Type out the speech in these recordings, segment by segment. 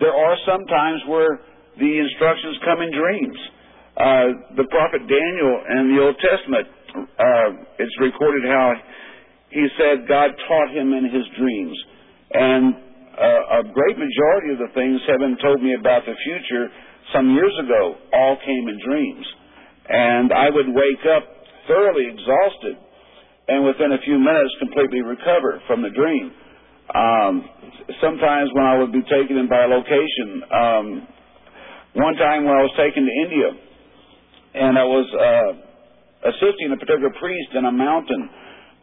there are some times where the instructions come in dreams. Uh, the prophet Daniel in the Old Testament, uh, it's recorded how he said God taught him in his dreams. And uh, a great majority of the things heaven told me about the future some years ago all came in dreams. And I would wake up thoroughly exhausted and within a few minutes completely recover from the dream. Um, sometimes when I would be taken in by a location, um, one time when I was taken to India, and I was uh, assisting a particular priest in a mountain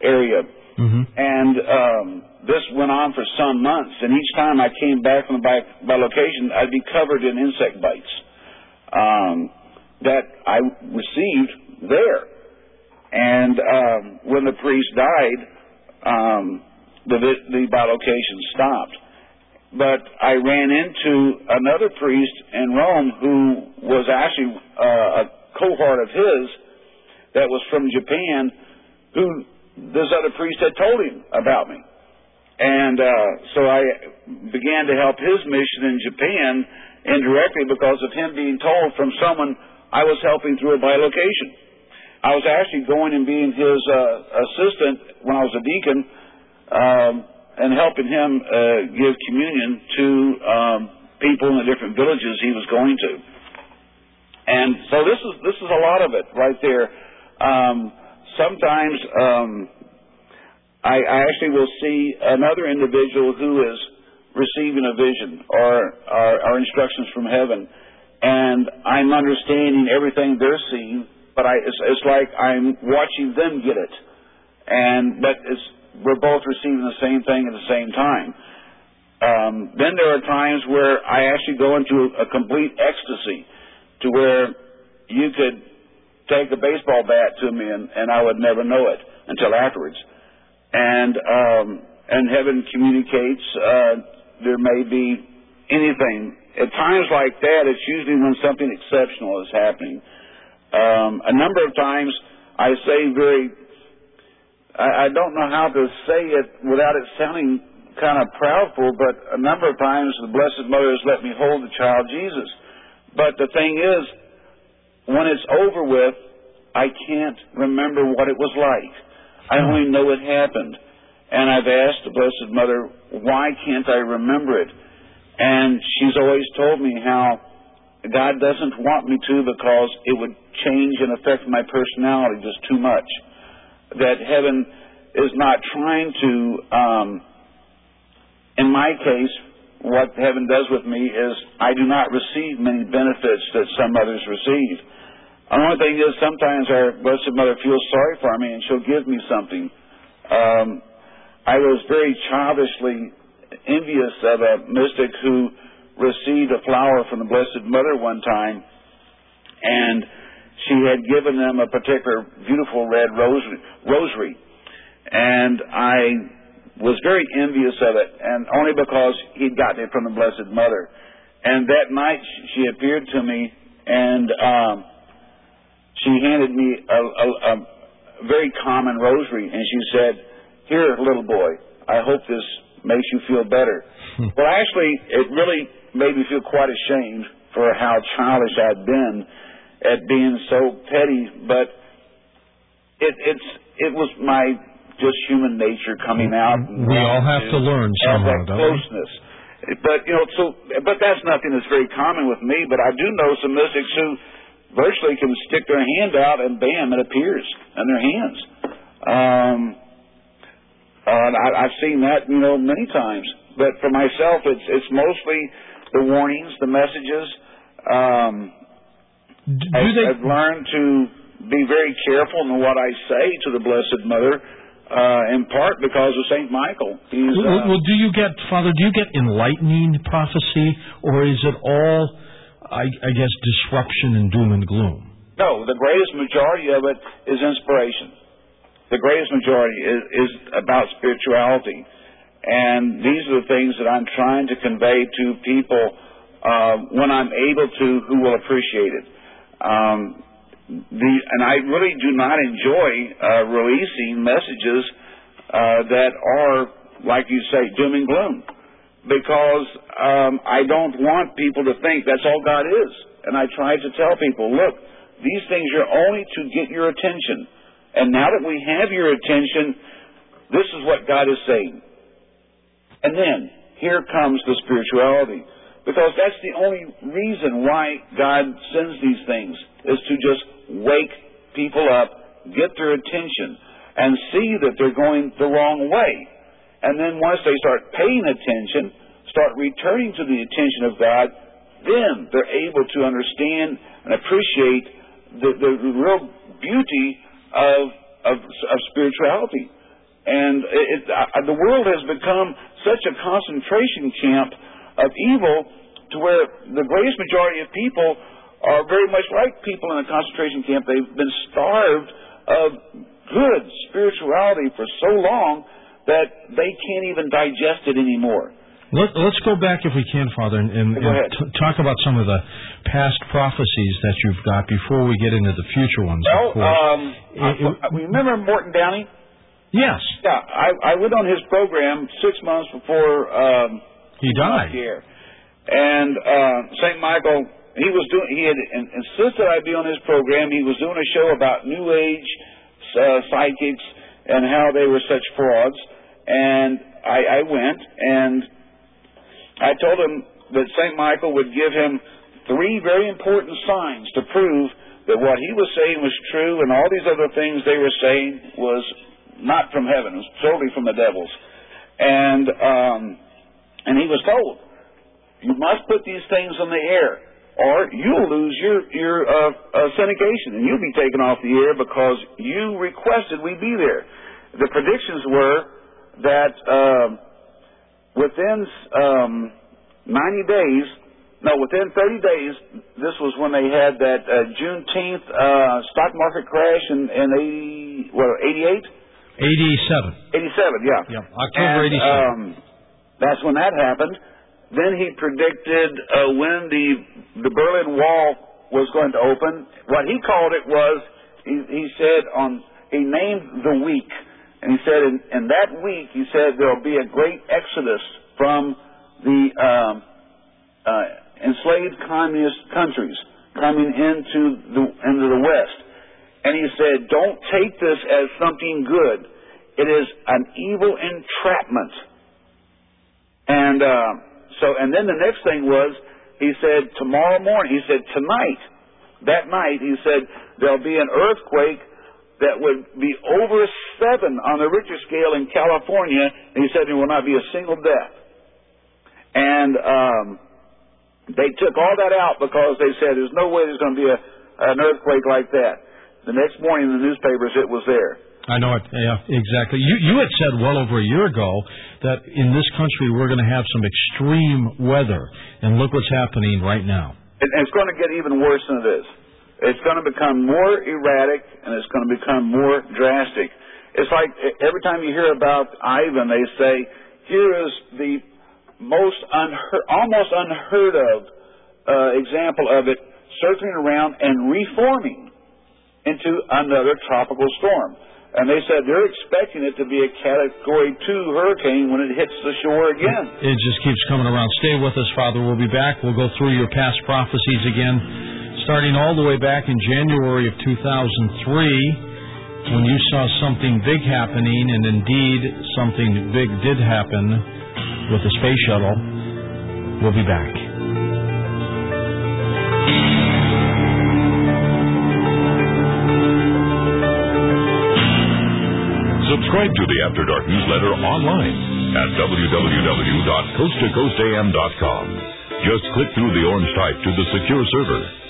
area, Mm-hmm. and um, this went on for some months. And each time I came back from the by, by location, I'd be covered in insect bites um, that I received there. And um, when the priest died, um, the the bilocation stopped. But I ran into another priest in Rome who was actually uh, a cohort of his that was from Japan, who this other priest had told him about me. And uh, so I began to help his mission in Japan indirectly because of him being told from someone I was helping through a bilocation. I was actually going and being his uh, assistant when I was a deacon um, and helping him uh, give communion to um, people in the different villages he was going to. And so this is this is a lot of it right there. Um, sometimes um, I, I actually will see another individual who is receiving a vision or, or instructions from heaven, and I'm understanding everything they're seeing, but I, it's, it's like I'm watching them get it, and but it's, we're both receiving the same thing at the same time. Um, then there are times where I actually go into a complete ecstasy, to where you could take a baseball bat to me and, and I would never know it until afterwards. And um, and heaven communicates. Uh, there may be anything. At times like that, it's usually when something exceptional is happening. Um, a number of times, I say very. I, I don't know how to say it without it sounding kind of proudful, but a number of times the Blessed Mother has let me hold the child Jesus. But the thing is, when it's over with, I can't remember what it was like. I hmm. only know it happened. And I've asked the Blessed Mother, why can't I remember it? And she's always told me how God doesn't want me to because it would change and affect my personality just too much. That heaven is not trying to, um, in my case, what heaven does with me is I do not receive many benefits that some others receive. The only thing is sometimes our Blessed Mother feels sorry for me and she'll give me something. Um, I was very childishly envious of a mystic who received a flower from the Blessed Mother one time and she had given them a particular beautiful red rosary, rosary. and I was very envious of it, and only because he'd gotten it from the Blessed Mother. And that night she appeared to me, and um, she handed me a, a, a very common rosary, and she said, "Here, little boy, I hope this makes you feel better." well, actually, it really made me feel quite ashamed for how childish I'd been at being so petty, but it, it's it was my just human nature coming out. We all have to learn somehow, that don't we? closeness. But you know, so but that's nothing that's very common with me. But I do know some mystics who virtually can stick their hand out and bam, it appears in their hands. Um, uh, and I, I've seen that you know many times. But for myself, it's it's mostly the warnings, the messages. Um, Do I, they? I've learned to be very careful in what I say to the Blessed Mother, uh, in part because of Saint Michael. He's Well, uh, well, do you get, Father? Do you get enlightening prophecy, or is it all, I, I guess, disruption and doom and gloom? no. The greatest majority of it is inspiration. The greatest majority is, is about spirituality, and these are the things that I'm trying to convey to people uh, when I'm able to, who will appreciate it. Um, the, and I really do not enjoy uh, releasing messages uh, that are, like you say, doom and gloom. because um, I don't want people to think that's all God is. And I try to tell people, look, these things are only to get your attention. And now that we have your attention, this is what God is saying. And then, here comes the spirituality. Because that's the only reason why God sends these things, is to just wake people up, get their attention, and see that they're going the wrong way. And then once they start paying attention, start returning to the attention of God, then they're able to understand and appreciate the, the real beauty of, of, of spirituality. And it, uh, the world has become such a concentration camp of evil to where the greatest majority of people are very much like people in a concentration camp. They've been starved of good spirituality for so long that they can't even digest it anymore. Let, us go back, if we can, Father, and, and, and t- talk about some of the past prophecies that you've got before we get into the future ones. Well, um, it, it, remember Morton Downey? Yes. Yeah, I, I went on his program six months before um, he died. Here, and uh, Saint Michael, he was doing. He had insisted I be on his program. He was doing a show about New Age uh, psychics and how they were such frauds. And I, I went and I told him that St. Michael would give him three very important signs to prove that what he was saying was true and all these other things they were saying was not from heaven, it was totally from the devils. And um, and he was told, you must put these things in the air or you'll lose your your uh, uh, syndication, and you'll be taken off the air because you requested we be there. The predictions were that uh, within um, 90 days, no, within 30 days, this was when they had that uh, Juneteenth uh, stock market crash in, in 80, what, 88? 87. 87, yeah. Yeah, October and, 87. Um, that's when that happened. Then he predicted uh, when the the Berlin Wall was going to open. What he called it was he, he said on he named the week, and he said in, in that week he said there will be a great exodus from the um, uh, enslaved communist countries coming into the into the West. And he said, don't take this as something good. It is an evil entrapment. And uh, so, and then the next thing was, he said, tomorrow morning, he said, tonight, that night, he said, there'll be an earthquake that would be over seven on the Richter scale in California. And he said there will not be a single death. And um, they took all that out because they said there's no way there's going to be a, an earthquake like that. The next morning in the newspapers, it was there. I know it. Yeah, exactly. You you had said well over a year ago that in this country we're going to have some extreme weather, and look what's happening right now. And it's going to get even worse than it is. It's going to become more erratic, and it's going to become more drastic. It's like every time you hear about Ivan, they say, "Here is the most unheard, almost unheard of uh, example of it circling around and reforming into another tropical storm." And they said they're expecting it to be a Category 2 hurricane when it hits the shore again. It just keeps coming around. Stay with us, Father. We'll be back. We'll go through your past prophecies again, starting all the way back in January of 2003 when you saw something big happening, and indeed something big did happen with the space shuttle. We'll be back. Subscribe to the After Dark newsletter online at www.coasttocoastam.com. Just click through the orange type to the secure server.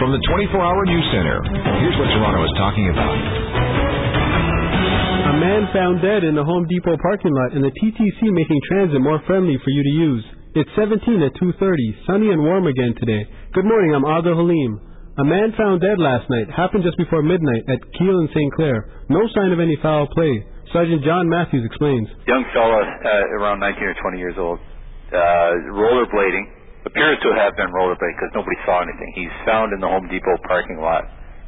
From the 24-hour news center. Here's what Toronto is talking about. A man found dead in the Home Depot parking lot and the TTC making transit more friendly for you to use. It's 17 at 2.30, sunny and warm again today. Good morning, I'm Adil Halim. A man found dead last night, happened just before midnight at Keele and St. Clair. No sign of any foul play. Sergeant John Matthews explains. Young fella, uh, around 19 or 20 years old, uh, rollerblading, appears to have been rollerblading because nobody saw anything. He's found in the Home Depot parking lot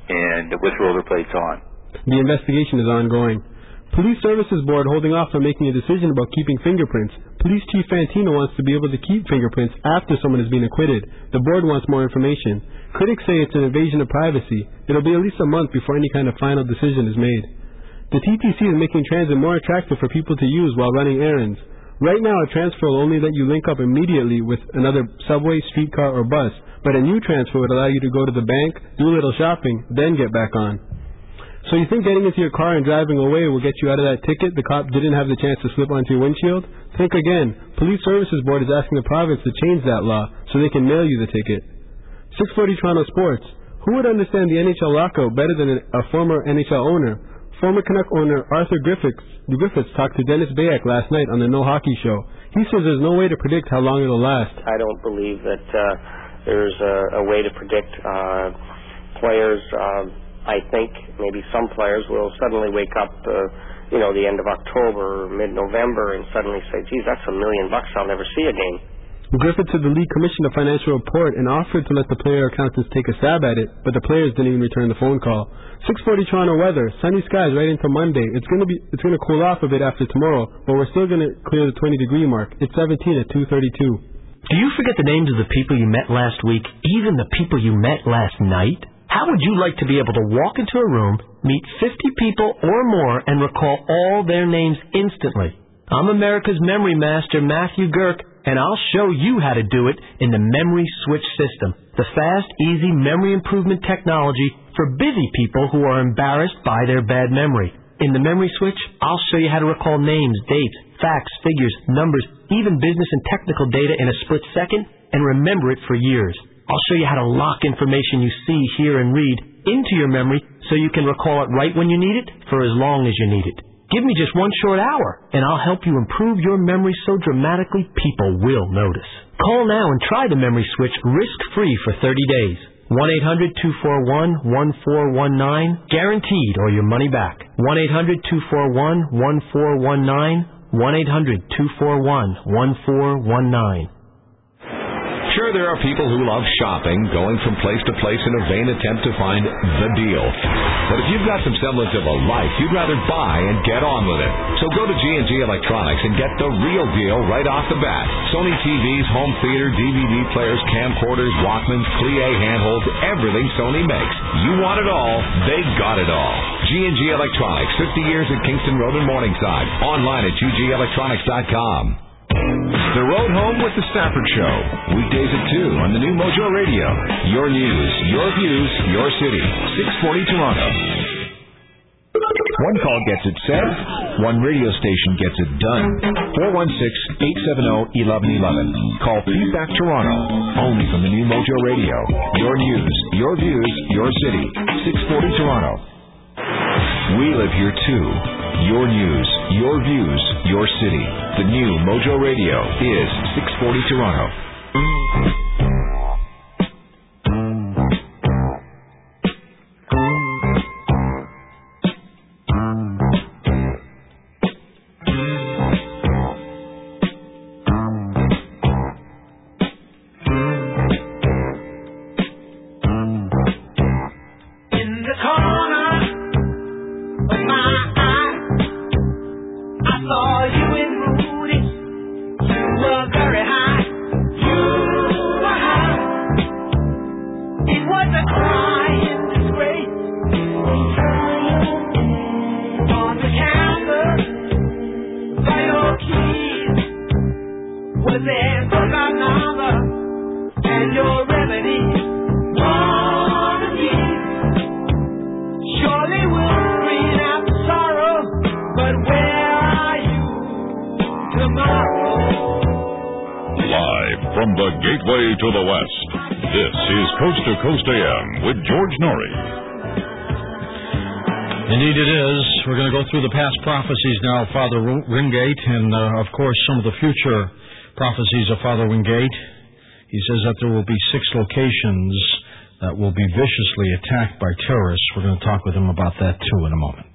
and with rollerblades on. The investigation is ongoing. Police Services Board holding off on making a decision about keeping fingerprints. Police Chief Fantino wants to be able to keep fingerprints after someone has been acquitted. The board wants more information. Critics say it's an invasion of privacy. It'll be at least a month before any kind of final decision is made. The TTC is making transit more attractive for people to use while running errands. Right now, a transfer will only let you link up immediately with another subway, streetcar, or bus, but a new transfer would allow you to go to the bank, do a little shopping, then get back on. So you think getting into your car and driving away will get you out of that ticket the cop didn't have the chance to slip onto your windshield? Think again. Police Services Board is asking the province to change that law so they can mail you the ticket. 640 Toronto Sports. Who would understand the NHL lockout better than a former NHL owner? Former Canuck owner Arthur Griffiths, Griffiths talked to Dennis Beyak last night on the No Hockey Show. He says there's no way to predict how long it'll last. I don't believe that uh, there's a, a way to predict uh, players. Uh, I think maybe some players will suddenly wake up, uh, you know, the end of October mid-November and suddenly say, geez, that's a million bucks I'll never see again. Griffith said the league commissioned a financial report and offered to let the player accountants take a stab at it, but the players didn't even return the phone call. 6:40 Toronto weather, sunny skies right into Monday. It's gonna be it's gonna cool off a bit after tomorrow, but we're still gonna clear the 20 degree mark. It's 17 at 2:32. Do you forget the names of the people you met last week, even the people you met last night? How would you like to be able to walk into a room, meet 50 people or more, and recall all their names instantly? I'm America's memory master, Matthew Girk and I'll show you how to do it in the Memory Switch system, the fast, easy memory improvement technology for busy people who are embarrassed by their bad memory. In the Memory Switch, I'll show you how to recall names, dates, facts, figures, numbers, even business and technical data in a split second and remember it for years. I'll show you how to lock information you see, hear, and read into your memory so you can recall it right when you need it for as long as you need it. Give me just one short hour, and I'll help you improve your memory so dramatically people will notice. Call now and try the Memory Switch risk-free for 30 days. 1-800-241-1419, guaranteed or your money back. 1-800-241-1419, 1-800-241-1419. Sure, there are people who love shopping, going from place to place in a vain attempt to find the deal. But if you've got some semblance of a life, you'd rather buy and get on with it. So go to G&G Electronics and get the real deal right off the bat. Sony TVs, home theater, DVD players, camcorders, Walkmans, Clie handholds, everything Sony makes. You want it all, they got it all. G&G Electronics, 50 years at Kingston Road in Morningside. Online at ggelectronics.com. The Road Home with the Stafford Show. Weekdays at 2 on the new Mojo Radio. Your news, your views, your city. 640 Toronto. One call gets it said, one radio station gets it done. 416-870-1111. Call Feedback Toronto. Only from the new Mojo Radio. Your news, your views, your city. 640 Toronto. We live here too. Your news, your views, your city. The new Mojo Radio is 640 Toronto. The gateway to the West. This is Coast to Coast AM with George Noory. Indeed, it is. We're going to go through the past prophecies now Father Wingate, and uh, of course, some of the future prophecies of Father Wingate. He says that there will be six locations that will be viciously attacked by terrorists. We're going to talk with him about that too in a moment.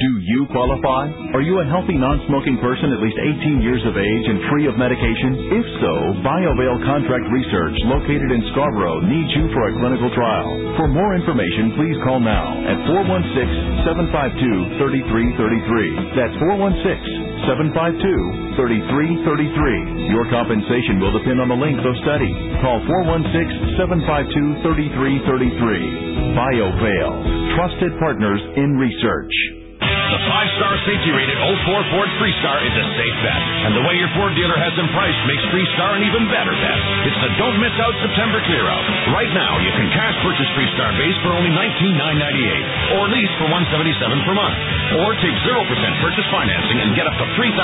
Do you qualify? Are you a healthy, non-smoking person at least 18 years of age and free of medication? If so, Biovail Contract Research, located in Scarborough, needs you for a clinical trial. For more information, please call now at 416-752-3333. That's 416-752-3333. Your compensation will depend on the length of study. Call 416-752-3333. Biovail, trusted partners in research. The five-star safety-rated 04 Ford Freestar is a safe bet. And the way your Ford dealer has them priced makes Freestar an even better bet. It's the don't miss out September clear-out. Right now, you can cash purchase Freestar base for only 19,998 or lease for 177 per month. Or take 0% purchase financing and get up to $3,000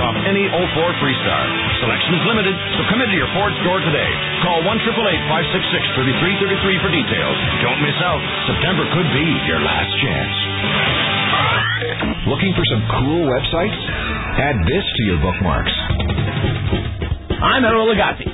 off any 04 Freestar. Selection is limited, so come into your Ford store today. Call 1-888-566-3333 for details. Don't miss out. September could be your last chance. Looking for some cool websites? Add this to your bookmarks. I'm Errol Lagasse.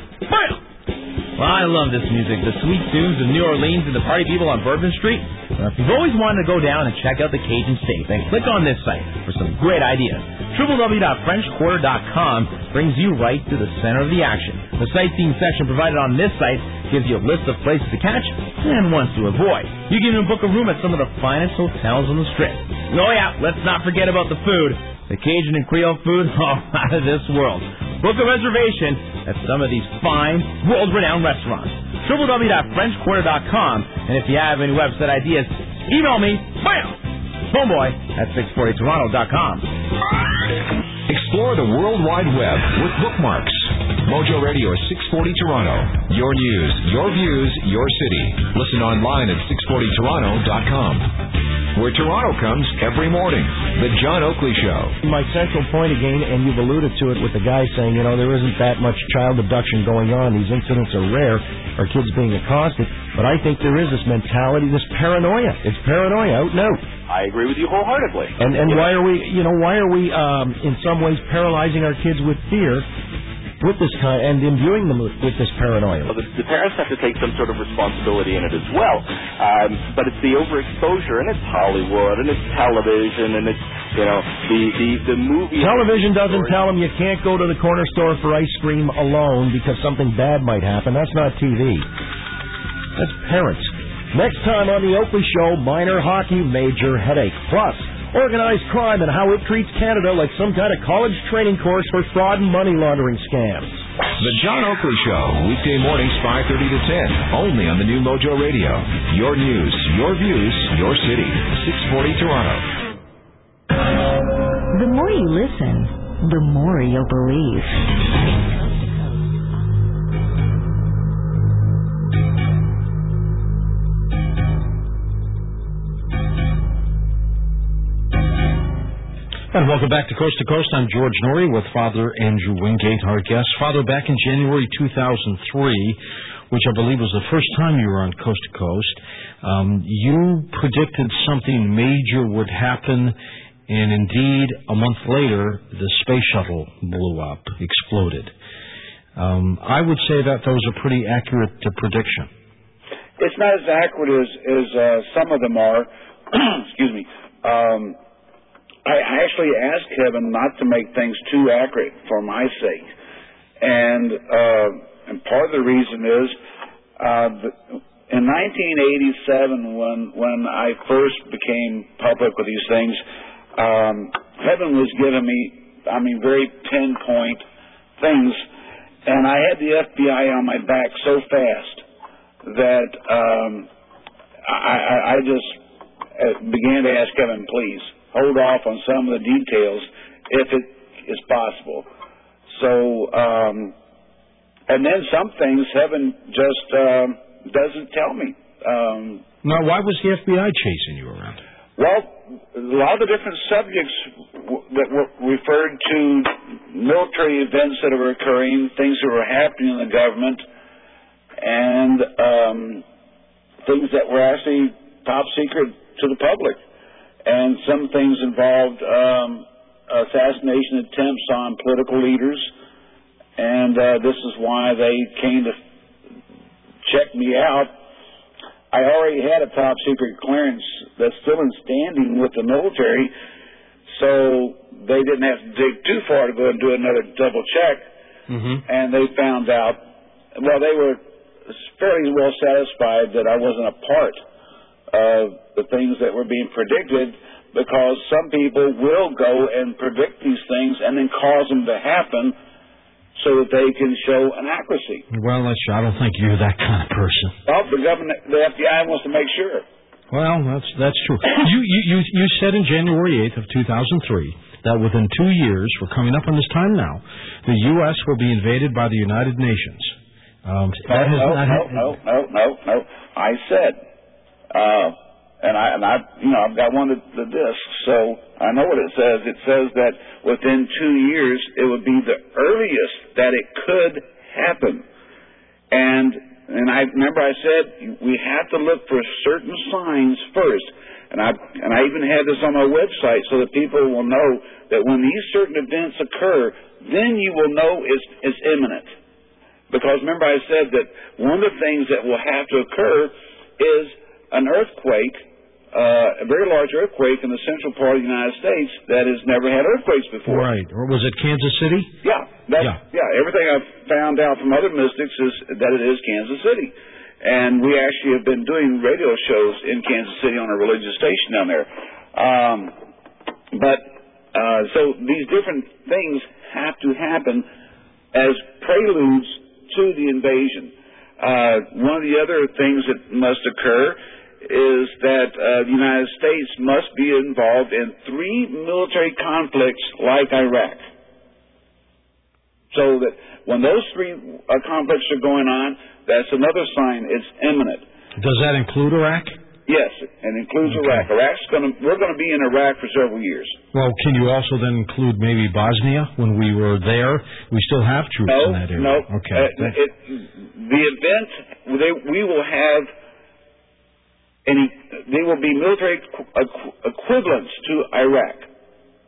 Well, I love this music. The sweet tunes of New Orleans and the party people on Bourbon Street. Well, if you've always wanted to go down and check out the Cajun State, then click on this site for some great ideas. www.frenchquarter.com brings you right to the center of the action. The sightseeing section provided on this site gives you a list of places to catch and ones to avoid. You can even book a room at some of the finest hotels on the strip. Oh yeah, let's not forget about the food. The Cajun and Creole food, oh, out of this world. Book a reservation at some of these fine, world-renowned restaurants. www.frenchquarter.com. And if you have any website ideas, email me, bam, homeboy at 640toronto.com. Explore the World Wide Web with bookmarks. Mojo Radio 640 Toronto. Your news, your views, your city. Listen online at 640toronto.com. Where Toronto comes every morning. The John Oakley Show. My central point again, and you've alluded to it with the guy saying, you know, there isn't that much child abduction going on. These incidents are rare, or kids being accosted. But I think there is this mentality, this paranoia. It's paranoia out and out. I agree with you wholeheartedly. And and why are we, you know, why are we um, in some ways paralyzing our kids with fear? With this kind and imbuing them with, with this paranoia. Well, the, the parents have to take some sort of responsibility in it as well. Um, but it's the overexposure, and it's Hollywood, and it's television, and it's you know the the the movie. Television doesn't tell them you can't go to the corner store for ice cream alone because something bad might happen. That's not TV. That's parents. Next time on the Oakley Show, minor hockey, major headache. Plus, organized crime and how it treats Canada like some kind of college training course for fraud and money laundering scams. The John Oakley Show, weekday mornings 5.30 to 10, only on the new Mojo Radio. Your news, your views, your city. 640 Toronto. The more you listen, the more you'll believe. And welcome back to Coast to Coast. I'm George Noory with Father Andrew Wingate, our guest. Father, back in January 2003, which I believe was the first time you were on Coast to Coast, um, you predicted something major would happen, and indeed, a month later, the space shuttle blew up, exploded. Um, I would say that that was a pretty accurate uh, prediction. It's not as accurate as, as uh, some of them are. Excuse me. Um, I actually asked Kevin not to make things too accurate for my sake, and uh, and part of the reason is uh, in 1987 when when I first became public with these things, um, Kevin was giving me, I mean, very pinpoint things, and I had the FBI on my back so fast that um, I, I, I just uh, began to ask Kevin, please hold off on some of the details if it is possible. So, um, and then some things heaven just uh, doesn't tell me. Um, now, why was the FBI chasing you around? well, a lot of the different subjects w- that were referred to military events that are occurring, things that were happening in the government, and um, things that were actually top secret to the public. And some things involved um, assassination attempts on political leaders, and uh, this is why they came to check me out. I already had a top secret clearance that's still in standing with the military, so they didn't have to dig too far to go and do another double check. Mm-hmm. And they found out, well, they were fairly well satisfied that I wasn't a part of the things that were being predicted because some people will go and predict these things and then cause them to happen so that they can show an accuracy. Well, I don't think you're that kind of person. Well, the government, the FBI wants to make sure. Well, that's that's true. You you you, you said in January 8th of 2003 that within two years, we're coming up on this time now, the U.S. will be invaded by the United Nations. Um, No, that has no, not no, no, no, no, no. I said, uh, and I, and I, you know, I've got one of the discs, so I know what it says. It says that within two years, it would be the earliest that it could happen. And, and I remember I said we have to look for certain signs first. And I, and I even had this on my website so that people will know that when these certain events occur, then you will know it's, it's imminent. Because remember I said that one of the things that will have to occur is an earthquake, uh, a very large earthquake in the central part of the United States that has never had earthquakes before. Right. Or was it Kansas City? Yeah, Yeah. yeah. Everything I've found out from other mystics is that it is Kansas City, and we actually have been doing radio shows in Kansas City on a religious station down there. Um, but uh, so these different things have to happen as preludes to the invasion. Uh, one of the other things that must occur is that uh, the United States must be involved in three military conflicts like Iraq. So that when those three uh, conflicts are going on, that's another sign it's imminent. Does that include Iraq? Yes, and includes Iraq. Iraq's going to we're going to be in Iraq for several years. Well, can you also then include maybe Bosnia when we were there? We still have troops No, in that area. no. Okay. Uh, it, the event they, we will have any they will be military equ- equ- equivalents to Iraq.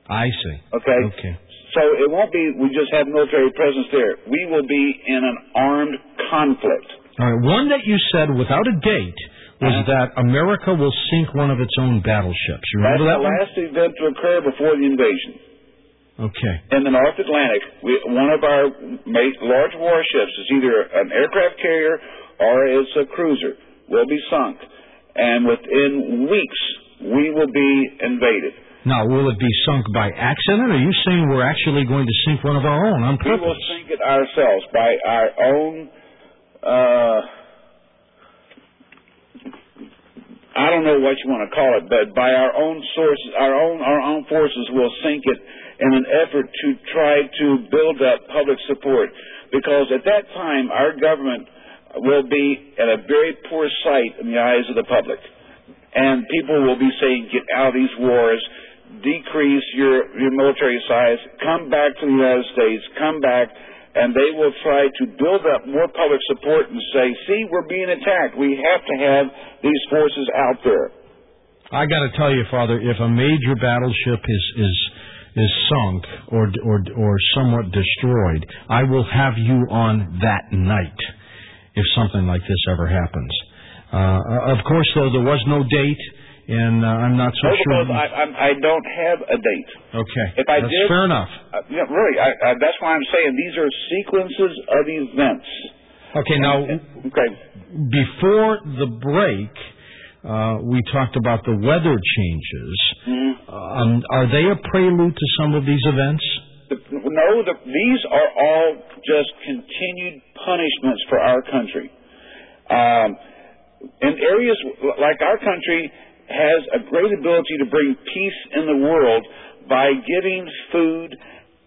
I see. Okay. Okay. So it won't be we just have military presence there. We will be in an armed conflict. All right. One that you said without a date was Uh-huh. that America will sink one of its own battleships. You That's remember that the one? last event to occur before the invasion. Okay. In the North Atlantic, we, one of our large warships is either an aircraft carrier or it's a cruiser. Will be sunk, and within weeks we will be invaded. Now, will it be sunk by accident? Are you saying we're actually going to sink one of our own on We will sink it ourselves by our own. Uh, I don't know what you want to call it, but by our own sources, our own our own forces will sink it in an effort to try to build up public support. Because at that time, our government will be at a very poor sight in the eyes of the public, and people will be saying, "Get out of these wars." Decrease your your military size. Come back to the United States. Come back, and they will try to build up more public support and say, "See, we're being attacked. We have to have these forces out there." I got to tell you, Father, if a major battleship is is is sunk or or or somewhat destroyed, I will have you on that night if something like this ever happens. Uh, of course, though, there was no date, and uh, I'm not so No, sure. because I, I'm, I don't have a date. okay, If I that's did, fair enough. Uh, yeah, really, I, I, that's why I'm saying these are sequences of events. Okay, now Okay. before the break, uh, we talked about the weather changes. Mhm. Um, are they a prelude to some of these events? The- No, the, these are all just continued punishments for our country. Um, in areas like our country has a great ability to bring peace in the world by giving food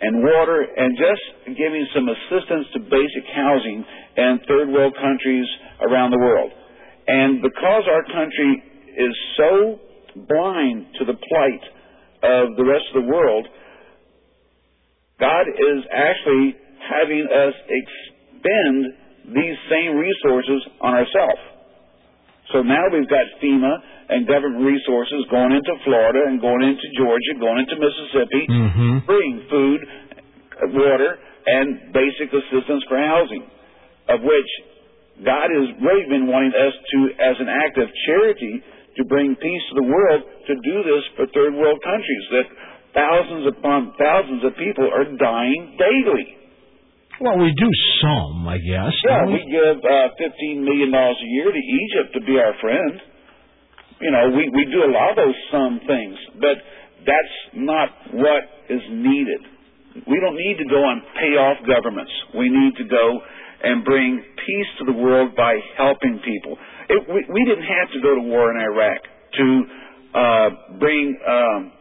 and water and just giving some assistance to basic housing in third world countries around the world. And because our country is so blind to the plight of the rest of the world, God is actually having us expend these same resources on ourselves. So now we've got FEMA and government resources going into Florida and going into Georgia, going into Mississippi, Mm-hmm. bring food, water, and basic assistance for housing, of which God has really been wanting us to, as an act of charity, to bring peace to the world, to do this for third world countries, that thousands upon thousands of people are dying daily. Well, we do some, I guess. Yeah, don't we give uh, fifteen million dollars a year to Egypt to be our friend. You know, we we do a lot of those some things, but that's not what is needed. We don't need to go and pay off governments. We need to go and bring peace to the world by helping people. It, we, we didn't have to go to war in Iraq to uh, bring um,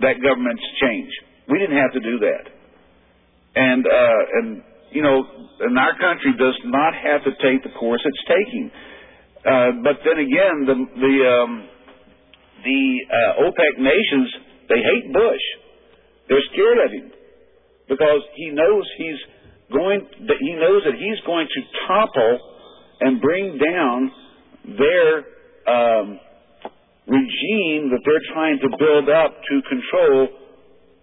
that government's change. We didn't have to do that. And uh, and you know, and our country does not have to take the course it's taking. Uh, but then again, the the um, the uh, OPEC nations they hate Bush. They're scared of him because he knows he's going. He knows that he's going to topple and bring down their um, regime that they're trying to build up to control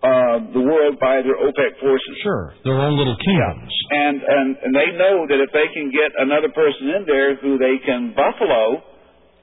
uh, the world by their OPEC forces. Sure, their own little kingdoms. And, and and they know that if they can get another person in there who they can buffalo,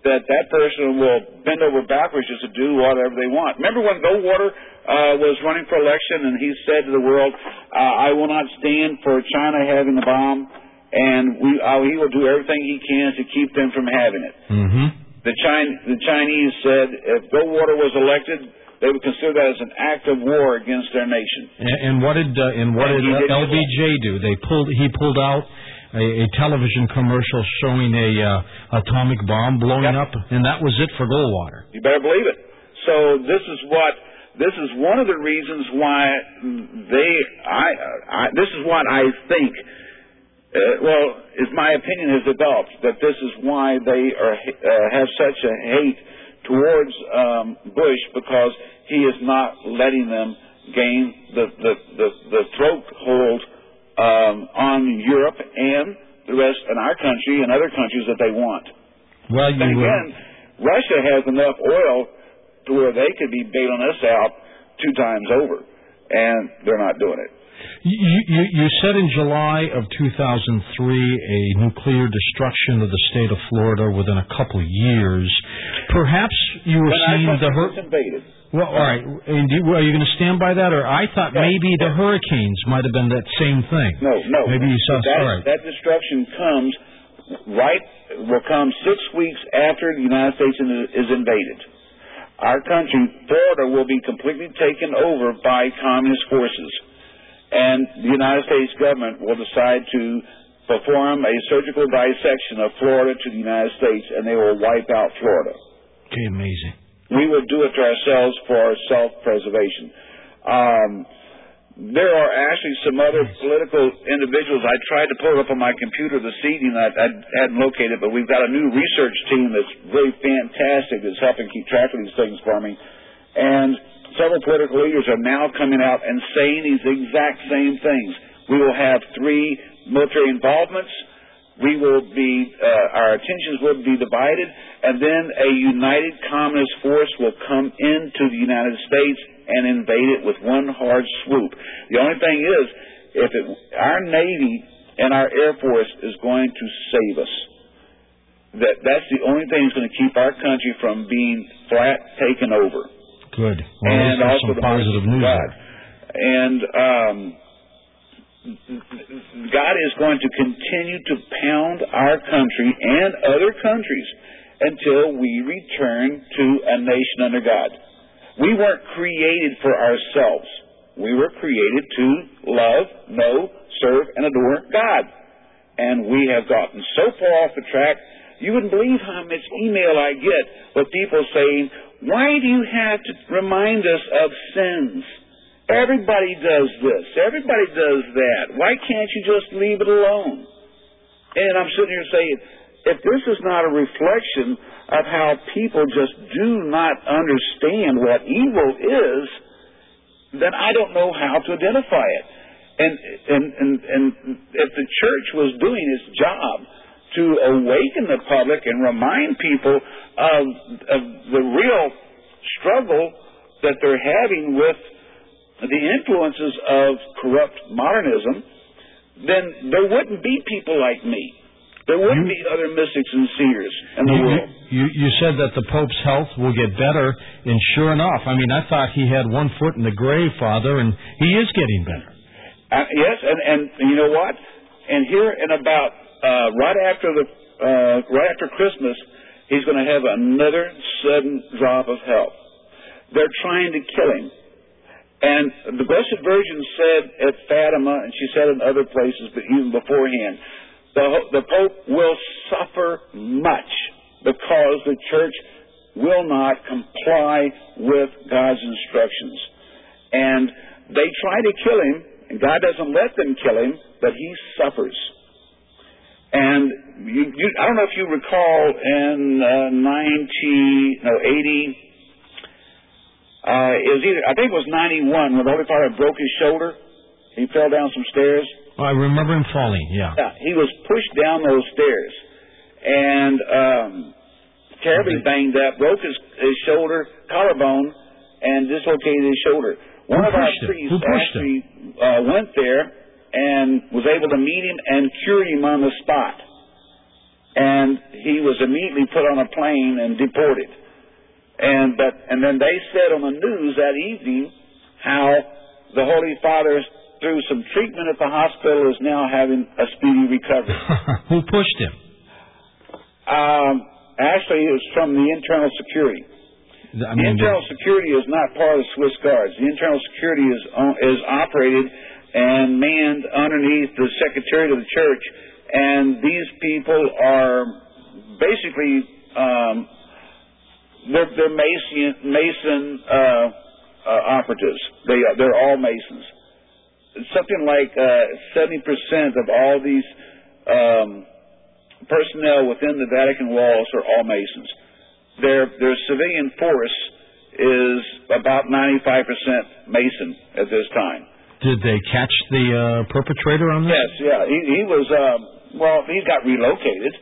that that person will bend over backwards just to do whatever they want. Remember when Goldwater uh, was running for election and he said to the world, uh, "I will not stand for China having the bomb, and we uh, he will do everything he can to keep them from having it." Mm-hmm. The, Chin- the Chinese said if Goldwater was elected, they would consider that as an act of war against their nation. And, and what did uh, and what And did LBJ do? They pulled he pulled out a, a television commercial showing a uh, atomic bomb blowing up, and that was it for Goldwater. You better believe it. So this is what this is one of the reasons why they I, I this is what I think. Uh, well, is my opinion has developed that this is why they are uh, have such a hate towards um, Bush because he is not letting them gain the the the, the throat hold um, on Europe and the rest and our country and other countries that they want. Well, you uh, again, Russia has enough oil to where they could be bailing us out two times over, and they're not doing it. You, you, you said in July of 2003 a nuclear destruction of the state of Florida within a couple of years. Perhaps you were When seeing the country hur- was invaded. well, all right. And do, are you going to stand by that, or I thought maybe the hurricanes might have been that same thing? No, no. Maybe you saw. that, right. that destruction comes right will come six weeks after the United States is invaded. Our country, Florida, will be completely taken over by communist forces, and the United States government will decide to perform a surgical dissection of Florida to the United States, and they will wipe out Florida. Okay, amazing. We will do it to ourselves for our self-preservation. Um, there are actually some other political individuals. I tried to pull it up on my computer this evening. I, I hadn't located it, but we've got a new research team that's really fantastic that's helping keep track of these things for me. And several political leaders are now coming out and saying these exact same things. We will have three military involvements. We will be, uh, our attentions will be divided, and then a united communist force will come into the United States and invade it with one hard swoop. The only thing is, if it, our Navy and our Air Force is going to save us, that that's the only thing that's going to keep our country from being flat taken over Good. Well, and at least there's also some the positive news God. And um, God is going to continue to pound our country and other countries until we return to a nation under God. We weren't created for ourselves. We were created to love, know, serve, and adore God. And we have gotten so far off the track, you wouldn't believe how much email I get with people saying, why do you have to remind us of sins? Everybody does this. Everybody does that. Why can't you just leave it alone? And I'm sitting here saying, if this is not a reflection of how people just do not understand what evil is, then I don't know how to identify it. And and and and if the church was doing its job to awaken the public and remind people of of the real struggle that they're having with the influences of corrupt modernism, then there wouldn't be people like me. There wouldn't be other mystics and seers in the You, world. you, you said that the Pope's health will get better, and sure enough, I mean, I thought he had one foot in the grave, Father, and he is getting better. Uh, yes, and and you know what? And here in about uh, right after the uh, right after Christmas, he's going to have another sudden drop of health. They're trying to kill him. And the Blessed Virgin said at Fatima, and she said in other places, but even beforehand, the, the Pope will suffer much because the Church will not comply with God's instructions. And they try to kill him, and God doesn't let them kill him, but he suffers. And you, you, I don't know if you recall in uh, 90, no, 80, uh, it was either, I think it was 91 when the Holy Father broke his shoulder. He fell down some stairs. Oh, I remember him falling, yeah. Yeah, he was pushed down those stairs and um, terribly banged up, broke his, his shoulder, collarbone, and dislocated his shoulder. One Who of our priests actually uh, went there and was able to meet him and cure him on the spot. And he was immediately put on a plane and deported. And but and then they said on the news that evening how the Holy Father through some treatment at the hospital is now having a speedy recovery. Who pushed him? Um, actually, it was from the internal security. I the mean, internal security is not part of the Swiss Guards. The internal security is o- is operated and manned underneath the Secretariat of the Church, and these people are basically um, they're, they're Mason Mason uh, uh, operatives. They are, they're all Masons. Something like uh, seventy percent of all these um, personnel within the Vatican walls are all Masons. Their their civilian force is about ninety five percent Mason at this time. Did they catch the uh, perpetrator on this? Yes, yeah. He, he was, um, well, he got relocated.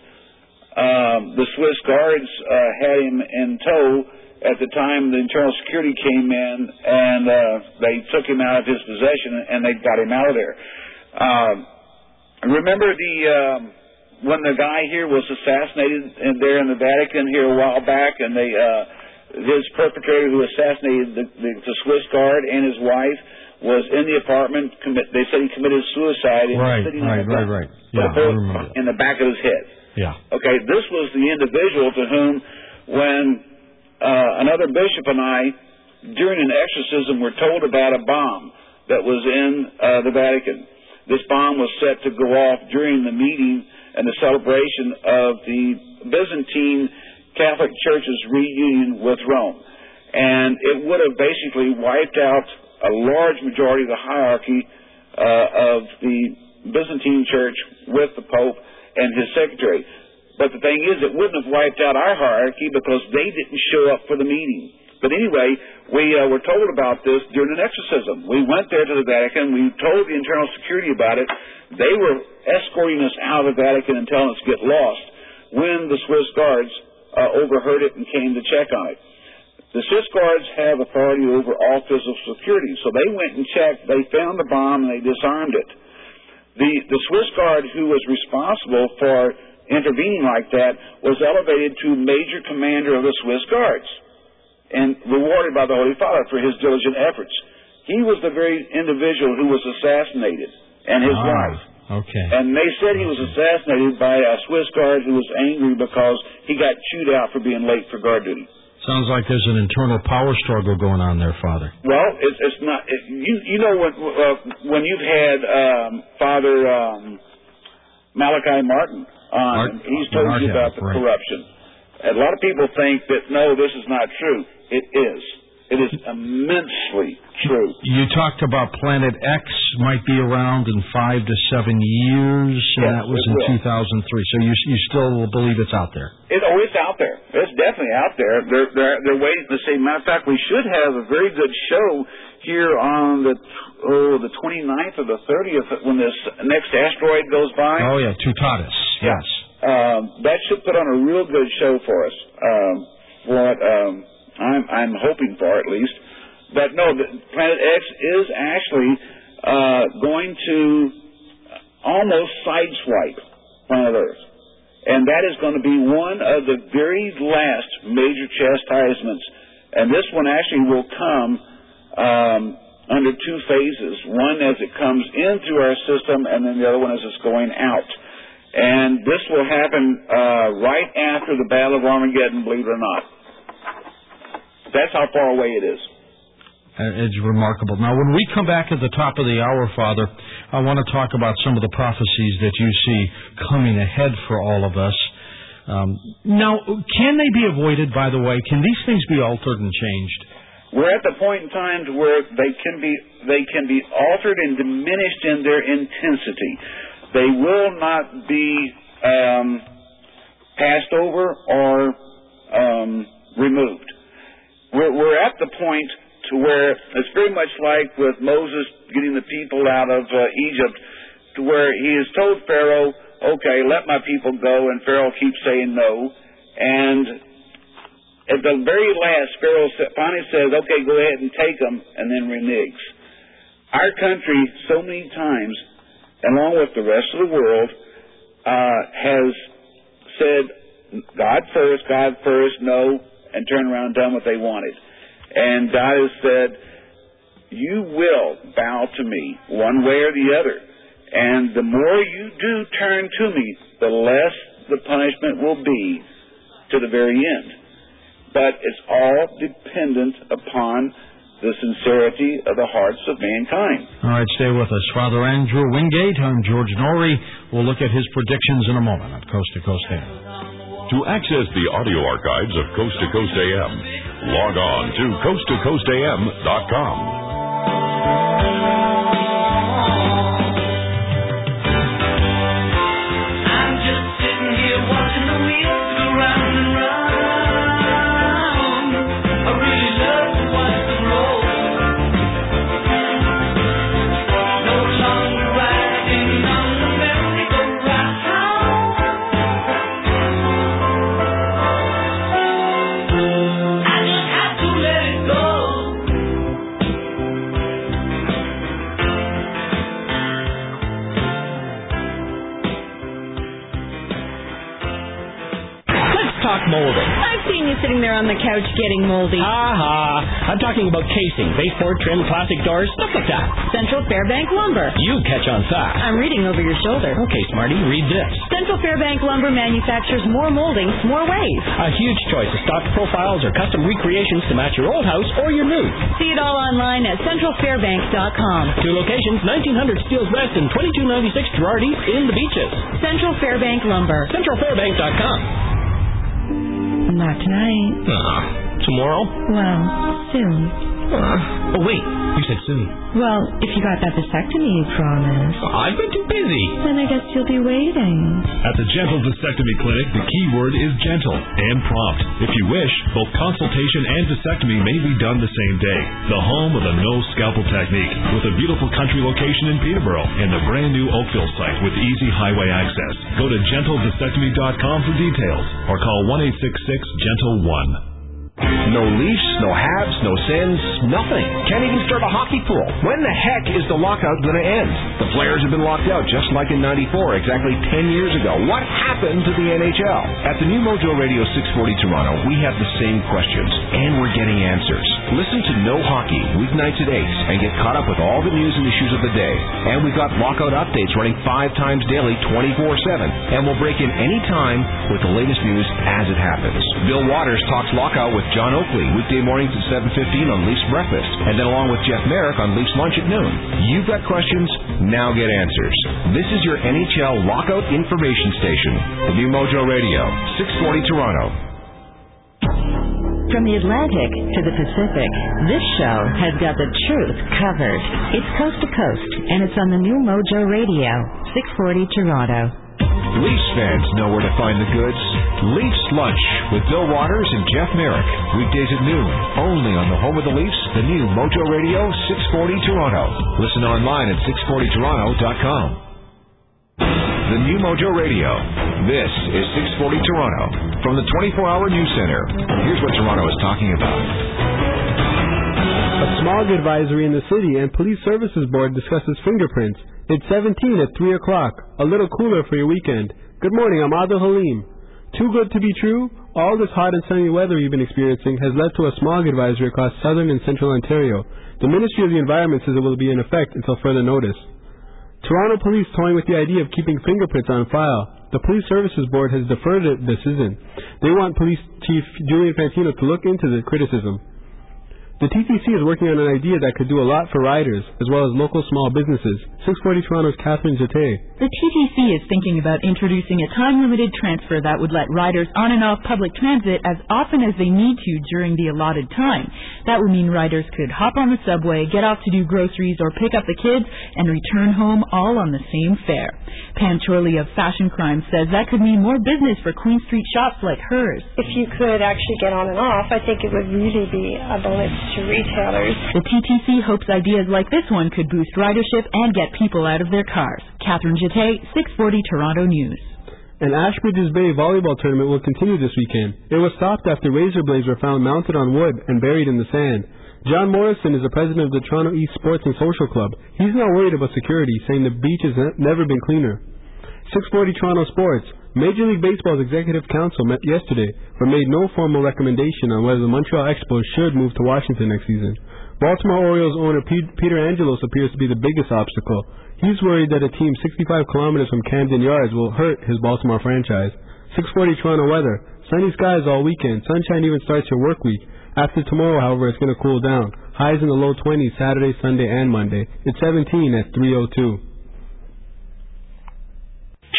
Um, the Swiss guards uh, had him in tow at the time the internal security came in, and uh, they took him out of his possession, and they got him out of there. Um, remember the um, when the guy here was assassinated in, there in the Vatican here a while back, and they uh, his perpetrator who assassinated the, the, the Swiss guard and his wife was in the apartment. Commit, they said he committed suicide. Right, was right, right, right. Yeah, I remember in the back of his head. Yeah. Okay, this was the individual to whom, when uh, another bishop and I, during an exorcism, were told about a bomb that was in uh, the Vatican. This bomb was set to go off during the meeting and the celebration of the Byzantine Catholic Church's reunion with Rome. And it would have basically wiped out a large majority of the hierarchy uh, of the Byzantine Church with the Pope and his secretary. But the thing is, it wouldn't have wiped out our hierarchy because they didn't show up for the meeting. But anyway, we uh, were told about this during an exorcism. We went there to the Vatican. We told the internal security about it. They were escorting us out of the Vatican and telling us to get lost when the Swiss guards uh, overheard it and came to check on it. The Swiss guards have authority over all physical security, so they went and checked. They found the bomb and they disarmed it. The the Swiss guard who was responsible for intervening like that was elevated to major commander of the Swiss guards and rewarded by the Holy Father for his diligent efforts. He was the very individual who was assassinated and his Ah, wife. Okay. And they said he was assassinated by a Swiss guard who was angry because he got chewed out for being late for guard duty. Sounds like there's an internal power struggle going on there, Father. Well, it's, it's not. It, you you know when uh, when you've had um, Father um, Malachi Martin on, he's told you about the right. corruption. A lot of people think that no, this is not true. It is. It is immensely true. You talked about Planet X might be around in five to seven years, and Yes, that was in will. 2003. So you you still believe it's out there? It, oh, it's out there. It's definitely out there. They're they're they're waiting to see. Matter of fact, we should have a very good show here on the oh the 29th or the 30th when this next asteroid goes by. Oh yeah, Toutatis. Yes. Um, that should put on a real good show for us. Um, what um, I'm I'm hoping for at least. But no, Planet X is actually uh, going to almost sideswipe planet Earth. And that is going to be one of the very last major chastisements. And this one actually will come um, under two phases. One as it comes in through our system, and then the other one as it's going out. And this will happen uh, right after the Battle of Armageddon, believe it or not. That's how far away it is. Uh, It's remarkable. Now, when we come back at the top of the hour, Father, I want to talk about some of the prophecies that you see coming ahead for all of us. Um, now, can they be avoided, by the way? Can these things be altered and changed? We're at the point in time to where they can be they can be altered and diminished in their intensity. They will not be um, passed over or um, removed. We're, we're at the point to where it's very much like with Moses getting the people out of uh, Egypt, to where he has told Pharaoh, "Okay, let my people go," and Pharaoh keeps saying no, and at the very last, Pharaoh finally says, "Okay, go ahead and take them," and then reneges. Our country, so many times, along with the rest of the world, uh, has said, "God first, God first, no," and turned around and done what they wanted. And has said, "You will bow to me, one way or the other." And the more you do turn to me, the less the punishment will be to the very end. But it's all dependent upon the sincerity of the hearts of mankind. All right, stay with us. Father Andrew Wingate, I'm George Noory. We'll look at his predictions in a moment on Coast to Coast AM. To access the audio archives of Coast to Coast AM, log on to coasttocoastam.com. sitting there on the couch getting moldy. Aha! I'm talking about casing, baseboard, trim, plastic doors, stuff like that. Central Fairbank Lumber. You catch on fast. I'm reading over your shoulder. Okay, Smarty, read this. Central Fairbank Lumber manufactures more moldings, more ways. A huge choice of stock profiles or custom recreations to match your old house or your new. See it all online at centralfairbank.com. Two locations, 1900 Steeles West and 2296 Gerrard East in the Beaches. Central Fairbank Lumber. CentralFairbank.com. Not tonight. Ah, tomorrow? Well, soon. Ah, oh, wait. You said soon. Well, if you got that vasectomy you promised, I've been too busy. then I guess you'll be waiting. At the Gentle Vasectomy Clinic, the key word is gentle and prompt. If you wish, both consultation and vasectomy may be done the same day. The home of the no scalpel technique, with a beautiful country location in Peterborough and the brand new Oakville site with easy highway access. Go to gentledvasectomy.com for details or call 1 866 Gentle 1. No Leafs, no Habs, no Sens, nothing. Can't even start a hockey pool. When the heck is the lockout going to end? The players have been locked out just like in 94, exactly 10 years ago. What happened to the NHL? At the new Mojo Radio 640 Toronto, we have the same questions, and we're getting answers. Listen to No Hockey, weeknights at 8, and get caught up with all the news and issues of the day. And we've got lockout updates running five times daily, 24-7. And we'll break in any time with the latest news as it happens. Bill Watters talks lockout with John Oakley, weekday mornings at 7.15 on Leafs Breakfast. And then along with Jeff Marek on Leafs Lunch at noon. You've got questions, now get answers. This is your NHL lockout information station. The new Mojo Radio, 640 Toronto. From the Atlantic to the Pacific, this show has got the truth covered. It's Coast to Coast, and it's on the new Mojo Radio, 640 Toronto. Leafs fans know where to find the goods. Leafs Lunch with Bill Watters and Jeff Marek. Weekdays at noon, only on the home of the Leafs, the new Mojo Radio 640 Toronto. Listen online at 640toronto.com. The new Mojo Radio. This is 640 Toronto. From the 24-hour news center, here's what Toronto is talking about. A smog advisory in the city and police services board discusses fingerprints. It's 17 at 3 o'clock. A little cooler for your weekend. Good morning, I'm Adil Halim. Too good to be true? All this hot and sunny weather you've been experiencing has led to a smog advisory across southern and central Ontario. The Ministry of the Environment says it will be in effect until further notice. Toronto police toying with the idea of keeping fingerprints on file. The Police Services Board has deferred the decision. They want Police Chief Julian Fantino to look into the criticism. The TTC is working on an idea that could do a lot for riders, as well as local small businesses. 640 Toronto's Catherine Jete. The TTC is thinking about introducing a time-limited transfer that would let riders on and off public transit as often as they need to during the allotted time. That would mean riders could hop on the subway, get off to do groceries or pick up the kids, and return home all on the same fare. Pam Chorley of Fashion Crime says that could mean more business for Queen Street shops like hers. If you could actually get on and off, I think it would really be a bonus to retailers. The TTC hopes ideas like this one could boost ridership and get people out of their cars. Catherine Jete, 640 Toronto News. An Ashbridges Bay volleyball tournament will continue this weekend. It was stopped after razor blades were found mounted on wood and buried in the sand. John Morrison is the president of the Toronto East Sports and Social Club. He's not worried about security, saying the beach has never been cleaner. 640 Toronto Sports. Major League Baseball's Executive Council met yesterday, but made no formal recommendation on whether the Montreal Expos should move to Washington next season. Baltimore Orioles owner Peter Angelos appears to be the biggest obstacle. He's worried that a team 65 kilometers from Camden Yards will hurt his Baltimore franchise. 640 Toronto weather. Sunny skies all weekend. Sunshine even starts your work week. After tomorrow, however, it's going to cool down. Highs in the low 20s Saturday, Sunday, and Monday. It's 17 at 302.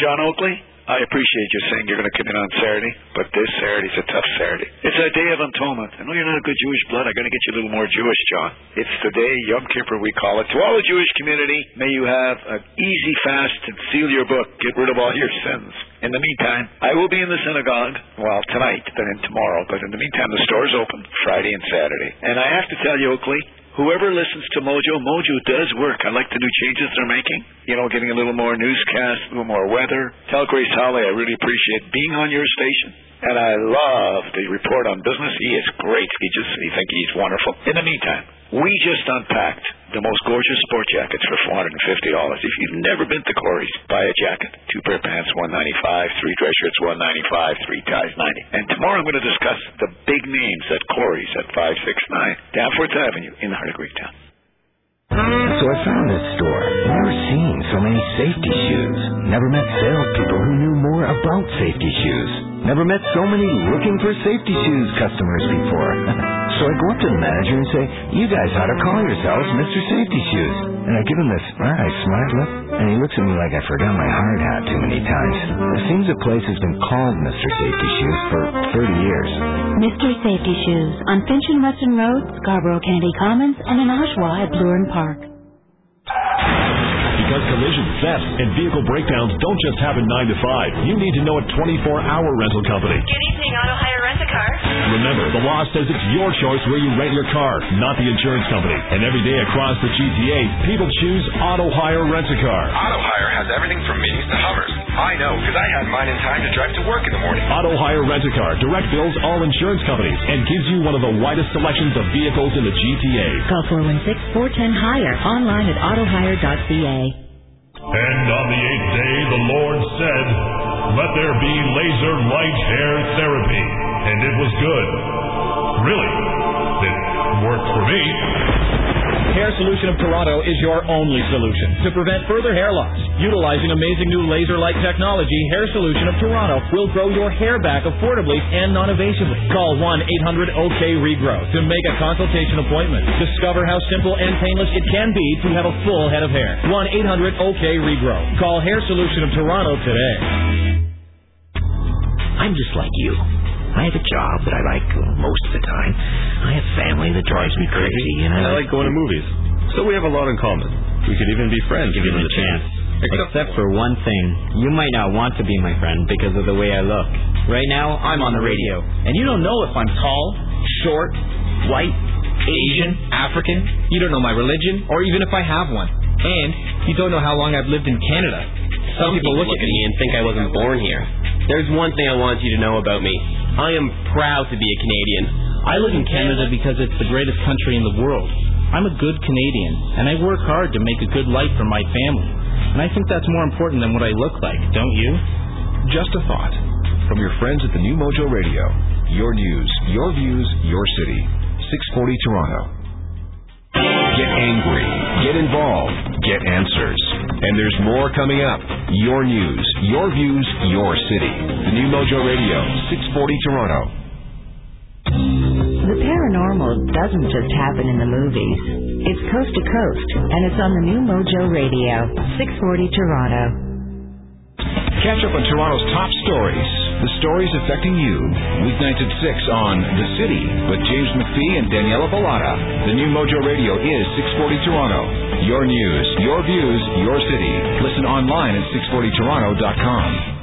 John Oakley, I appreciate you saying you're going to come in on Saturday, but this Saturday's a tough Saturday. It's a day of atonement. I know you're not a good Jewish blood. I'm going to get you a little more Jewish, John. It's the day, Yom Kippur, we call it. To all the Jewish community, may you have an easy fast and seal your book. Get rid of all your sins. In the meantime, I will be in the synagogue, well, tonight, then in tomorrow, but in the meantime, the store's open Friday and Saturday. And I have to tell you, Oakley, whoever listens to Mojo, Mojo does work. I like the new changes they're making. You know, getting a little more newscast, a little more weather. Tell Grace Holly I really appreciate being on your station. And I love the report on business. He is great. He just, you think he's wonderful. In the meantime, we just unpacked the most gorgeous sport jackets for $450. If you've never been to Corey's, buy a jacket. Two pair of pants, 195 Three dress shirts, 195 Three ties, 90 And tomorrow I'm going to discuss the big names at Corey's at 569 Danforth Avenue in the heart of Greektown. So I found this store. Never seen so many safety shoes. Never met salespeople who knew more about safety shoes. Never met so many looking for safety shoes customers before. so I go up to the manager and say, You guys ought to call yourselves Mr. Safety Shoes. And I give him this nice smart look, and he looks at me like I forgot my hard hat too many times. It seems the place has been called Mr. Safety Shoes for 30 years. Mr. Safety Shoes on Finch and Weston Road, Scarborough Kennedy Commons, and in Oshawa at Blurin Park. Because collision, theft, and vehicle breakdowns don't just happen 9 to 5. You need to know a 24-hour rental company. Anything auto hire rent a car? Remember, the law says it's your choice where you rent your car, not the insurance company. And every day across the GTA, people choose Auto Hire Rent a Car. Auto Hire has everything from minis to hovers. I know, because I had mine in time to drive to work in the morning. Auto Hire Rent a Car direct bills all insurance companies and gives you one of the widest selections of vehicles in the GTA. Call 416-410-HIRE online at autohire.ca. And on the eighth day, the Lord said, Let there be laser light hair therapy. And it was good. Really, it worked for me. Hair Solution of Toronto is your only solution to prevent further hair loss. Utilizing amazing new laser light technology, Hair Solution of Toronto will grow your hair back affordably and non-invasively. Call 1-800-OK-REGROW to make a consultation appointment. Discover how simple and painless it can be to have a full head of hair. 1-800-OK-REGROW. Call Hair Solution of Toronto today. I'm just like you. I have a job that I like most of the time. I have family that drives me crazy, and I, I like going to movies. So we have a lot in common. We could even be friends Give given him the a chance. Except, Except for one thing. You might not want to be my friend because of the way I look. Right now, I'm on the radio. And you don't know if I'm tall, short, white, Asian, African. You don't know my religion, or even if I have one. And you don't know how long I've lived in Canada. Some people look at me and think I wasn't born here. There's one thing I want you to know about me. I am proud to be a Canadian. I live in Canada because it's the greatest country in the world. I'm a good Canadian, and I work hard to make a good life for my family. And I think that's more important than what I look like, don't you? Just a thought. From your friends at the New Mojo Radio. Your news, your views, your city. 640 Toronto. Get angry. Get involved. Get answers. And there's more coming up. Your news, your views, your city. The New Mojo Radio, 640 Toronto. The paranormal doesn't just happen in the movies. It's coast to coast, and it's on the new Mojo Radio, 640 Toronto. Catch up on Toronto's top stories. The stories affecting you. Weeknights at 6 on The City with James McPhee and Daniela Balata. The new Mojo Radio is 640 Toronto. Your news, your views, your city. Listen online at 640toronto.com.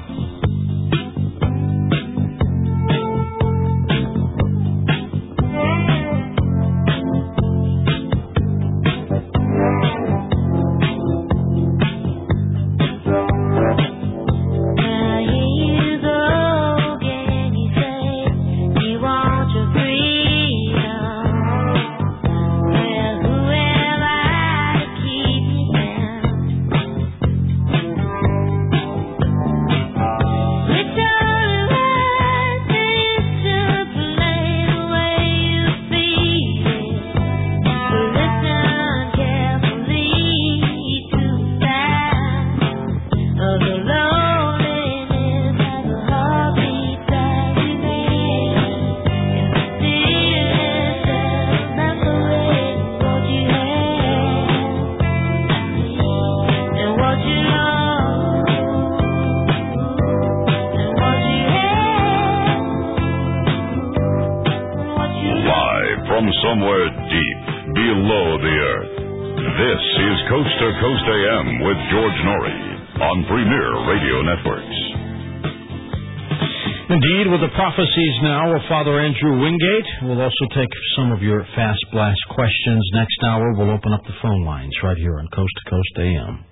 prophecies now of Father Andrew Wingate, we'll also take some of your fast blast questions. Next hour, we'll open up the phone lines right here on Coast to Coast AM.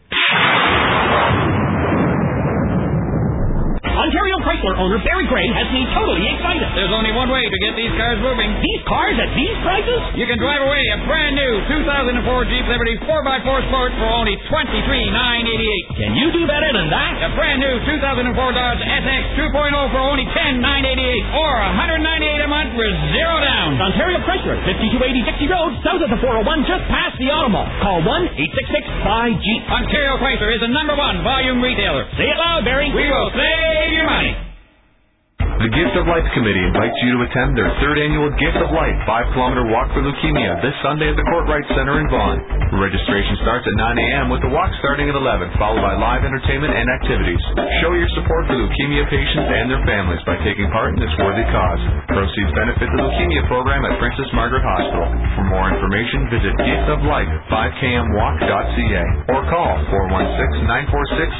Chrysler owner Barry Gray has me totally excited. There's only one way to get these cars moving. These cars at these prices? You can drive away a brand new 2004 Jeep Liberty 4x4 Sport for only $23,988. Can you do better than that? A brand new 2004 Dodge SX 2.0 for only 10,988 or 198 a month with zero down. Ontario Chrysler, 5280 Dixie Road, south of the 401, just past the Auto Mall. Call 1-866-5Jeep. Ontario Chrysler is the number one volume retailer. Say it loud, Barry. We will save your money. The Gift of Life Committee invites you to attend their third annual Gift of Life 5 kilometer walk for leukemia this Sunday at the Courtright Center in Vaughan. Registration starts at 9 a.m. with the walk starting at 11, followed by live entertainment and activities. Show your support for leukemia patients and their families by taking part in this worthy cause. Proceeds benefit the leukemia program at Princess Margaret Hospital. For more information, visit giftoflife5kmwalk.ca or call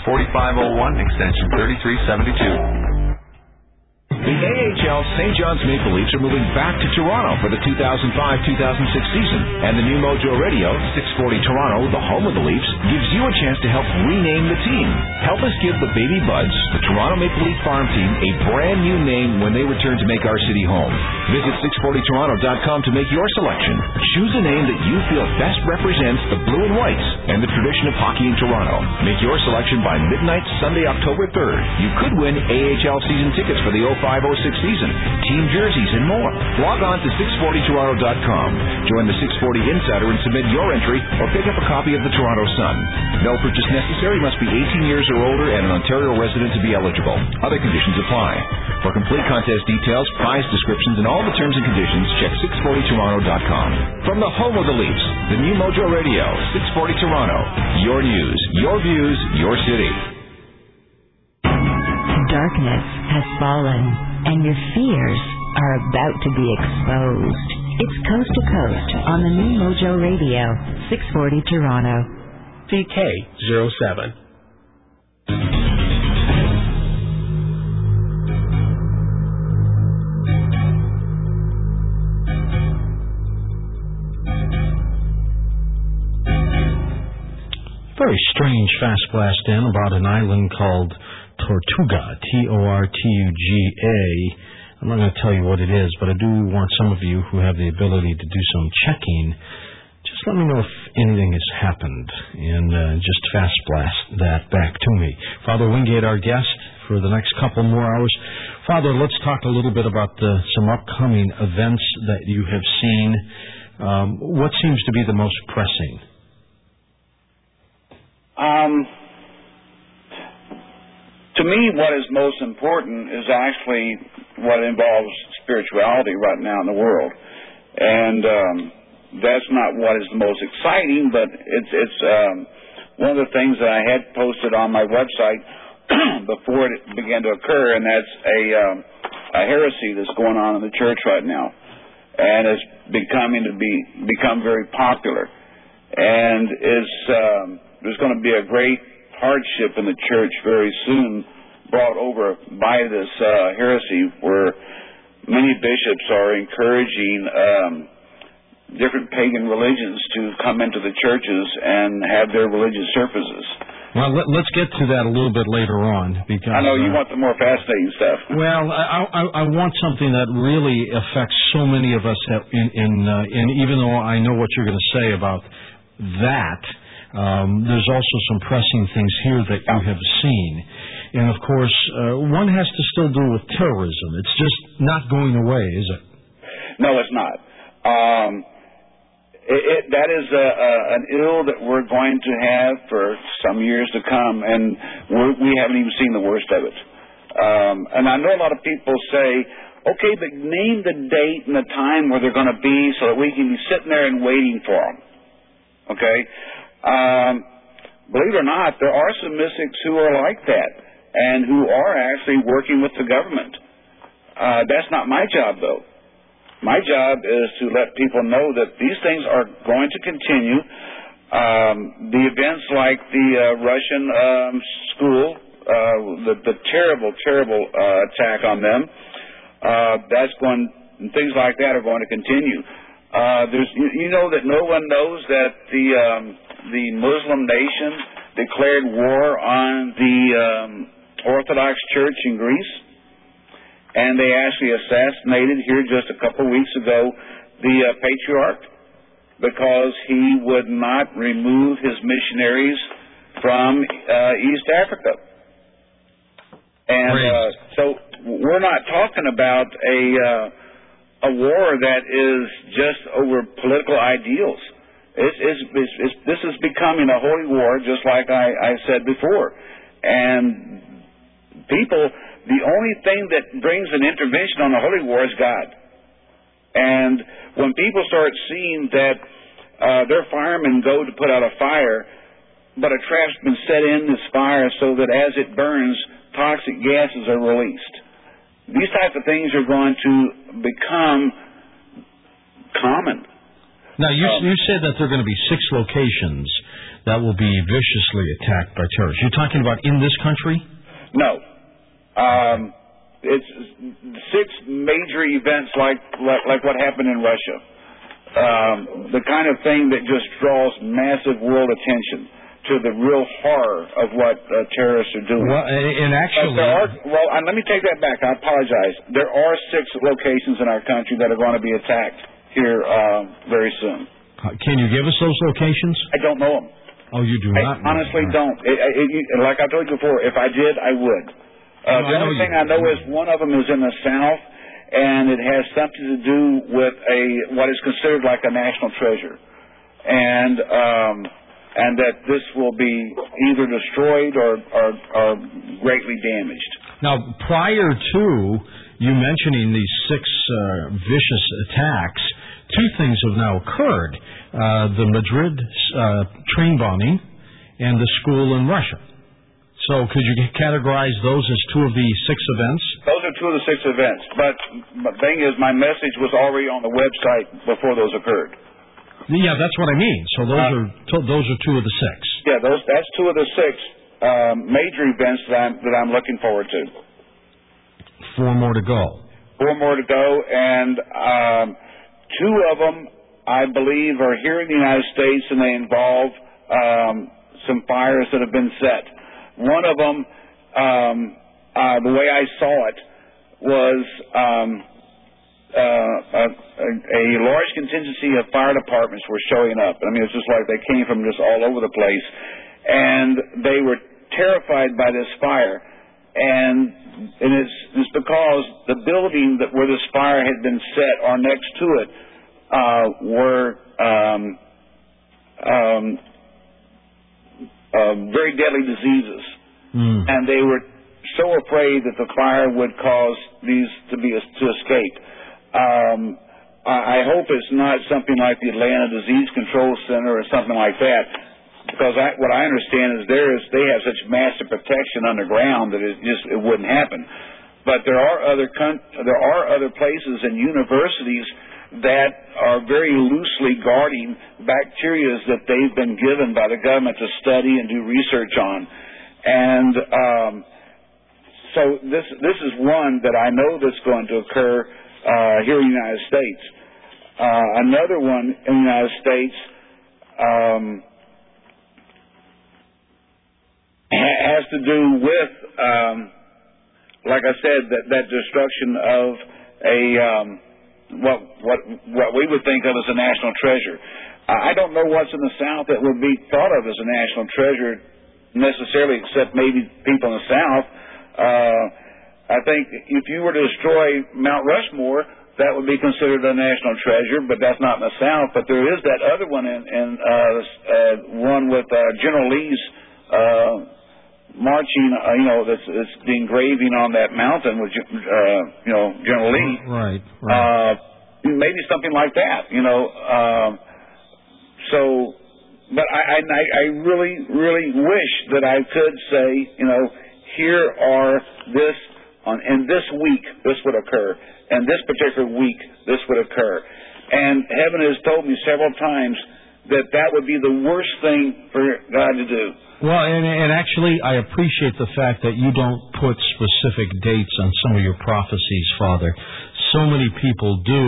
416-946-4501 extension 3372. The AHL St. John's Maple Leafs are moving back to Toronto for the 2005-2006 season, and the new Mojo Radio, 640 Toronto, the home of the Leafs, gives you a chance to help rename the team. Help us give the Baby Buds, the Toronto Maple Leaf farm team, a brand new name when they return to make our city home. Visit 640toronto.com to make your selection. Choose a name that you feel best represents the blue and whites and the tradition of hockey in Toronto. Make your selection by midnight Sunday, October 3rd. You could win AHL season tickets for the oh 0506 season, team jerseys, and more. Log on to 640toronto.com. Join the 640 Insider and submit your entry or pick up a copy of the Toronto Sun. No purchase necessary. Must be 18 years or older and an Ontario resident to be eligible. Other conditions apply. For complete contest details, prize descriptions, and all the terms and conditions, check 640toronto.com. From the home of the Leafs, the new Mojo Radio, 640 Toronto. Your news, your views, your city. Darkness has fallen. and your fears are about to be exposed. It's Coast to Coast on the new Mojo Radio, 640 Toronto. DK07. Very strange fast blast in about an island called Tortuga, T-O-R-T-U-G-A. I'm not going to tell you what it is, but I do want some of you who have the ability to do some checking. Just let me know if anything has happened, and uh, just fast blast that back to me. Father Wingate, our guest for the next couple more hours. Father, let's talk a little bit about the, some upcoming events that you have seen. Um, what seems to be the most pressing? Um, to me, what is most important is actually what involves spirituality right now in the world, and um, that's not what is the most exciting, but it's it's um, one of the things that I had posted on my website before it began to occur, and that's a um, a heresy that's going on in the church right now, and is becoming to be become very popular, and is um, there's going to be a great hardship in the church very soon brought over by this uh, heresy where many bishops are encouraging um, different pagan religions to come into the churches and have their religious services. Well, let, us get to that a little bit later on because I know you uh, want the more fascinating stuff. Well, I, I, I want something that really affects so many of us. That in, in uh, and even though I know what you're going to say about that, um, there's also some pressing things here that you have seen. And of course, uh, one has to still do with terrorism. It's just not going away, is it? No, it's not. Um, it, it, that is a, a, an ill that we're going to have for some years to come, and we're, we haven't even seen the worst of it. Um, and I know a lot of people say, okay, but name the date and the time where they're going to be so that we can be sitting there and waiting for them. Okay? Um, believe it or not, there are some mystics who are like that and who are actually working with the government. Uh, that's not my job, though. My job is to let people know that these things are going to continue. Um, the events like the uh, Russian um, school, uh, the, the terrible, terrible uh, attack on them, uh, that's going. Things like that are going to continue. Uh, there's, you, you know that no one knows that the um, the Muslim nation declared war on the um, Orthodox Church in Greece, and they actually assassinated here just a couple weeks ago the uh, patriarch because he would not remove his missionaries from uh, East Africa. And uh, so we're not talking about a uh, a war that is just over political ideals. It's, it's, it's, it's, this is becoming a holy war, just like I, I said before. And people, the only thing that brings an intervention on a holy war is God. And when people start seeing that uh, their firemen go to put out a fire, but a trap's been set in this fire so that as it burns, toxic gases are released. These type of things are going to become common. Now, you, um, you said that there are going to be six locations that will be viciously attacked by terrorists. You're talking about in this country? No. Um, it's six major events like, like, like what happened in Russia. Um, the kind of thing that just draws massive world attention to the real horror of what uh, terrorists are doing. Well, and actually, are, well, and let me take that back. I apologize. There are six locations in our country that are going to be attacked here uh, very soon. Can you give us those locations? I don't know them. Oh, you do not? I not. honestly don't. It, it, it, like I told you before, if I did, I would. Uh, No, the only you thing I know is one of them is in the south, and it has something to do with a what is considered like a national treasure, and um, and that this will be either destroyed or or, or greatly damaged. Now, prior to you mentioning these six uh, vicious attacks, two things have now occurred: uh, the Madrid uh, train bombing and the school in Russia. So, could you categorize those as two of the six events? Those are two of the six events. But the thing is, my message was already on the website before those occurred. Yeah, that's what I mean. So those Uh, are those are two of the six. Yeah, those that's two of the six um, major events that I'm that I'm looking forward to. Four more to go. Four more to go, and um, two of them I believe are here in the United States, and they involve um, some fires that have been set. One of them, um, uh, the way I saw it, was um, uh, a, a, large contingency of fire departments were showing up. I mean, it's just like they came from just all over the place, and they were terrified by this fire. And and it's, it's because the building that where this fire had been set or next to it uh, were um, um, uh, very deadly diseases, and they were so afraid that the fire would cause these to be to escape. Um, I, I hope it's not something like the Atlanta Disease Control Center or something like that, because I, what I understand is there is they have such massive protection underground that it just it wouldn't happen. But there are other there are other places and universities that are very loosely guarding bacteria that they've been given by the government to study and do research on. And um, so this this is one that I know that's going to occur uh, here in the United States. Uh, another one in the United States um, has to do with, um, like I said, that that destruction of a um, what what what we would think of as a national treasure. I don't know what's in the South that would be thought of as a national treasure necessarily, except maybe people in the South. Uh, I think if you were to destroy Mount Rushmore, that would be considered a national treasure, but that's not in the South. But there is that other one in uh, uh, one with uh, General Lee's uh, marching. Uh, you know, that's it's the engraving on that mountain with uh, you know General Lee. Right. Uh, maybe something like that. You know. Um, so, but I, I I really really wish that I could say you know here are this on in this week this would occur and this particular week this would occur and heaven has told me several times that that would be the worst thing for God to do. Well, and, and actually, I appreciate the fact that you don't put specific dates on some of your prophecies, Father. So many people do,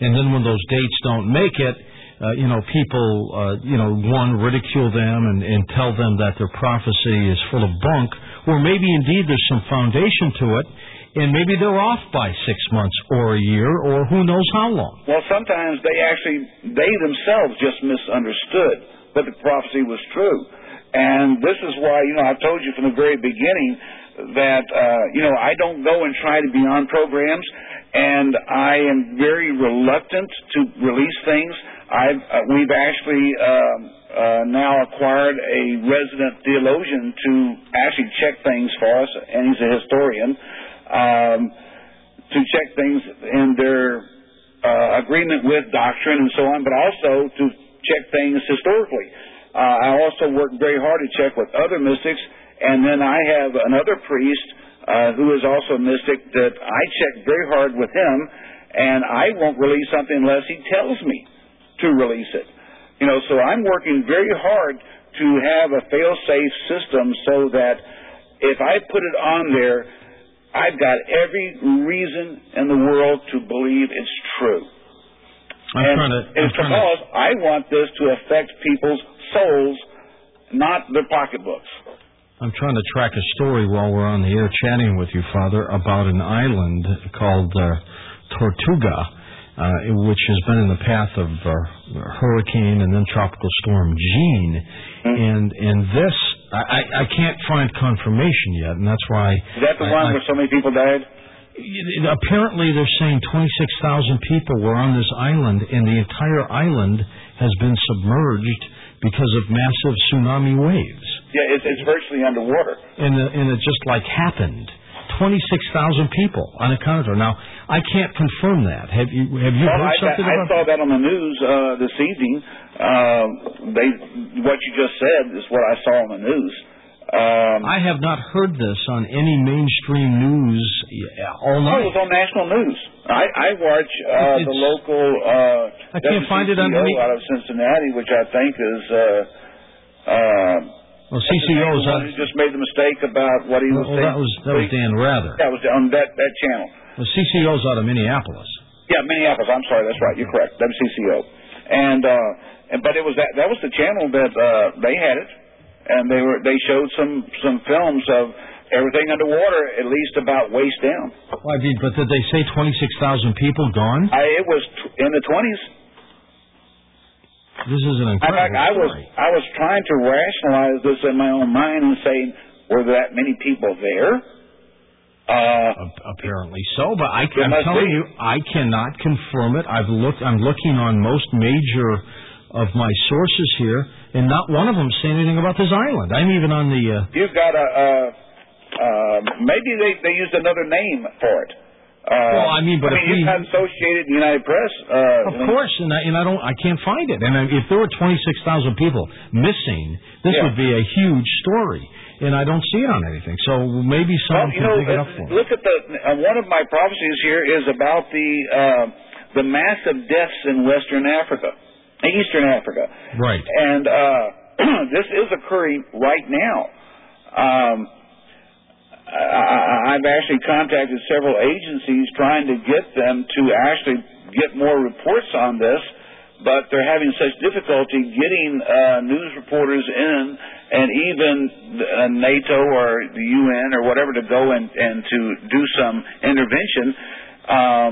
and then when those dates don't make it, uh, you know, people, uh, you know, one ridicule them and, and tell them that their prophecy is full of bunk, or maybe indeed there's some foundation to it, and maybe they're off by six months or a year or who knows how long. Well, sometimes they actually they themselves just misunderstood, that the prophecy was true. And this is why, you know, I've told you from the very beginning that, uh, you know, I don't go and try to be on programs, and I am very reluctant to release things. I've, uh, we've actually um, uh, now acquired a resident theologian to actually check things for us, and he's a historian, um, to check things in their uh, agreement with doctrine and so on, but also to check things historically. Uh, I also work very hard to check with other mystics, and then I have another priest uh, who is also a mystic that I check very hard with him, and I won't release something unless he tells me to release it. You know, so I'm working very hard to have a fail-safe system so that if I put it on there, I've got every reason in the world to believe it's true. I'm and trying to. I'm it's to because I want this to affect people's souls, not their pocketbooks. I'm trying to track a story while we're on the air chatting with you, Father, about an island called uh, Tortuga, uh, which has been in the path of uh, hurricane and then tropical storm Jeanne. And and this, I, I can't find confirmation yet, and that's why. Is that the I- one I- where so many people died? Apparently, they're saying 26,000 people were on this island, and the entire island has been submerged because of massive tsunami waves. Yeah, it's, it's virtually underwater. and and it just like happened. Twenty six thousand people unaccounted for. Now I can't confirm that. Have you have you well, heard I, something I about? saw that on the news uh, this evening. Uh, they, what you just said is what I saw on the news. Um, I have not heard this on any mainstream news all night. it was on national news. I, I watch uh, the local. Uh, I can't find it on WCCO any- out of Cincinnati, which I think is. Uh, uh, Well, CCO's on. just made the mistake about what he was Well, saying. that was that was Dan Rather. That was on that that channel. The CCO's out of Minneapolis. Yeah, Minneapolis. I'm sorry, that's right. You're correct. WCCO. And uh, and but it was that that was the channel that uh, they had it, and they were they showed some some films of everything underwater, at least about waist down. Well, I mean, but did they say 26,000 people gone? I, it was t- in the twenties. This is an In fact, incredible I was. I was trying to rationalize this in my own mind and saying, were there that many people there? Uh, Apparently so, but I, telling be. you, I cannot confirm it. I've looked. I'm looking on most major of my sources here, and not one of them say anything about this island. I'm even on the. Uh, you've got a. Uh, uh, maybe they they used another name for it. Uh, Well, I mean, but I if mean, we- you've got Associated in the United Press. Uh, of course, and I, and I don't. I can't find it. And I, if there were 26,000 people missing, this Yeah. would be a huge story, and I don't see it on anything. So maybe Well, someone you can know, dig it uh, up for me. look at the uh, one of my prophecies here is about the uh, the massive deaths in Western Africa, Eastern Africa, Right. and uh, this is occurring right now. Um, I've actually contacted several agencies trying to get them to actually get more reports on this, but they're having such difficulty getting uh, news reporters in, and even uh, NATO or the UN or whatever to go and, and to do some intervention. Um,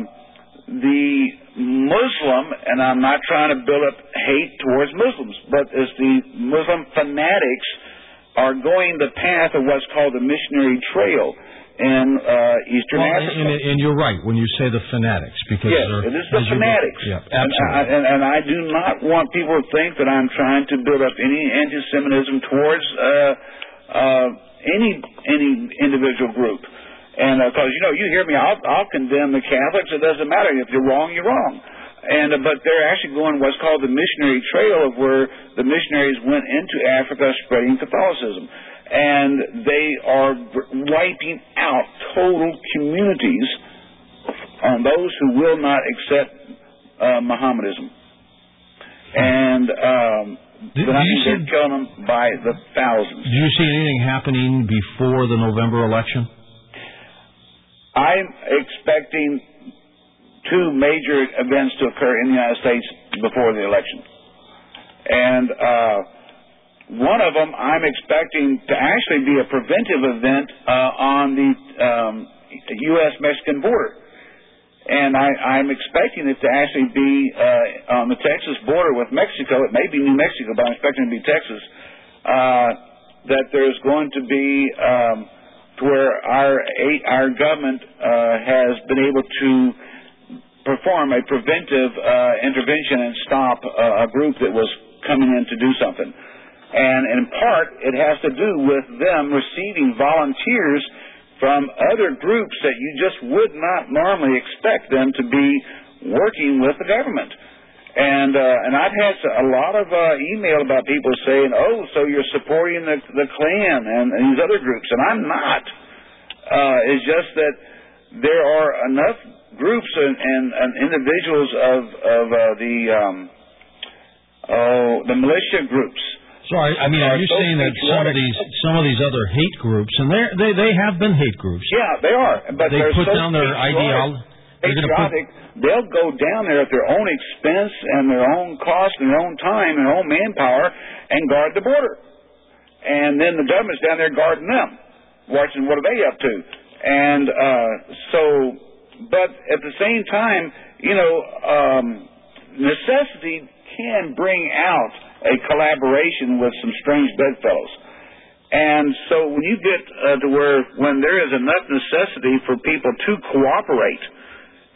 the Muslim, and I'm not trying to build up hate towards Muslims, but as the Muslim fanatics are going the path of what's called the missionary trail in uh, Eastern Well, Africa. and, and you're right when you say the fanatics because Yes, it is the fanatics. Yeah, And absolutely. I, and, and I do not want people to think that I'm trying to build up any anti-Semitism towards uh, uh, any any individual group. And because you know, you hear me, I'll, I'll condemn the Catholics. It doesn't matter if you're wrong, you're wrong. And uh, but they're actually going what's called the missionary trail of where the missionaries went into Africa spreading Catholicism, and they are wiping out total communities on those who will not accept uh, Mohammedanism. And um, Do- but I do you think they're see- killing them by the thousands. Do you see anything happening before the November election? I'm expecting two major events to occur in the United States before the election. And uh, one of them I'm expecting to actually be a preventive event uh, on the um, U.S. Mexican border. And I, I'm expecting it to actually be uh, on the Texas border with Mexico. It may be New Mexico, but I'm expecting it to be Texas. Uh, that there's going to be um, to where our our government uh, has been able to perform a preventive uh, intervention and stop a group that was coming in to do something. And in part, it has to do with them receiving volunteers from other groups that you just would not normally expect them to be working with the government. And uh, and I've had a lot of uh, email about people saying, "Oh, so you're supporting the the Klan and, and these other groups," and I'm not. Uh, it's just that there are enough groups and, and, and individuals of of uh, the um, oh the militia groups. So I, I mean, are you saying that some of these some of these other hate groups, and they they they have been hate groups. Yeah, they are. But they put so down their patriotic- ideology. To put patriotic, they'll go down there at their own expense and their own cost and their own time and their own manpower and guard the border. And then the government's down there guarding them, watching what are they up to. And uh, so, but at the same time, you know, um, necessity can bring out a collaboration with some strange bedfellows. And so when you get uh, to where when there is enough necessity for people to cooperate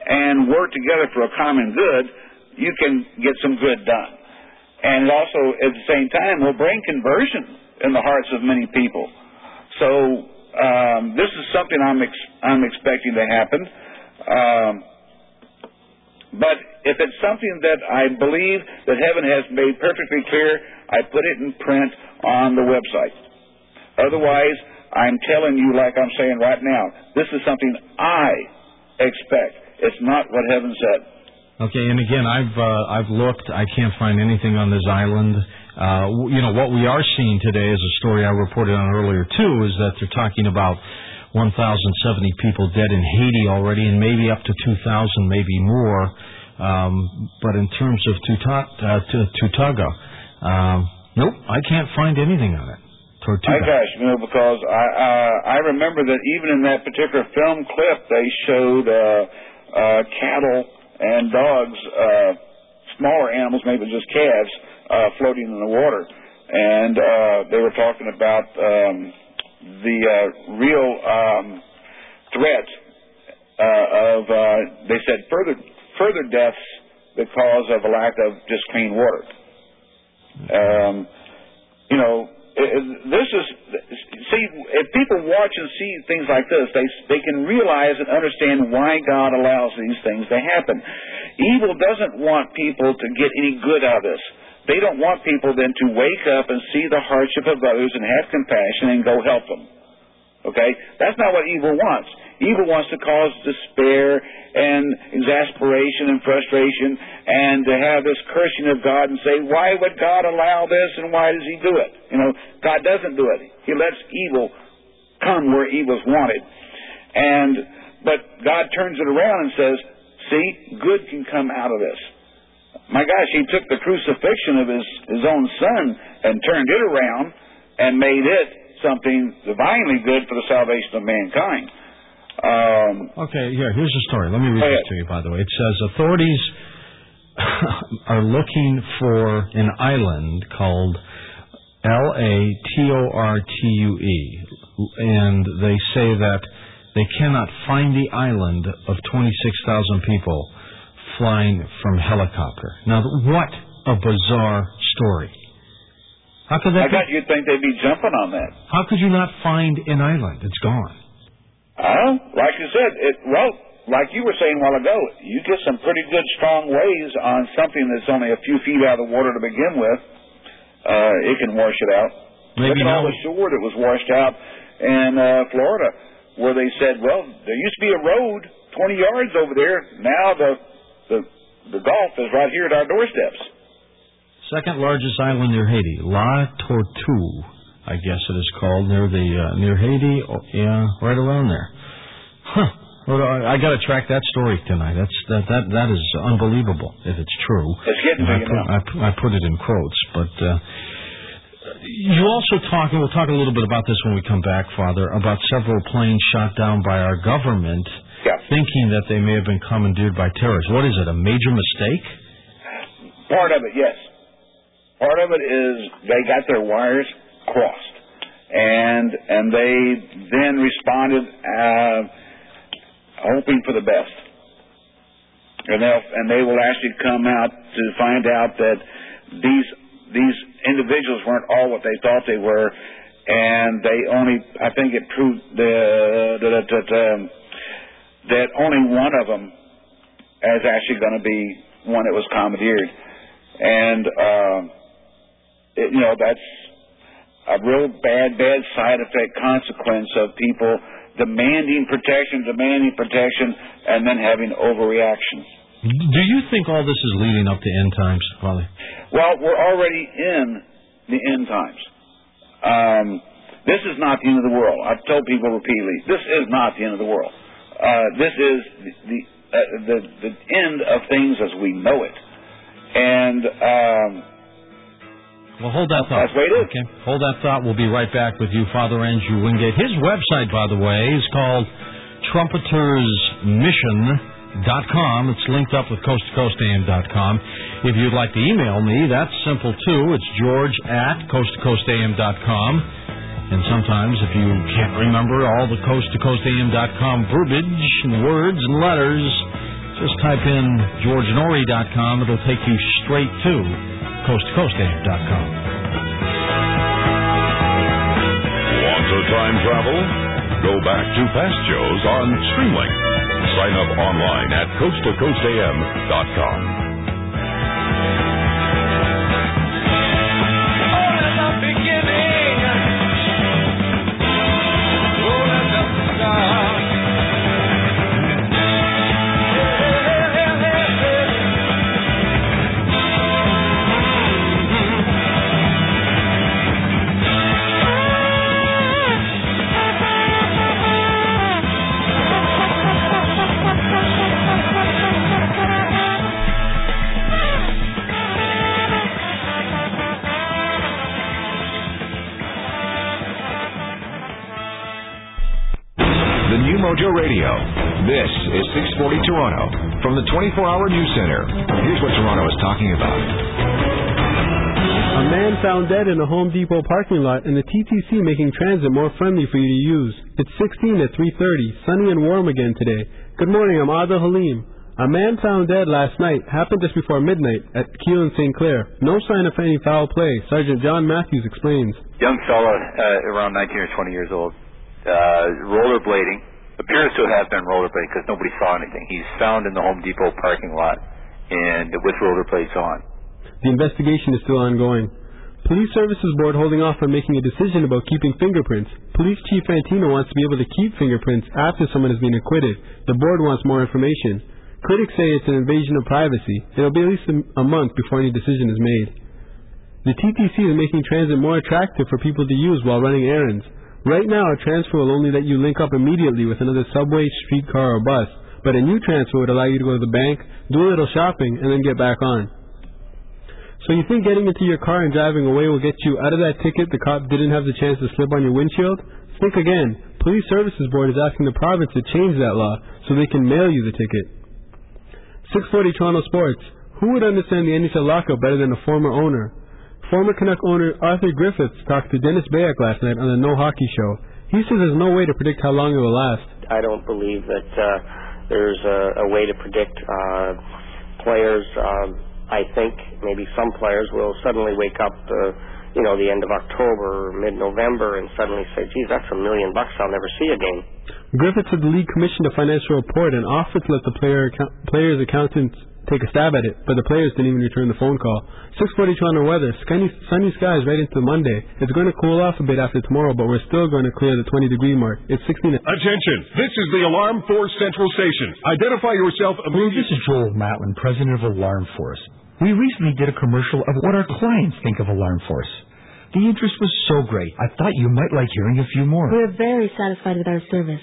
and work together for a common good, you can get some good done. And also, at the same time, will bring conversion in the hearts of many people. So um, this is something I'm ex- I'm expecting to happen. Um, but if it's something that I believe that heaven has made perfectly clear, I put it in print on the website. Otherwise, I'm telling you, like I'm saying right now, this is something I expect. It's not what heaven said. Okay, and again, I've uh, I've looked. I can't find anything on this island. Uh, you know what we are seeing today is a story I reported on earlier too. Is that they're talking about 1,070 people dead in Haiti already, and maybe up to 2,000, maybe more. Um, but in terms of Tuta- uh, um, nope, I can't find anything on it. Tortuga. gosh, you know, because I uh, I remember that even in that particular film clip, they showed uh, uh, cattle and dogs, uh, smaller animals, maybe just calves, uh, floating in the water, and uh, they were talking about um, the uh, real um, threat uh, of uh, they said further further deaths because of a lack of just clean water. Um, you know, this is see if people watch and see things like this, they they can realize and understand why God allows these things to happen. Evil doesn't want people to get any good out of this. They don't want people then to wake up and see the hardship of others and have compassion and go help them. Okay? That's not what evil wants. Evil wants to cause despair and exasperation and frustration and to have this cursing of God and say, why would God allow this and why does He do it? You know, God doesn't do it. He lets evil come where evil's wanted. And, but God turns it around and says, see, good can come out of this. My gosh, He took the crucifixion of His, His own Son and turned it around and made it something divinely good for the salvation of mankind. Um, Okay, here, here's the story. Let me read this to you, by the way. It says authorities are looking for an island called L A T O R T U E, and they say that they cannot find the island of 26,000 people flying from helicopter. Now, what a bizarre story. How could I that be? got you'd think they'd be jumping on that. How could you not find an island? It's gone. Oh, like you said, it well, like you were saying a while ago, you get some pretty good strong waves on something that's only a few feet out of the water to begin with. Uh, it can wash it out. Maybe Look at all the shore that was washed out in uh, Florida, where they said, well, there used to be a road 20 yards over there. Now the the the Gulf is right here at our doorsteps. Second largest island near Haiti, La Tortue, I guess it is called, near the uh, near Haiti. Oh, yeah, right around there. Huh. Well, I, I got to track that story tonight. That's that that that is unbelievable if it's true. It's getting I put. I, I put it in quotes, but. Uh, you also talk, and we'll talk a little bit about this when we come back, Father, about several planes shot down by our government, thinking that they may have been commandeered by terrorists. What is it? A major mistake? Part of it, yes. Part of it is they got their wires crossed, and and they then responded uh, hoping for the best, and they will and they will actually come out to find out that these these individuals weren't all what they thought they were, and they only I think it proved the, that that, um, that only one of them is actually going to be one that was commandeered, and um, it, you know that's a real bad, bad side effect consequence of people demanding protection, demanding protection, and then having overreaction. Do you think all this is leading up to end times, Father? Well, we're already in the end times. Um, this is not the end of the world. I've told people repeatedly, this is not the end of the world. Uh, this is the the, uh, the the end of things as we know it. And um, Well, hold that thought. That's the way it is. Okay, hold that thought. We'll be right back with you, Father Andrew Wingate. His website, by the way, is called trumpetersmission.com. It's linked up with coasttocoastam.com. If you'd like to email me, that's simple too. It's george at coasttocoastam.com. And sometimes, if you can't remember all the coasttocoastam.com verbiage and words and letters, just type in georgenoory.com. It'll take you straight to coasttocoastam.com. Want to time travel? Go back to past shows on Streamlink. Sign up online at coasttocoastam.com. 24 hour news center. Here's what Toronto is talking about. A man found dead in a Home Depot parking lot and the TTC making transit more friendly for you to use. It's 16 at 3.30, sunny and warm again today. Good morning, I'm Ada Halim. A man found dead last night happened just before midnight at Keele and St. Clair. No sign of any foul play, Sergeant John Matthews explains. Young fella, uh, around 19 or 20 years old, uh, rollerblading Appears to have been rollerblading because nobody saw anything. He's found in the Home Depot parking lot and with rollerblades on. The investigation is still ongoing. Police Services Board holding off on making a decision about keeping fingerprints. Police Chief Fantino wants to be able to keep fingerprints after someone has been acquitted. The board wants more information. Critics say it's an invasion of privacy. It'll be at least a month before any decision is made. The TTC is making transit more attractive for people to use while running errands. Right now, a transfer will only let you link up immediately with another subway, streetcar, or bus, but a new transfer would allow you to go to the bank, do a little shopping, and then get back on. So you think getting into your car and driving away will get you out of that ticket the cop didn't have the chance to slip on your windshield? Think again. Police Services Board is asking the province to change that law so they can mail you the ticket. 640 Toronto Sports. Who would understand the NHL lockout better than a former owner? Former Canuck owner Arthur Griffiths talked to Dennis Beyak last night on the No Hockey Show. He says there's no way to predict how long it will last. I don't believe that uh, there's a, a way to predict uh, players. Um, I think maybe some players will suddenly wake up, uh, you know, the end of October or mid-November and suddenly say, geez, that's a million bucks I'll never see again. Griffiths said the league commissioned a financial report and offered to let the player account- players' accountants take a stab at it, but the players didn't even return the phone call. 640 Toronto weather, sunny, sunny skies right into Monday. It's going to cool off a bit after tomorrow, but we're still going to clear the 20 degree mark. It's 16. Attention! This is the Alarm Force Central Station. Identify yourself Hello, this is Joel Matlin, president of Alarm Force. We recently did a commercial of what our clients think of Alarm Force. The interest was so great, I thought you might like hearing a few more. We're very satisfied with our service.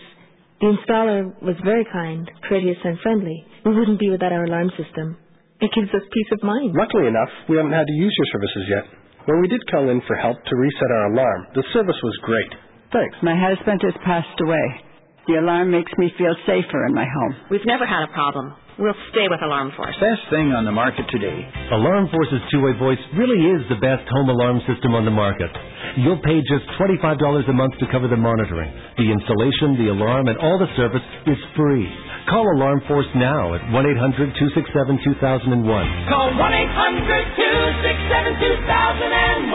The installer was very kind, courteous, and friendly. We wouldn't be without our alarm system. It gives us peace of mind. Luckily enough, we haven't had to use your services yet. When we did call in for help to reset our alarm, the service was great. Thanks. My husband has passed away. The alarm makes me feel safer in my home. We've never had a problem. We'll stay with Alarm Force. Best thing on the market today. Alarm Force's two-way voice really is the best home alarm system on the market. You'll pay just $25 a month to cover the monitoring. The installation, the alarm, and all the service is free. Call Alarm Force now at 1-800-267-2001. Call 1-800-267-2001.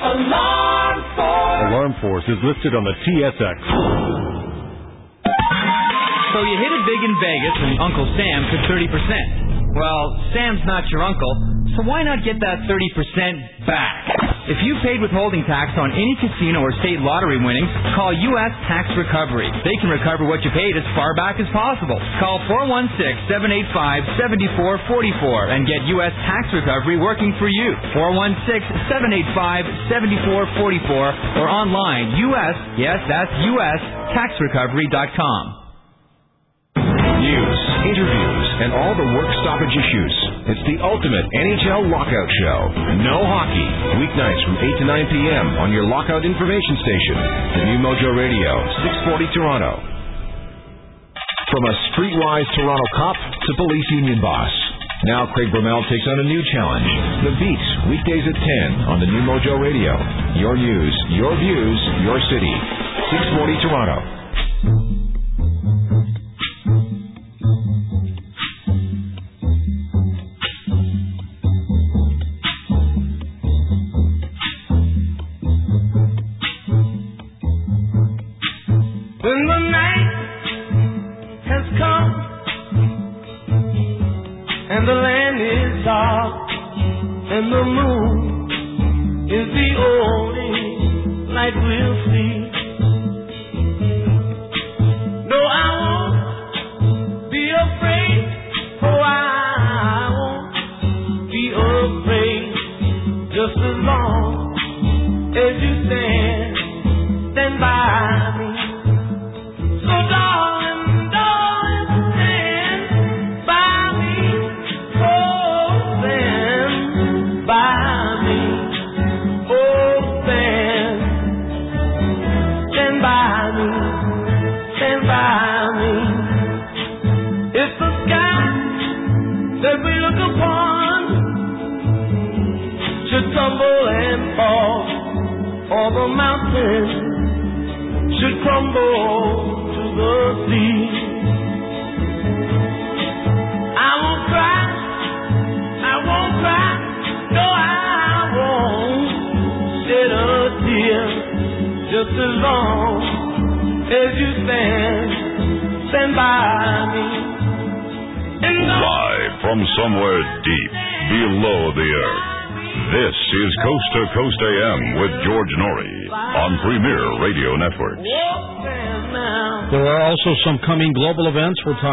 Alarm Force. Alarm Force is listed on the TSX. So you hit it big in Vegas and Uncle Sam took 30%. Well, Sam's not your uncle, so why not get that 30% back? If you paid withholding tax on any casino or state lottery winnings, call U.S. Tax Recovery. They can recover what you paid as far back as possible. Call 416-785-7444 and get U.S. Tax Recovery working for you. 416-785-7444 or online, U.S., yes, that's U.S., taxrecovery.com news, interviews, and all the work stoppage issues. It's the ultimate NHL lockout show. No hockey. Weeknights from 8 to 9 p.m. on your lockout information station. The new Mojo Radio, 640 Toronto. From a streetwise Toronto cop to police union boss. Now Craig Bromell takes on a new challenge. The Beat, weekdays at 10 on the new Mojo Radio. Your news, your views, your city. 640 Toronto.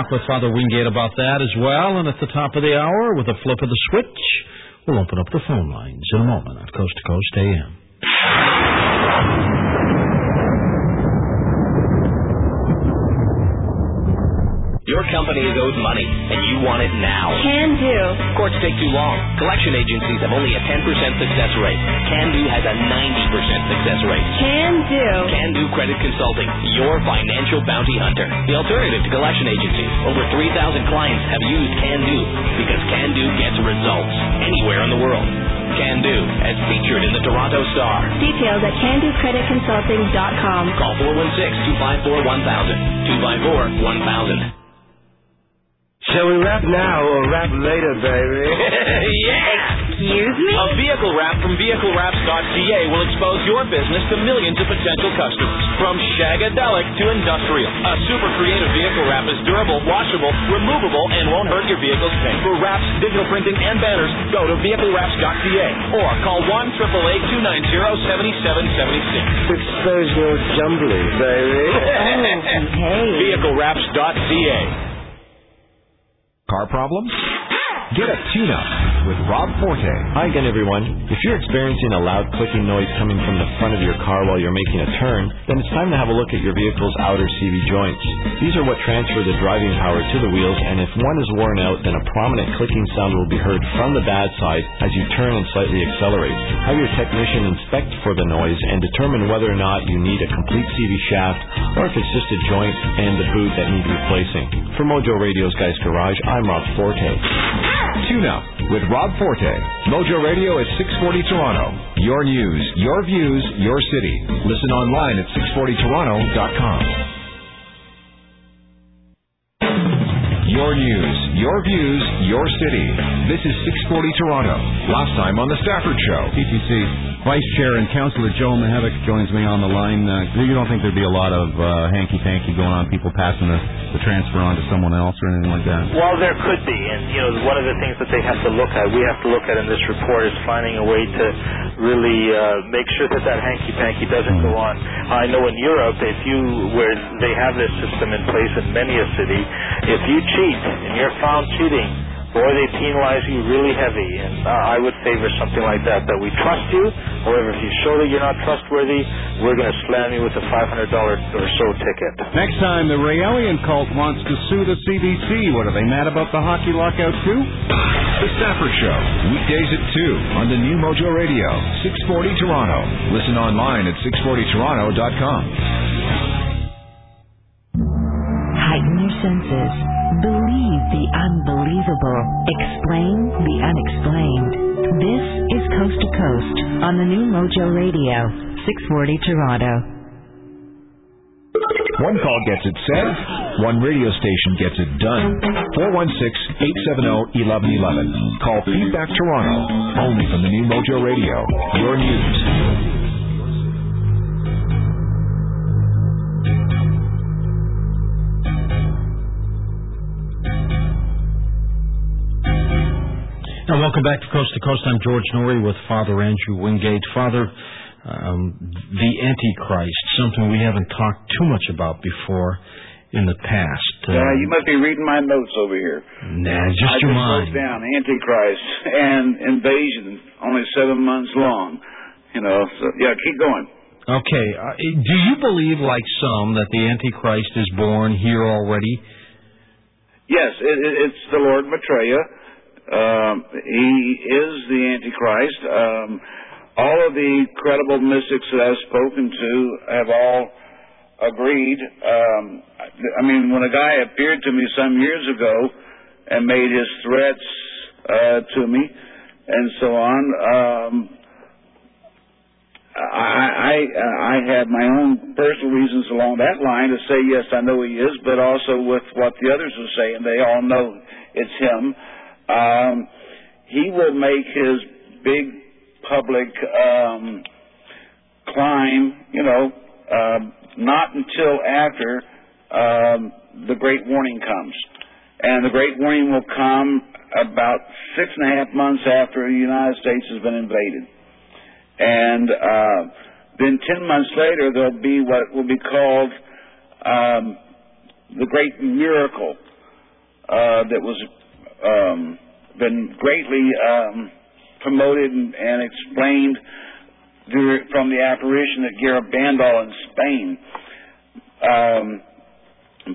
Talk with Father Wingate about that as well. And at the top of the hour, with a flip of the switch, we'll open up the phone lines in a moment on Coast to Coast AM. Company is owed money, and you want it now. Can do. Courts take too long. Collection agencies have only a 10% success rate. Can do has a 90% success rate. Can do. Can do Credit Consulting, your financial bounty hunter. The alternative to collection agencies. Over 3,000 clients have used Can do because Can do gets results anywhere in the world. Can do, as featured in the Toronto Star. Details at candocreditconsulting.com. Call 416 254 1000. 254 1000. Shall we rap now or rap later, baby? yeah! Excuse me? A vehicle wrap from vehiclewraps.ca will expose your business to millions of potential customers. From shagadelic to industrial. A super creative vehicle wrap is durable, washable, removable, and won't hurt your vehicle's paint. For wraps, digital printing, and banners, go to vehiclewraps.ca or call 1 290 7776 Expose your jumbly, baby. okay. Vehiclewraps.ca. Car problems? Get a tune-up with Rob Forte. Hi again, everyone. If you're experiencing a loud clicking noise coming from the front of your car while you're making a turn, then it's time to have a look at your vehicle's outer CV joints. These are what transfer the driving power to the wheels, and if one is worn out, then a prominent clicking sound will be heard from the bad side as you turn and slightly accelerate. Have your technician inspect for the noise and determine whether or not you need a complete CV shaft or if it's just a joint and the boot that need replacing. For Mojo Radio's Guys Garage, I'm Rob Forte. Tune up with Rob Forte. Mojo Radio at 640 Toronto. Your news, your views, your city. Listen online at 640toronto.com. Your news, your views, your city. This is 640 Toronto. Last time on the Stafford Show. TTC Vice Chair and Councillor Joe Mihevc joins me on the line. Uh, you don't think there'd be a lot of uh, hanky-panky going on, people passing the, the transfer on to someone else or anything like that? Well, there could be, and you know, one of the things that they have to look at, we have to look at in this report, is finding a way to really uh, make sure that that hanky-panky doesn't go on. I know in Europe, if you where they have this system in place in many a city, if you cheat and you're found cheating, boy, they penalize you really heavy. And uh, I would favor something like that. That we trust you. However, if you show that you're not trustworthy, we're going to slam you with a $500 or so ticket. Next time, the Raelian cult wants to sue the CBC. What are they mad about the hockey lockout too? The Stafford Show, weekdays at 2 on the new Mojo Radio, 640 Toronto. Listen online at 640toronto.com. Senses. Believe the unbelievable. Explain the unexplained. This is Coast to Coast on the new Mojo Radio, 640 Toronto. One call gets it said, one radio station gets it done. 416-870-1111. Call Feedback Toronto, only from the new Mojo Radio. Your news. Now, welcome back to Coast to Coast. I'm George Noory with Father Andrew Wingate. Father, um, the Antichrist, something we haven't talked too much about before in the past. Yeah, you must be reading my notes over here. Nah, just I your just mind. wrote down Antichrist and invasion, only seven months long. You know, so yeah, keep going. Okay. Uh, do you believe, like some, that the Antichrist is born here already? Yes, it, it, it's the Lord Maitreya. Um, he is the Antichrist. Um, all of the credible mystics that I've spoken to have all agreed. Um, I mean, when a guy appeared to me some years ago and made his threats uh, to me and so on, um, I I, uh, I have my own personal reasons along that line to say yes, I know he is, but also with what the others are saying, they all know it's him. Um, he will make his big public um, climb, you know, uh, not until after um, the great warning comes. And the great warning will come about six and a half months after the United States has been invaded. And uh, then ten months later, there'll be what will be called um, the great miracle uh, that was um, been greatly um, promoted and, and explained from the apparition at Garabandal in Spain. Um,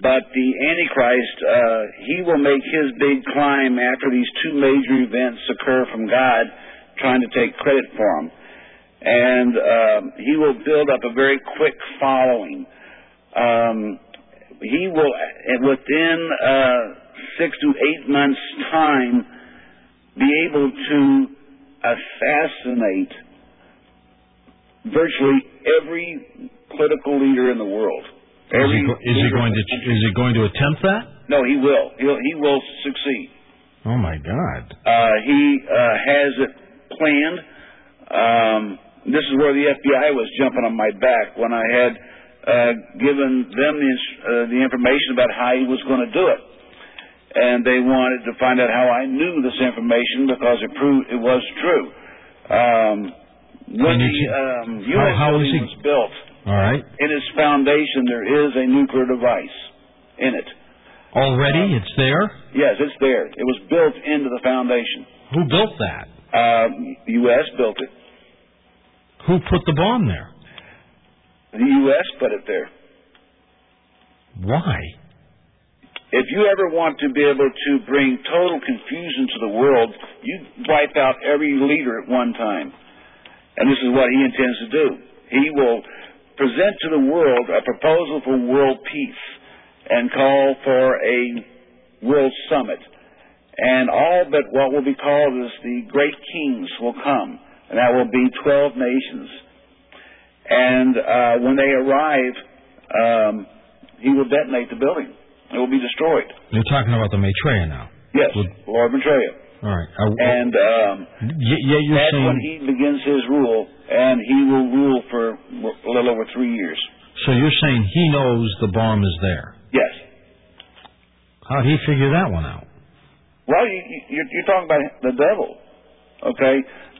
but the Antichrist, uh, he will make his big climb after these two major events occur from God, trying to take credit for them. And um, he will build up a very quick following. Um, he will, within uh, six to eight months' time, be able to assassinate virtually every political leader in the world. Is he, is he going to is he going to attempt that? No, he will. He'll, he will succeed. Oh my God! Uh, he uh, has it planned. Um, this is where the FBI was jumping on my back when I had uh, given them the, uh, the information about how he was going to do it, and they wanted to find out how I knew this information because it proved it was true. Um, when the you- um, how- U.S. how he- was built, All right. in its foundation there is a nuclear device in it. Already, it's there. Yes, it's there. It was built into the foundation. Who built that? Uh, U.S. built it. Who put the bomb there? The U.S. put it there. Why? If you ever want to be able to bring total confusion to the world, you wipe out every leader at one time. And this is what he intends to do. He will present to the world a proposal for world peace and call for a world summit. And all but what will be called as the great kings will come. And that will be 12 nations. And uh, when they arrive, um, he will detonate the building. It will be destroyed. You're talking about the Maitreya now. Yes, Lord Maitreya. All right. Uh, And um, y- yeah, you're that's saying. when he begins his rule, and he will rule for a little over three years. So you're saying he knows the bomb is there. Yes. How'd he figure that one out? Well, you, you, you're, you're talking about the devil, okay?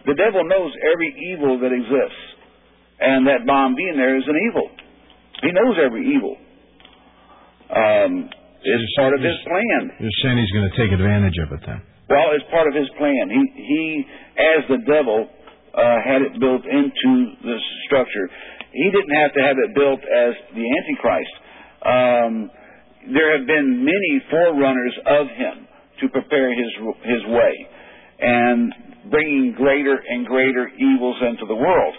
The devil knows every evil that exists, and that bomb being there is an evil. He knows every evil. Um, it's part of his plan. You're saying he's going to take advantage of it then. Well, it's part of his plan. He, he as the devil, uh, had it built into the structure. He didn't have to have it built as the Antichrist. Um, there have been many forerunners of him to prepare his his way, and bringing greater and greater evils into the world,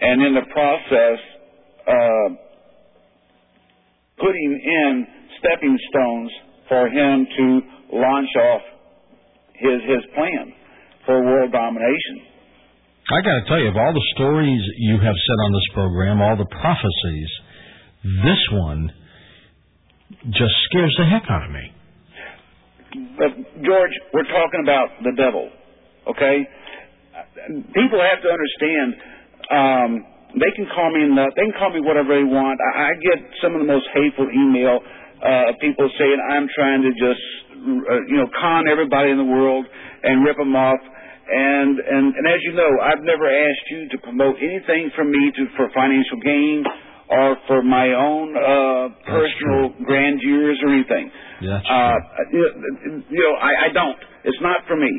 and in the process, uh, putting in stepping stones for him to launch off his his plan for world domination. I got to tell you, of all the stories you have said on this program, all the prophecies, this one just scares the heck out of me. But George, we're talking about the devil, okay? People have to understand. Um, they can call me. They can call me whatever they want. I, I get some of the most hateful email uh, people saying I'm trying to just uh, you know con everybody in the world and rip them off. And, and and as you know, I've never asked you to promote anything from me to for financial gain or for my own uh, personal grandeurs or anything. That's Uh, you know, you know, I, I don't. It's not for me.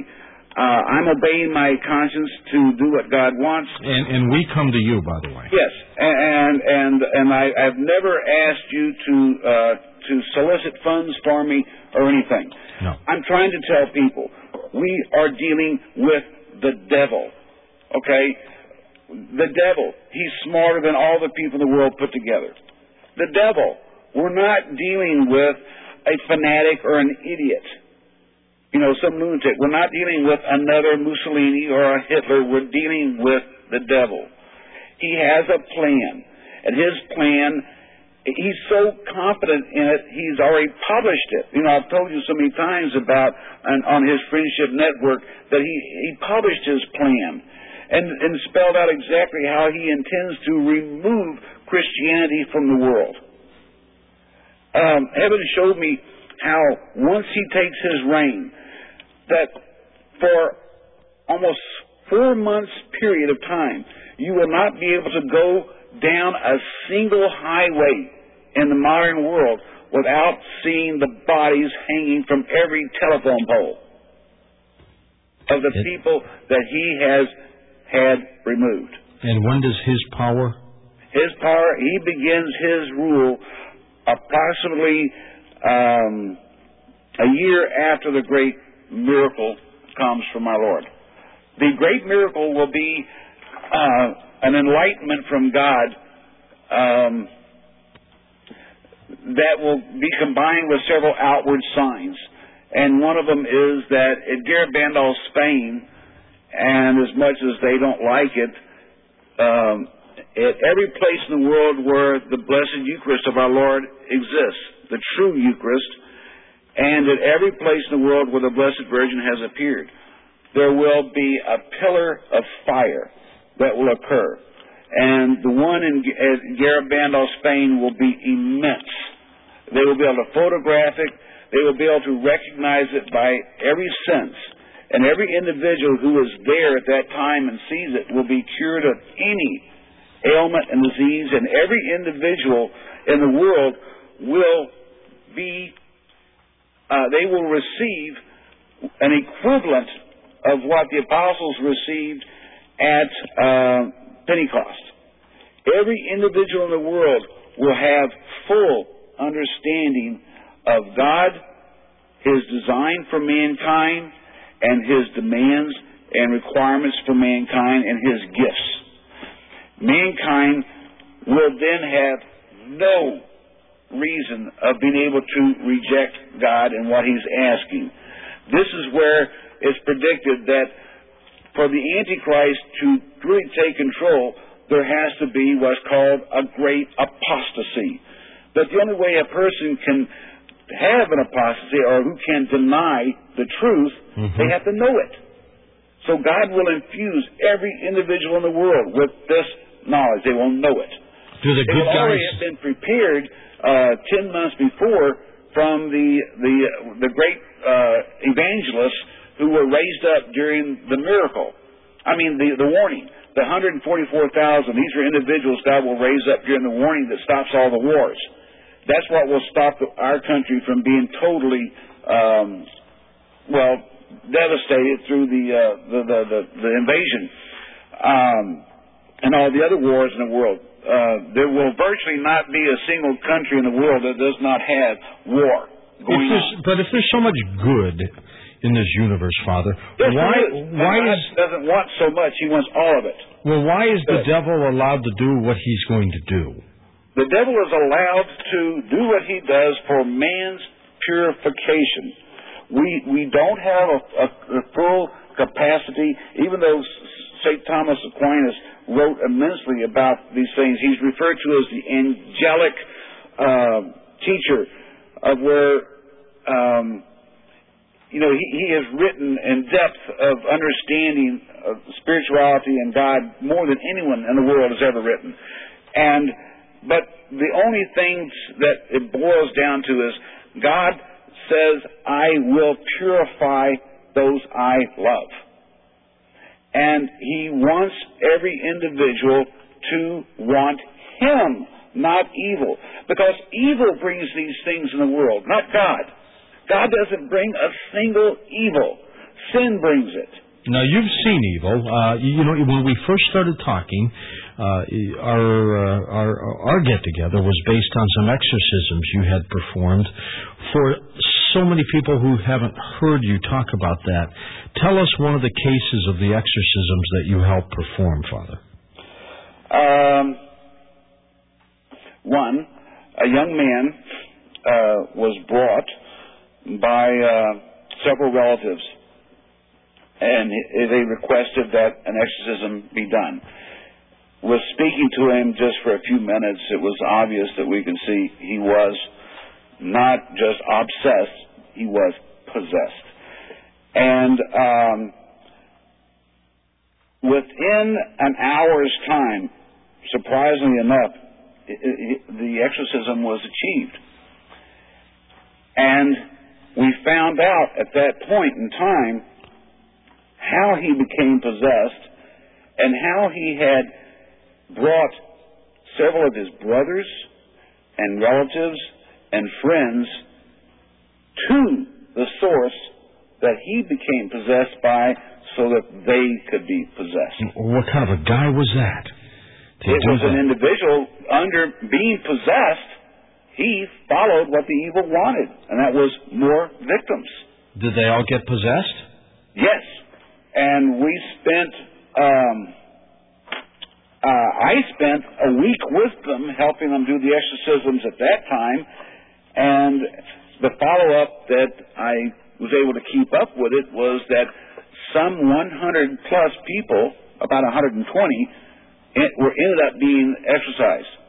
Uh, I'm obeying my conscience to do what God wants. And and we come to you, by the way. Yes, and and and I, I've never asked you to uh, to solicit funds for me or anything. No. I'm trying to tell people we are dealing with the devil. Okay, the devil. He's smarter than all the people in the world put together. The devil. We're not dealing with a fanatic or an idiot. You know, some lunatic. We're not dealing with another Mussolini or a Hitler. We're dealing with the devil. He has a plan. And his plan, he's so confident in it, he's already published it. You know, I've told you so many times about on, on his Friendship Network that he, he published his plan and, and spelled out exactly how he intends to remove Christianity from the world. Um, heaven showed me how once he takes his reign, that for almost four months period of time, you will not be able to go down a single highway in the modern world without seeing the bodies hanging from every telephone pole of the people that he has had removed. And when does his power? His power, he begins his rule approximately um, a year after the great miracle comes from our Lord. The great miracle will be uh, an enlightenment from God um, that will be combined with several outward signs. And one of them is that at Garabandal, Spain, and as much as they don't like it, um, at every place in the world where the Blessed Eucharist of our Lord exists, the true Eucharist, and at every place in the world where the Blessed Virgin has appeared, there will be a pillar of fire that will occur. And the one in Garabandal, Spain will be immense. They will be able to photograph it. They will be able to recognize it by every sense. And every individual who is there at that time and sees it will be cured of any ailment and disease. And every individual in the world will be, uh, they will receive an equivalent of what the apostles received at uh, Pentecost. Every individual in the world will have full understanding of God, His design for mankind, and His demands and requirements for mankind, and His gifts. Mankind will then have no reason of being able to reject God and what He's asking. This is where it's predicted that for the Antichrist to really take control, there has to be what's called a great apostasy. But the only way a person can have an apostasy or who can deny the truth, Mm-hmm. they have to know it. So God will infuse every individual in the world with this knowledge. They will know it. Do the good already guys? have been prepared uh, ten months before from the the the great uh, evangelists who were raised up during the miracle. I mean the the warning. The 144,000. These are individuals God will raise up during the warning that stops all the wars. That's what will stop our country from being totally, um, well, devastated through the uh, the, the, the the invasion um, and all the other wars in the world. Uh, there will virtually not be a single country in the world that does not have war going there's, on. but if there's so much good in this universe, Father, why why God is doesn't want so much; He wants all of it. well why is the devil allowed to do what he's going to do? The devil is allowed to do what he does for man's purification. We we don't have a, a, a full capacity, even though St. Thomas Aquinas wrote immensely about these things. He's referred to as the angelic uh, teacher, of where um, you know he, he has written in depth of understanding of spirituality and God more than anyone in the world has ever written, and but the only things that it boils down to is God says, I will purify those I love. And He wants every individual to want Him, not evil. Because evil brings these things in the world, not God. God doesn't bring a single evil. Sin brings it. Now you've seen evil. Uh, you, know when we first started talking, uh, our uh, our our get together was based on some exorcisms you had performed. For so many people who haven't heard you talk about that, tell us one of the cases of the exorcisms that you helped perform, Father. Um, one, a young man uh, was brought by uh, several relatives, and they requested that an exorcism be done. was speaking to him just for a few minutes, it was obvious that we could see he was not just obsessed, he was possessed. And um, within an hour's time, surprisingly enough, it, it, the exorcism was achieved. And we found out at that point in time how he became possessed and how he had brought several of his brothers and relatives and friends to the source that he became possessed by so that they could be possessed. What kind of a guy was that? It was an individual under being possessed, he followed what the evil wanted, and that was more victims. Did they all get possessed? Yes. And we spent, um, uh, I spent a week with them helping them do the exorcisms at that time. And the follow up that I was able to keep up with it was that some 100 plus people, about 120, it, were ended up being exorcised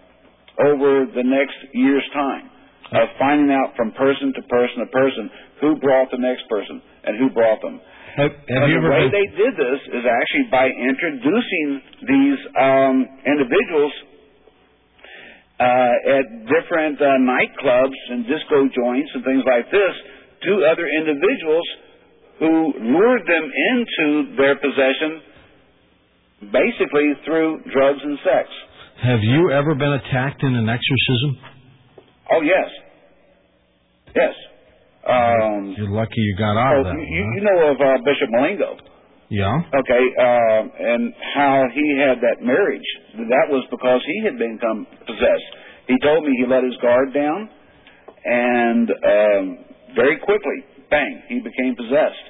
over the next year's time of finding out from person to person to person who brought the next person and who brought them. Have, have the way been- they did this is actually by introducing these um, individuals uh, at different uh, nightclubs and disco joints and things like this to other individuals who lured them into their possession basically through drugs and sex. Have you ever been attacked in an exorcism? Oh yes, yes. Um, You're lucky you got out oh, of that. you, one, huh? you know of uh, Bishop Milingo. Yeah. Okay, uh, and how he had that marriage. That was because he had become possessed. He told me he let his guard down, and um, very quickly, bang, he became possessed.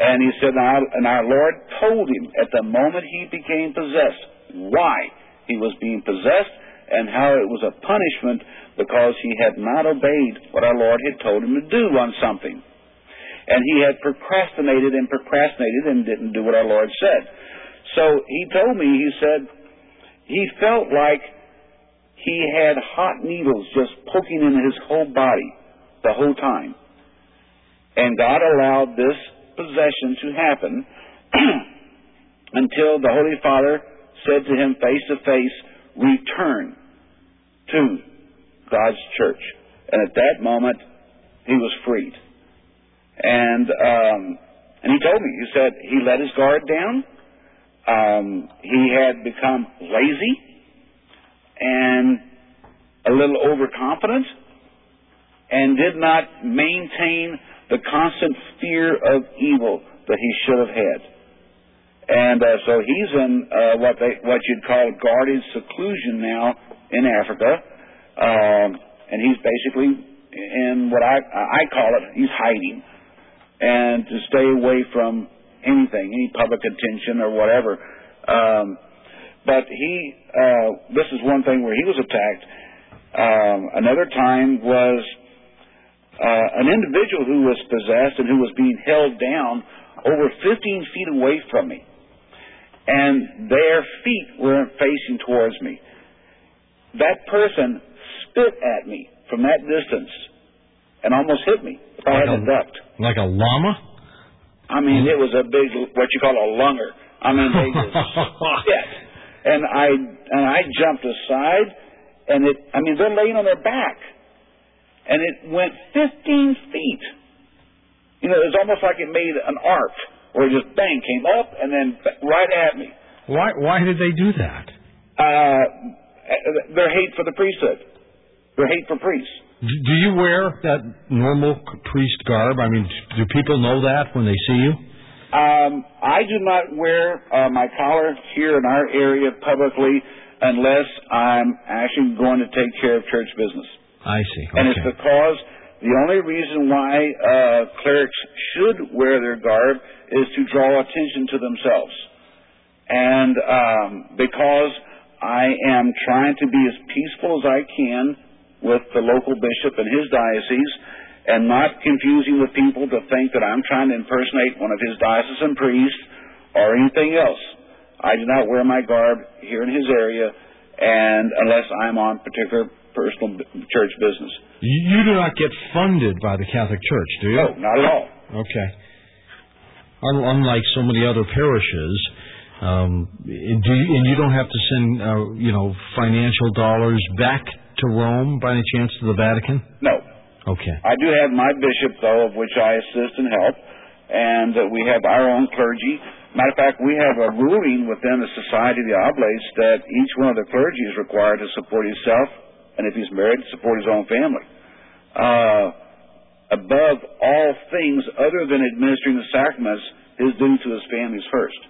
And he said, and our, and our Lord told him at the moment he became possessed why he was being possessed and how it was a punishment because he had not obeyed what our Lord had told him to do on something. And he had procrastinated and procrastinated and didn't do what our Lord said. So he told me, he said, he felt like he had hot needles just poking in his whole body the whole time. And God allowed this possession to happen until the Holy Father said to him face to face, return to God's church. And at that moment, he was freed. And um, and he told me, he said he let his guard down. Um, he had become lazy and a little overconfident, and did not maintain the constant fear of evil that he should have had. And uh, so he's in uh, what they what you'd call guarded seclusion now in Africa, um, and he's basically in what I I call it he's hiding, and to stay away from anything, any public attention or whatever. Um, but he uh, this is one thing where he was attacked. Um, another time was uh, an individual who was possessed and who was being held down over 15 feet away from me. And their feet were facing towards me. That person spit at me from that distance and almost hit me if I hadn't ducked. Like a llama? I mean, it was a big, what you call a lunger. I mean, they just spit. And I, and I jumped aside and it, I mean, they're laying on their back and it went 15 feet. You know, it was almost like it made an arc where it just bang came up and then right at me. Why? Why did they do that? Uh, their hate for the priesthood, their hate for priests. Do you wear that normal priest garb? I mean, do people know that when they see you? Um, I do not wear uh, my collar here in our area publicly unless I'm actually going to take care of church business. I see. And it's because the only reason why uh, clerics should wear their garb is to draw attention to themselves. And um, because I am trying to be as peaceful as I can with the local bishop and his diocese and not confusing the people to think that I'm trying to impersonate one of his diocesan priests or anything else. I do not wear my garb here in his area, and unless I'm on particular personal church business. You, you do not get funded by the Catholic Church, do you? No, not at all. Okay. Unlike so many other parishes, um, do you, and you don't have to send, uh, you know, financial dollars back to Rome by any chance to the Vatican? No. Okay. I do have my bishop, though, of which I assist and help, and uh, we have our own clergy. Matter of fact, we have a ruling within the Society of the Oblates that each one of the clergy is required to support himself, and if he's married, support his own family. Uh, above all things other than administering the sacraments, his duty to his family is first.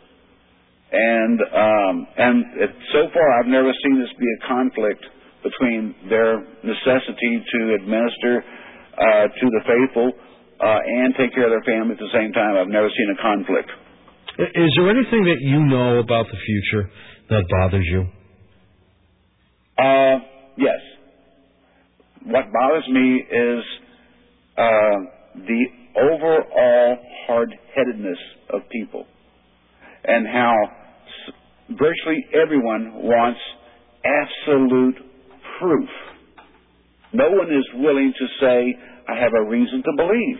And um, and it, so far, I've never seen this be a conflict between their necessity to administer uh, to the faithful uh, and take care of their family at the same time. I've never seen a conflict. Is there anything that you know about the future that bothers you? Uh, yes. What bothers me is uh, the overall hard-headedness of people, and how virtually everyone wants absolute proof. No one is willing to say, "I have a reason to believe."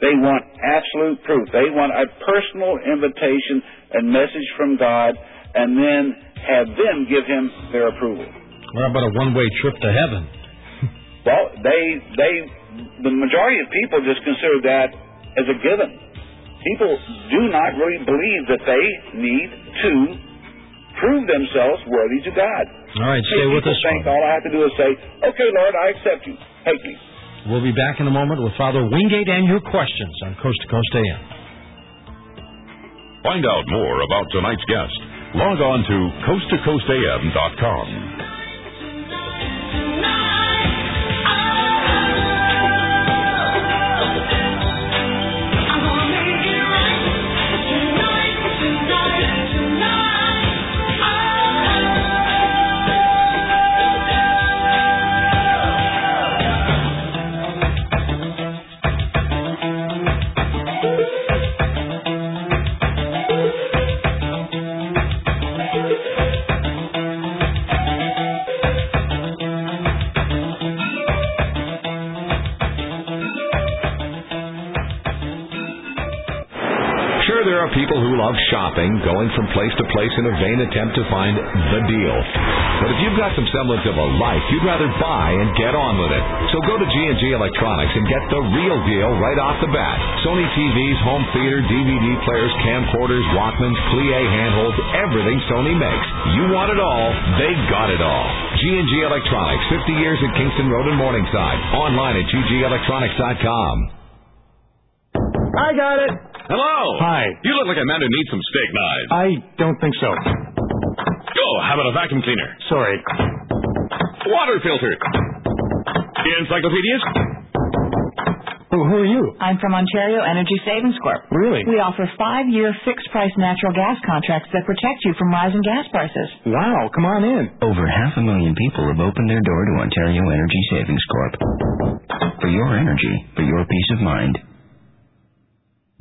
They want absolute proof. They want a personal invitation and message from God, and then have them give him their approval. What about a one-way trip to heaven? Well, they they the majority of people just consider that as a given. People do not really believe that they need to prove themselves worthy to God. All right, stay with us. think all I have to do is say, "Okay, Lord, I accept you. Take me." We'll be back in a moment with Father Wingate and your questions on Coast to Coast AM. Find out more about tonight's guest. Log on to coasttocoastam.com. love shopping, going from place to place in a vain attempt to find the deal. But if you've got some semblance of a life, you'd rather buy and get on with it. So go to G&G Electronics and get the real deal right off the bat. Sony TVs, home theater, DVD players, camcorders, Walkmans, Plie handholds, everything Sony makes. You want it all, they got it all. G&G Electronics, 50 years at Kingston Road in Morningside. Online at ggelectronics.com. I got it. Hello. Hi. You look like a man who needs some steak knives. I don't think so. Oh, how about a vacuum cleaner? Sorry. Water filter. Encyclopedias? Who, who are you? I'm from Ontario Energy Savings Corp. Really? We offer five-year fixed-price natural gas contracts that protect you from rising gas prices. Wow, come on in. Over half a million people have opened their door to Ontario Energy Savings Corp. For your energy, for your peace of mind.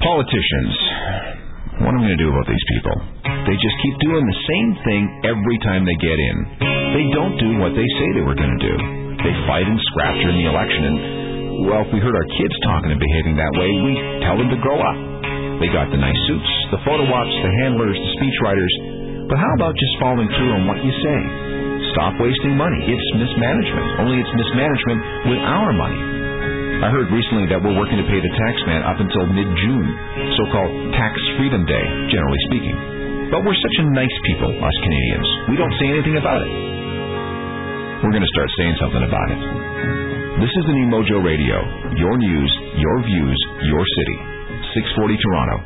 Politicians. What am I going to do about these people? They just keep doing the same thing every time they get in. They don't do what they say they were going to do. They fight and scrap during the election, and, well, if we heard our kids talking and behaving that way, we tell them to grow up. They got the nice suits, the photo ops, the handlers, the speechwriters. But how about just following through on what you say? Stop wasting money. It's mismanagement. Only it's mismanagement with our money. I heard recently that we're working to pay the tax man up until mid-June, so-called Tax Freedom Day, generally speaking. But we're such a nice people, us Canadians. We don't say anything about it. We're going to start saying something about it. This is the new Mojo Radio. Your news, your views, your city. 640 Toronto.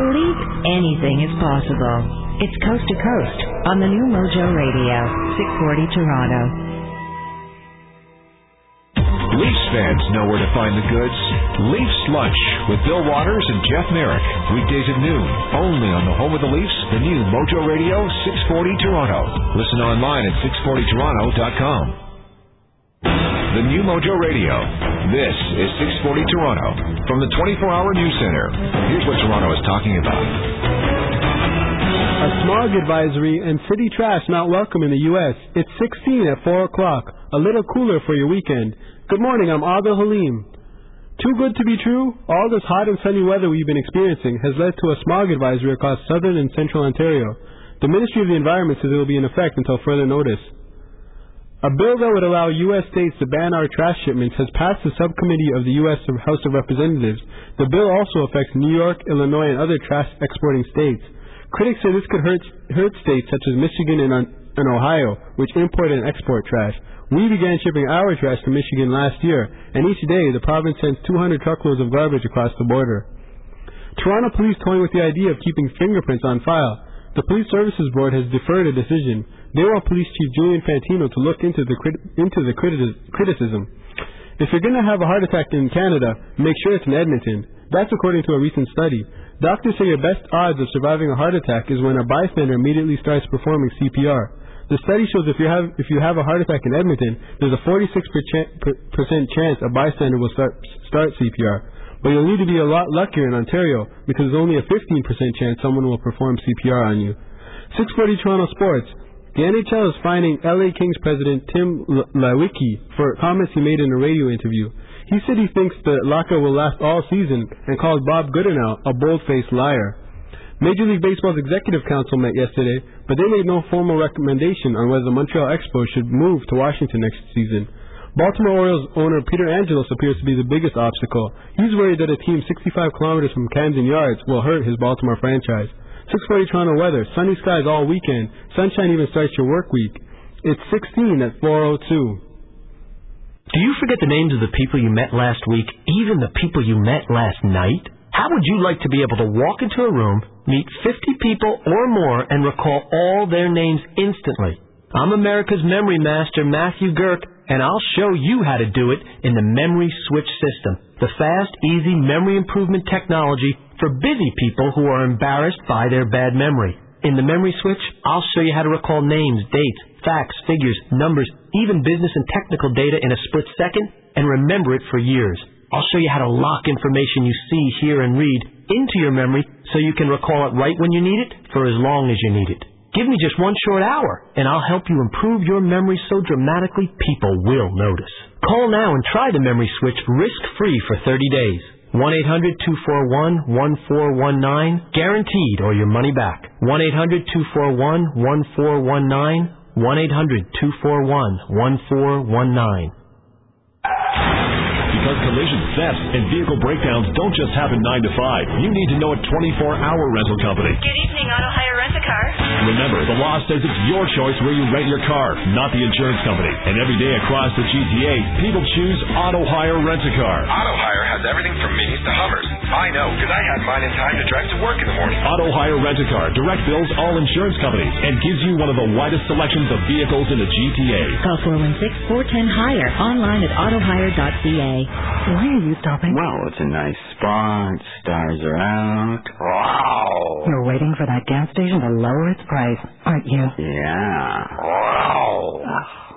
Believe anything is possible. It's Coast to Coast on the new Mojo Radio, 640 Toronto. Leafs fans know where to find the goods. Leafs Lunch with Bill Watters and Jeff Marek. Weekdays at noon. Only on the home of the Leafs, the new Mojo Radio 640 Toronto. Listen online at 640toronto.com. the new Mojo Radio. This is 640 Toronto from the 24-hour news center. Here's what Toronto is talking about. A smog advisory and city trash not welcome in the U.S. It's 16 at 4 o'clock. A little cooler for your weekend. Good morning, I'm Adil Halim. Too good to be true? All this hot and sunny weather we've been experiencing has led to a smog advisory across southern and central Ontario. The Ministry of the Environment says it will be in effect until further notice. A bill that would allow U.S. states to ban our trash shipments has passed the subcommittee of the U.S. House of Representatives. The bill also affects New York, Illinois, and other trash exporting states. Critics say this could hurt, hurt states such as Michigan and, and Ohio, which import and export trash. We began shipping our trash to Michigan last year, and each day the province sends 200 truckloads of garbage across the border. Toronto police toying with the idea of keeping fingerprints on file. The Police Services Board has deferred a decision. They want Police Chief Julian Fantino to look into the into the criti- criticism. If you're going to have a heart attack in Canada, make sure it's in Edmonton. That's according to a recent study. Doctors say your best odds of surviving a heart attack is when a bystander immediately starts performing CPR. The study shows if you have if you have a heart attack in Edmonton, there's a 46% chance a bystander will start start CPR. But you'll need to be a lot luckier in Ontario because there's only a 15% chance someone will perform CPR on you. 640 Toronto Sports. The NHL is fining LA Kings president Tim Leiweke for comments he made in a radio interview. He said he thinks the lockout will last all season and called Bob Goodenow a bold-faced liar. Major League Baseball's executive council met yesterday, but they made no formal recommendation on whether the Montreal Expos should move to Washington next season. Baltimore Orioles owner Peter Angelos appears to be the biggest obstacle. He's worried that a team 65 kilometers from Camden Yards will hurt his Baltimore franchise. 640 Toronto weather, sunny skies all weekend. Sunshine even starts your work week. It's 16 at 402. Do you forget the names of the people you met last week, even the people you met last night? How would you like to be able to walk into a room, meet 50 people or more, and recall all their names instantly? I'm America's memory master, Matthew Girk, and I'll show you how to do it in the Memory Switch system, the fast, easy memory improvement technology for busy people who are embarrassed by their bad memory. In the Memory Switch, I'll show you how to recall names, dates, facts, figures, numbers, even business and technical data in a split second and remember it for years. I'll show you how to lock information you see, hear, and read into your memory so you can recall it right when you need it for as long as you need it. Give me just one short hour, and I'll help you improve your memory so dramatically people will notice. Call now and try the Memory Switch risk-free for 30 days. 1-800-241-1419, guaranteed or your money back. 1-800-241-1419, 1-800-241-1419. Because collision thefts and vehicle breakdowns don't just happen 9 to 5. You need to know a 24-hour rental company. Good evening, Auto Hire Rent a Car. Remember, the law says it's your choice where you rent your car, not the insurance company. And every day across the GTA, people choose Auto Hire Rent a Car. Auto Hire has everything from minis to Hummers. I know, because I had mine in time to drive to work in the morning. Auto Hire Rent a Car direct bills all insurance companies and gives you one of the widest selections of vehicles in the GTA. Call 416-410-HIRE online at autohire.ca. Why are you stopping? Well, it's a nice spot. Stars are out. Wow. You're waiting for that gas station to lower its price, aren't you? Yeah. Wow.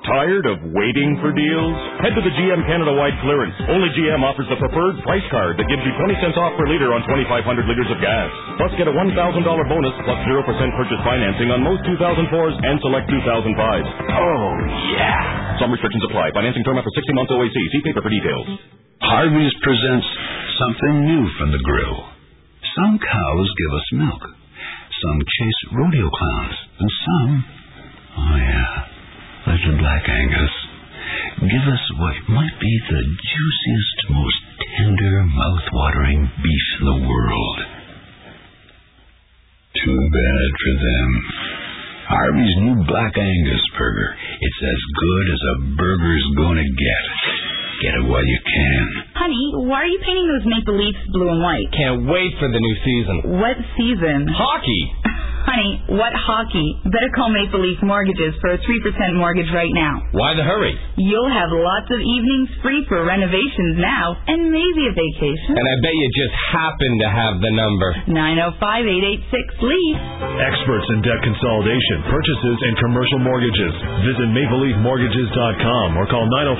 Tired of waiting for deals? Head to the GM Canada wide clearance. Only GM offers the preferred price card that gives you 20 cents off per liter on 2,500 liters of gas. Plus, get a $1,000 bonus plus 0% purchase financing on most 2004s and select 2005s. Oh, yeah. Some restrictions apply. Financing term after 60 months OAC. See paper for details. Harvey's presents something new from the grill. Some cows give us milk. Some chase rodeo clowns. And some, oh yeah, the Black Angus, give us what might be the juiciest, most tender, mouth-watering beef in the world. Too bad for them. Harvey's new Black Angus burger. It's as good as a burger's gonna get. Get it while you can. Honey, why are you painting those maple leafs blue and white? Can't wait for the new season. What season? Hockey. Honey, what hockey? Better call Maple Leaf Mortgages for a 3% mortgage right now. Why the hurry? You'll have lots of evenings free for renovations now and maybe a vacation. And I bet you just happen to have the number. 905-886-LEAF. Experts in debt consolidation, purchases, and commercial mortgages. Visit MapleLeafMortgages.com or call oh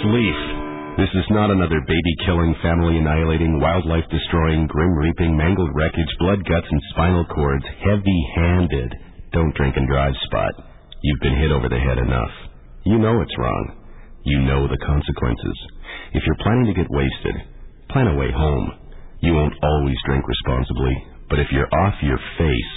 905-886-LEAF. This is not another baby killing, family annihilating, wildlife destroying, grim reaping, mangled wreckage, blood guts, and spinal cords, heavy handed. Don't drink and drive spot. You've been hit over the head enough. You know it's wrong. You know the consequences. If you're planning to get wasted, plan a way home. You won't always drink responsibly, but if you're off your face,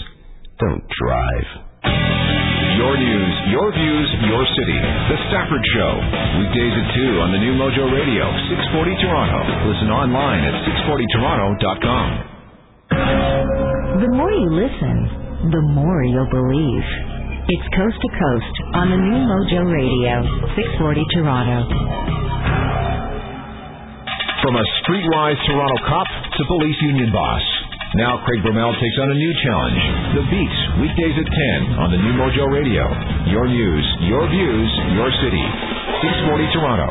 don't drive. Your news, your views, your city. The Stafford Show. Weekdays at 2 on the new Mojo Radio, 640 Toronto. Listen online at 640toronto.com. The more you listen, the more you'll believe. It's Coast to Coast on the new Mojo Radio, 640 Toronto. From a streetwise Toronto cop to police union boss. Now Craig Bromell takes on a new challenge. The Beats, weekdays at 10 on the new Mojo Radio. Your news, your views, your city. 640 Toronto.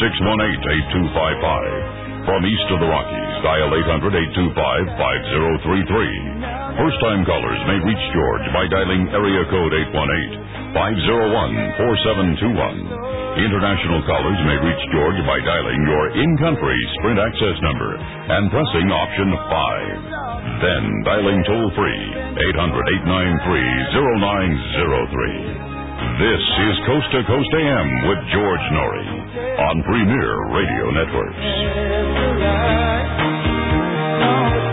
800-618-8255. From east of the Rockies, dial 800-825-5033. First-time callers may reach George by dialing area code 818-501-4721. International callers may reach George by dialing your in-country Sprint access number and pressing option 5. Then dialing toll-free 800-893-0903. This is Coast to Coast AM with George Noory on Premier Radio Networks.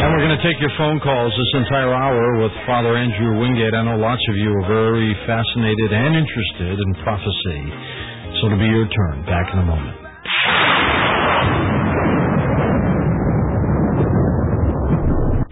And we're going to take your phone calls this entire hour with Father Andrew Wingate. I know lots of you are very fascinated and interested in prophecy. So it'll be your turn. Back in a moment.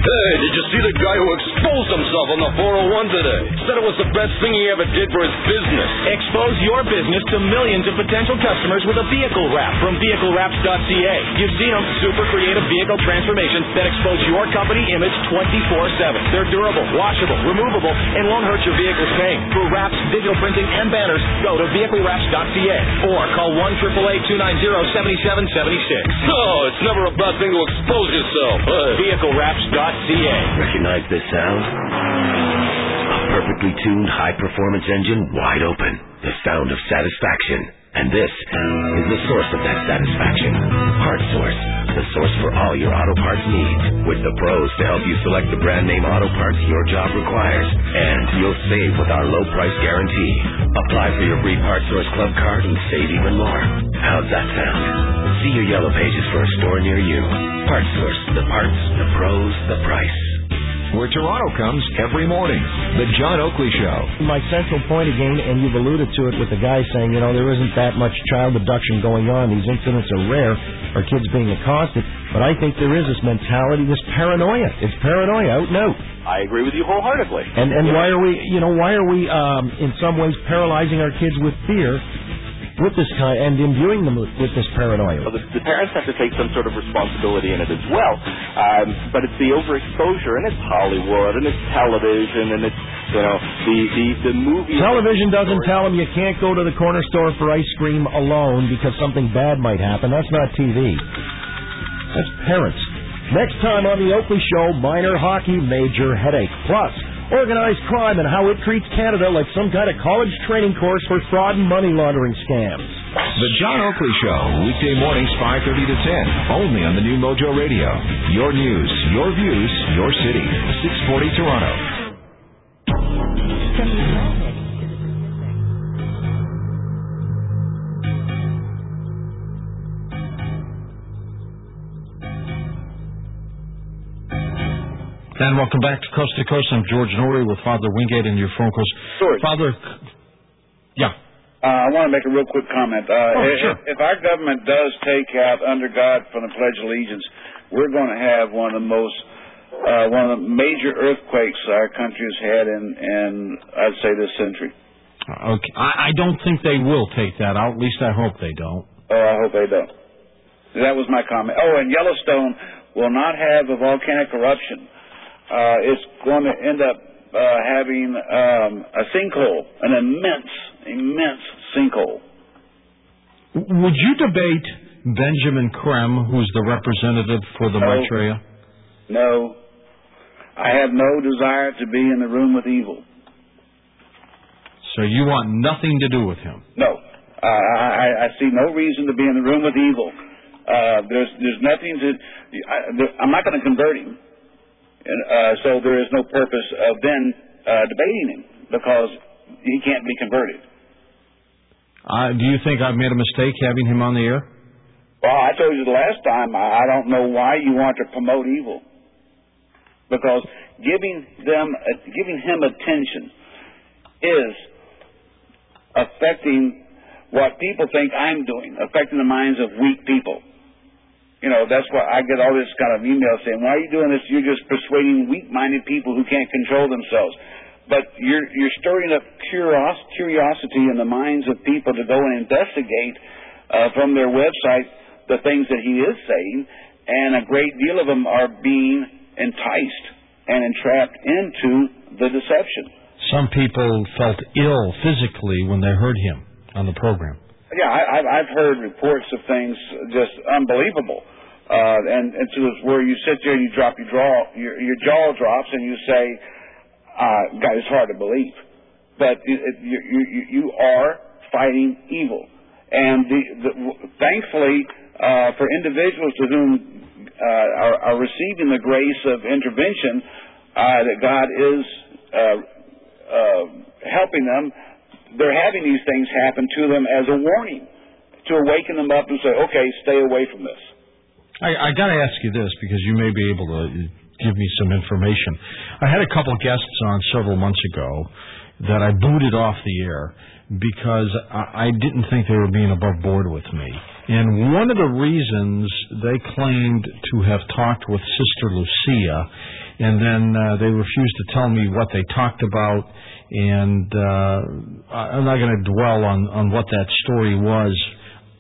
Hey, did you see the guy who exposed himself on the 401 today? Said it was the best thing he ever did for his business. Expose your business to millions of potential customers with a vehicle wrap from vehiclewraps.ca. You've seen them, super creative vehicle transformations that expose your company image 24-7. They're durable, washable, removable, and won't hurt your vehicle's paint. For wraps, digital printing, and banners, go to vehiclewraps.ca or call 1-888-290-7776. Oh, it's never a bad thing to expose yourself. Hey. Vehiclewraps.ca. Recognize this sound? A perfectly tuned high performance engine wide open. The sound of satisfaction. And this is the source of that satisfaction. Part Source, the source for all your auto parts needs. With the pros to help you select the brand name auto parts your job requires. And you'll save with our low price guarantee. Apply for your free Part Source Club card and save even more. How's that sound? See your yellow pages for a store near you. Part Source, the parts, the pros, the price. Where Toronto comes every morning. The John Oakley Show. My central point again, and you've alluded to it with the guy saying, you know, there isn't that much child abduction going on. These incidents are rare, or kids being accosted. But I think there is this mentality, this paranoia. It's paranoia out and out. I agree with you wholeheartedly. And and why are we, you know, why are we um, in some ways paralyzing our kids with fear? With this kind and imbuing them with, with this paranoia. Well, the, the parents have to take some sort of responsibility in it as well. Um, but it's the overexposure, and it's Hollywood, and it's television, and it's you know the the the movie. Television doesn't tell them you can't go to the corner store for ice cream alone because something bad might happen. That's not TV. That's parents. Next time on the Oakley Show, minor hockey, major headache. Plus, organized crime and how it treats Canada like some kind of college training course for fraud and money laundering scams. The John Oakley Show, weekday mornings 5:30 to 10, only on the new Mojo Radio. Your news, your views, your city. 640 Toronto. And welcome back to Coast to Coast. I'm George Noory with Father Wingate and your phone calls. George. Father, yeah. Uh, I want to make a real quick comment. Uh, Oh, if, sure. if our government does take out under God from the Pledge of Allegiance, we're going to have one of the most, uh, one of the major earthquakes our country has had in, in I'd say, this century. Okay. I, I don't think they will take that out. At least I hope they don't. Oh, I hope they don't. That was my comment. Oh, and Yellowstone will not have a volcanic eruption. Uh, it's going to end up uh, having um, a sinkhole, an immense, immense sinkhole. Would you debate Benjamin Creme, who's the representative for the No. Area? No, I have no desire to be in the room with evil. So you want nothing to do with him? No, I, I, I see no reason to be in the room with evil. Uh, there's there's nothing to. I, I'm not going to convert him, and uh, so there is no purpose of then uh, debating him because he can't be converted. Uh, do you think I've made a mistake having him on the air? Well, I told you the last time. I, don't know why you want to promote evil, because giving them giving him attention is affecting what people think I'm doing, affecting the minds of weak people. You know, that's why I get all this kind of email saying, "Why are you doing this? You're just persuading weak-minded people who can't control themselves." But you're you're stirring up curios- curiosity in the minds of people to go and investigate uh, from their website the things that he is saying, and a great deal of them are being enticed and entrapped into the deception. Some people felt ill physically when they heard him on the program. Yeah, I, I've- I've heard reports of things just unbelievable, uh, and and to where you sit there and you drop your jaw, your, your jaw drops, and you say, uh, "God, it's hard to believe," but it, it, you, you you are fighting evil, and the, the thankfully uh, for individuals to whom uh, are, are receiving the grace of intervention, uh, that God is uh, uh, helping them they're having these things happen to them as a warning to awaken them up and say, okay, stay away from this. I, I got to ask you this because you may be able to give me some information. I had a couple guests on several months ago that I booted off the air because I, I didn't think they were being above board with me. And one of the reasons they claimed to have talked with Sister Lucia, and then uh, they refused to tell me what they talked about. And uh, I'm not going to dwell on on what that story was.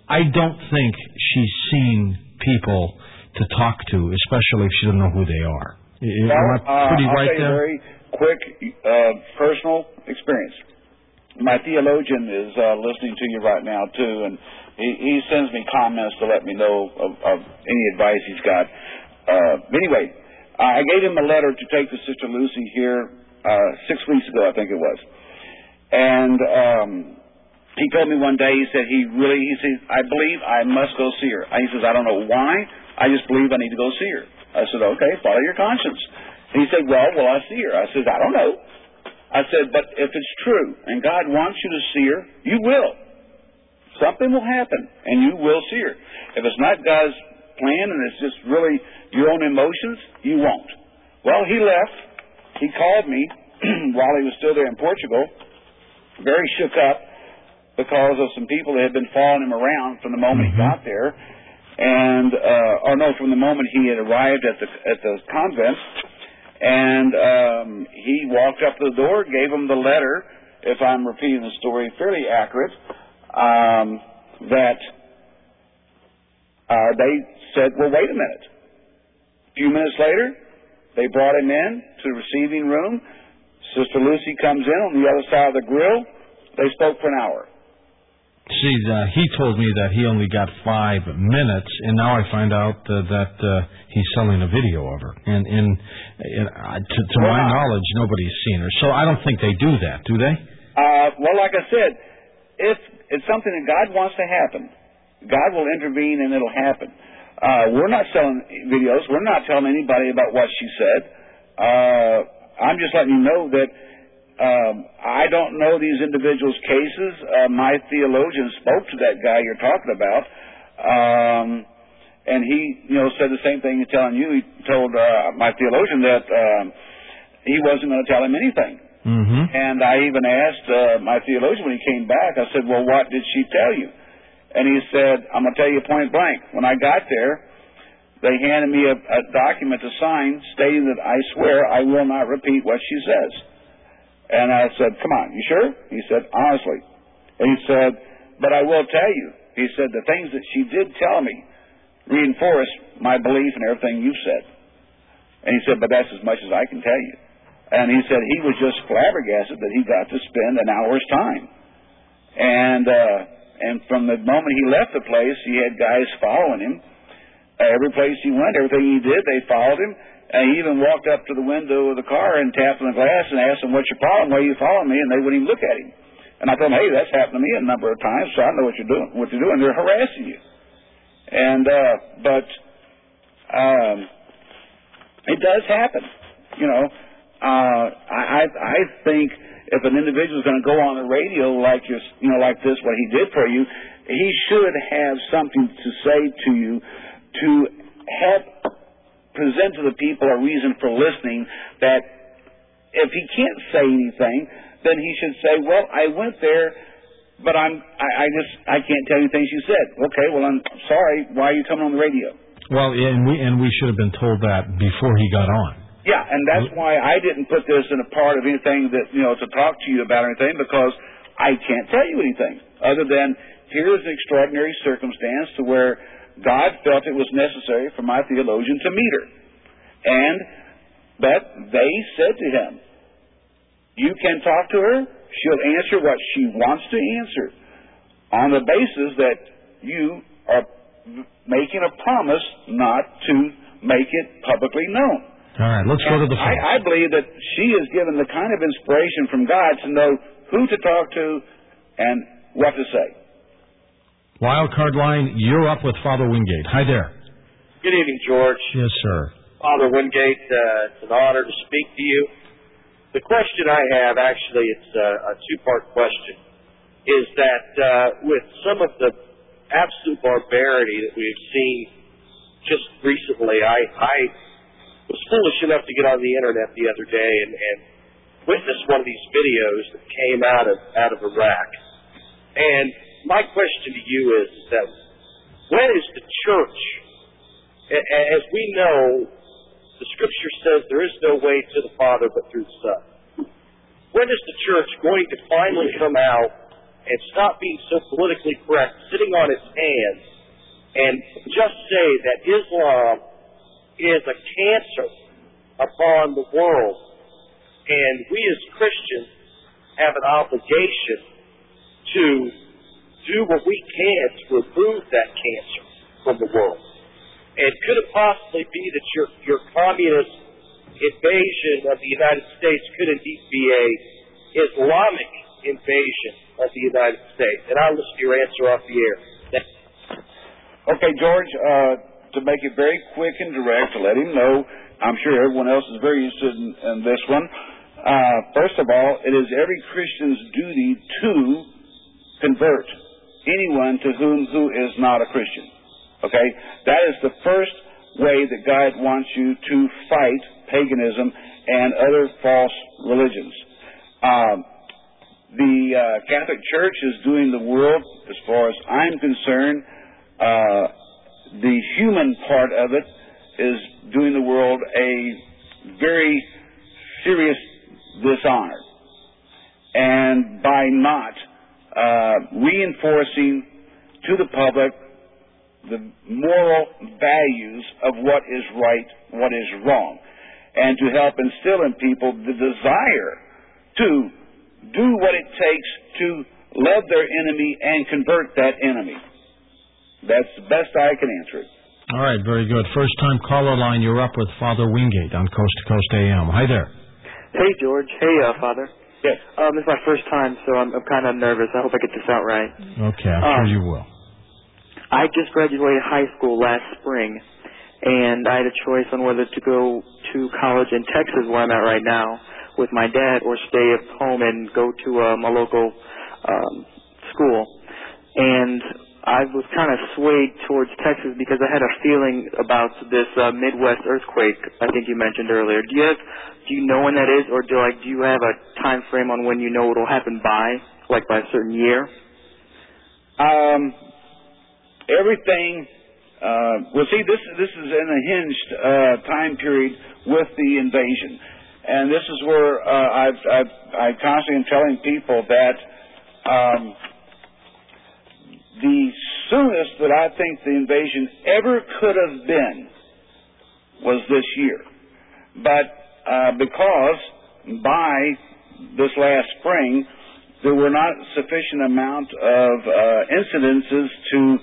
I don't think she's seen people to talk to, especially if she doesn't know who they are. Am I uh, pretty I'll right there? very quick uh, personal experience. My theologian is uh, listening to you right now too, and he, he sends me comments to let me know of, of any advice he's got. Uh, anyway, I gave him a letter to take to Sister Lucy here uh, six weeks ago, I think it was, and um, he told me one day he said he really he said I believe I must go see her. He says I don't know why, I just believe I need to go see her. I said okay, follow your conscience. And he said, well, will I see her? I said I don't know. I said, but if it's true and God wants you to see her, you will. Something will happen and you will see her. If it's not God's plan and it's just really your own emotions, you won't. Well, he left he called me while he was still there in Portugal, very shook up because of some people that had been following him around from the moment he got there, and uh, or no, from the moment he had arrived at the at the convent, and um, he walked up to the door, gave him the letter. If I'm repeating the story fairly accurate, um, that uh, they said, "Well, wait a minute." A few minutes later, they brought him in to the receiving room. Sister Lucy comes in on the other side of the grill. They spoke for an hour. See, uh, he told me that he only got five minutes, and now I find out uh, that uh, he's selling a video of her. And, and, and uh, to, to my knowledge, nobody's seen her. So I don't think they do that, do they? Uh, well, like I said, if it's something that God wants to happen, God will intervene and it'll happen. Uh, we're not selling videos. We're not telling anybody about what she said. Uh, I'm just letting you know that um, I don't know these individuals' cases. Uh, my theologian spoke to that guy you're talking about, um, and he, you know, said the same thing he's telling you. He told uh, my theologian that um, he wasn't going to tell him anything. Mm-hmm. And I even asked uh, my theologian when he came back, I said, Well, what did she tell you? And he said, I'm going to tell you point blank. When I got there, they handed me a, a document to sign stating that I swear I will not repeat what she says. And I said, Come on, you sure? He said, Honestly. And he said, But I will tell you. He said, The things that she did tell me reinforce my belief in everything you said. And he said, But that's as much as I can tell you. And he said he was just flabbergasted that he got to spend an hour's time. And uh and from the moment he left the place he had guys following him. Every place he went, everything he did, they followed him. And he even walked up to the window of the car and tapped on the glass and asked them, What's your problem? Why are you following me? And they wouldn't even look at him. And I told him, Hey, that's happened to me a number of times, so I know what you're doing what you're doing. They're harassing you. And uh but um it does happen. You know, uh, I, I I think if an individual is going to go on the radio like you you know like this, what he did for you, he should have something to say to you to help present to the people a reason for listening. That if he can't say anything, then he should say, "Well, I went there." But I'm, I, I just, I can't tell you things you said. Okay, well, I'm sorry. Why are you coming on the radio? Well, yeah, and we and we should have been told that before he got on. Yeah, and that's mm-hmm. why I didn't put this in a part of anything that, you know, to talk to you about anything because I can't tell you anything other than here's an extraordinary circumstance to where God felt it was necessary for my theologian to meet her. And but they said to him, You can talk to her, she'll answer what she wants to answer on the basis that you are making a promise not to make it publicly known. All right, let's go to the phone. I, I believe that she is given the kind of inspiration from God to know who to talk to and what to say. Wild card line, you're up with Father Wingate. Hi there. Good evening, George. Yes, sir. Father Wingate, uh, it's an honor to speak to you. The question I have, actually, it's a, a two-part question, is that uh, with some of the absolute barbarity that we've seen just recently, I, I was foolish enough to get on the internet the other day and, and witness one of these videos that came out of out of Iraq. And my question to you is that when is the church, as we know, the Scripture says there is no way to the Father but through the Son. When is the church going to finally come out and stop being so politically correct, sitting on its hands, and just say that Islam is a cancer upon the world, and we as Christians have an obligation to do what we can to remove that cancer from the world. And could it possibly be that your your communist invasion of the United States could indeed be a Islamic invasion of the United States? And I'll listen to your answer off the air. Okay, George, uh, to make it very quick and direct, to let him know, I'm sure everyone else is very interested in, in this one. Uh, first of all, it is every Christian's duty to convert anyone to whom who is not a Christian. Okay? That is the first way that God wants you to fight paganism and other false religions. Um, the uh, Catholic Church is doing the world, as far as I'm concerned, uh, the human part of it is doing the world a very serious dishonor. And by not uh, reinforcing to the public the moral values of what is right, what is wrong, and to help instill in people the desire to do what it takes to love their enemy and convert that enemy. That's the best I can answer it. All right, very good. First time caller line, you're up with Father Wingate on Coast to Coast AM. Hi there. Hey, George. Hey, uh, Father. Yes. Um, it's my first time, so I'm, I'm kind of nervous. I hope I get this out right. Okay, I'm Um, sure you will. I just graduated high school last spring, and I had a choice on whether to go to college in Texas, where I'm at right now, with my dad, or stay at home and go to um, a local um, school. And I was kind of swayed towards Texas because I had a feeling about this uh, Midwest earthquake. I think you mentioned earlier. Do you have, do you know when that is, or do like do you have a time frame on when you know it'll happen by, like by a certain year? Um, everything. Uh, well, see, this this is in a hinged uh, time period with the invasion, and this is where uh, I've, I've I constantly am telling people that um, the soonest that I think the invasion ever could have been was this year, but uh, because by this last spring there were not sufficient amount of uh, incidences to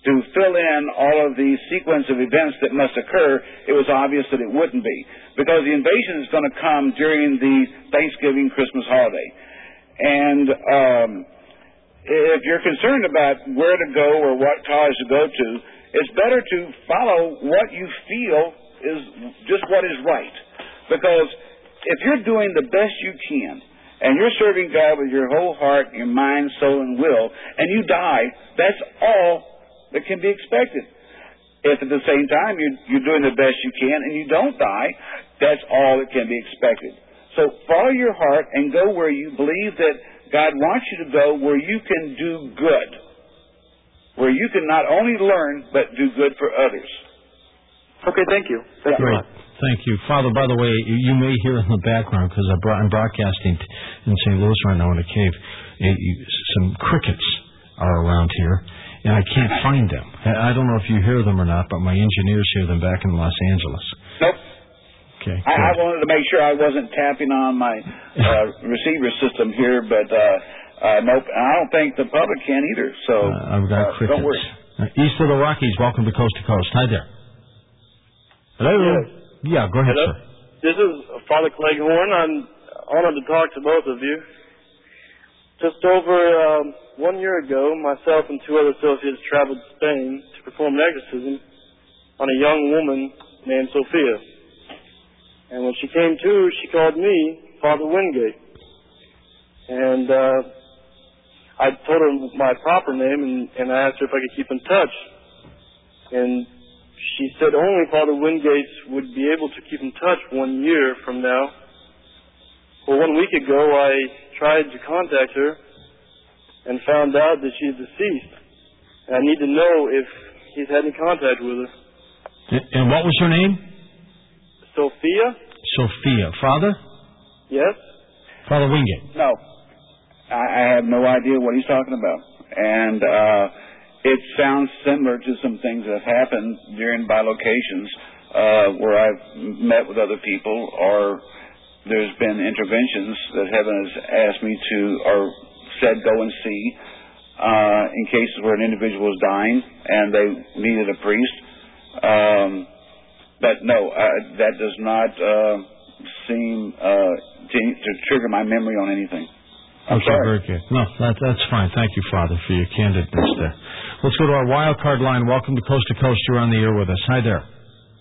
to fill in all of the sequence of events that must occur, it was obvious that it wouldn't be. Because the invasion is going to come during the Thanksgiving Christmas holiday. And um, if you're concerned about where to go or what college to go to, it's better to follow what you feel is just what is right. Because if you're doing the best you can, and you're serving God with your whole heart, your mind, soul, and will, and you die, that's all that can be expected. If at the same time you're, you're doing the best you can and you don't die, that's all that can be expected. So follow your heart and go where you believe that God wants you to go, where you can do good, where you can not only learn but do good for others. Okay, thank you. Thank you. Great. Thank you. Father, by the way, you may hear in the background, because I'm broadcasting in St. Louis right now in a cave, some crickets are around here, and I can't find them. I I don't know if you hear them or not, but my engineers hear them back in Los Angeles. Nope. Okay. I, I wanted to make sure I wasn't tapping on my uh, receiver system here, but uh, uh, nope. I don't think the public can either. So Uh, I've got uh, crickets. don't worry. Uh, East of the Rockies, welcome to Coast to Coast. Hi there. Hello. Yeah, go ahead, Hello. sir. This is Father Cleghorn. I'm honored to talk to both of you. Just over um, one year ago, myself and two other associates traveled to Spain to perform an exorcism on a young woman named Sophia. And when she came to, she called me Father Wingate. And uh, I told her my proper name and, and I asked her if I could keep in touch. And she said only Father Wingate would be able to keep in touch one year from now. Well, one week ago, I tried to contact her and found out that she's deceased. And I need to know if he's had any contact with her. And- And what was her name? Sophia? Sophia. Father? Yes? Father Wingate. No, I, I have no idea what he's talking about, and uh, it sounds similar to some things that have happened during bilocations uh, where I've met with other people, or there's been interventions that heaven has asked me to, or said go and see, uh, in cases where an individual is dying and they needed a priest. Um, but no, uh, that does not uh, seem uh, to, to trigger my memory on anything. I'm okay, sorry. very good. No, that, that's fine. Thank you, Father, for your candidness there. Let's go to our wild card line. Welcome to Coast to Coast. You're on the air with us. Hi there.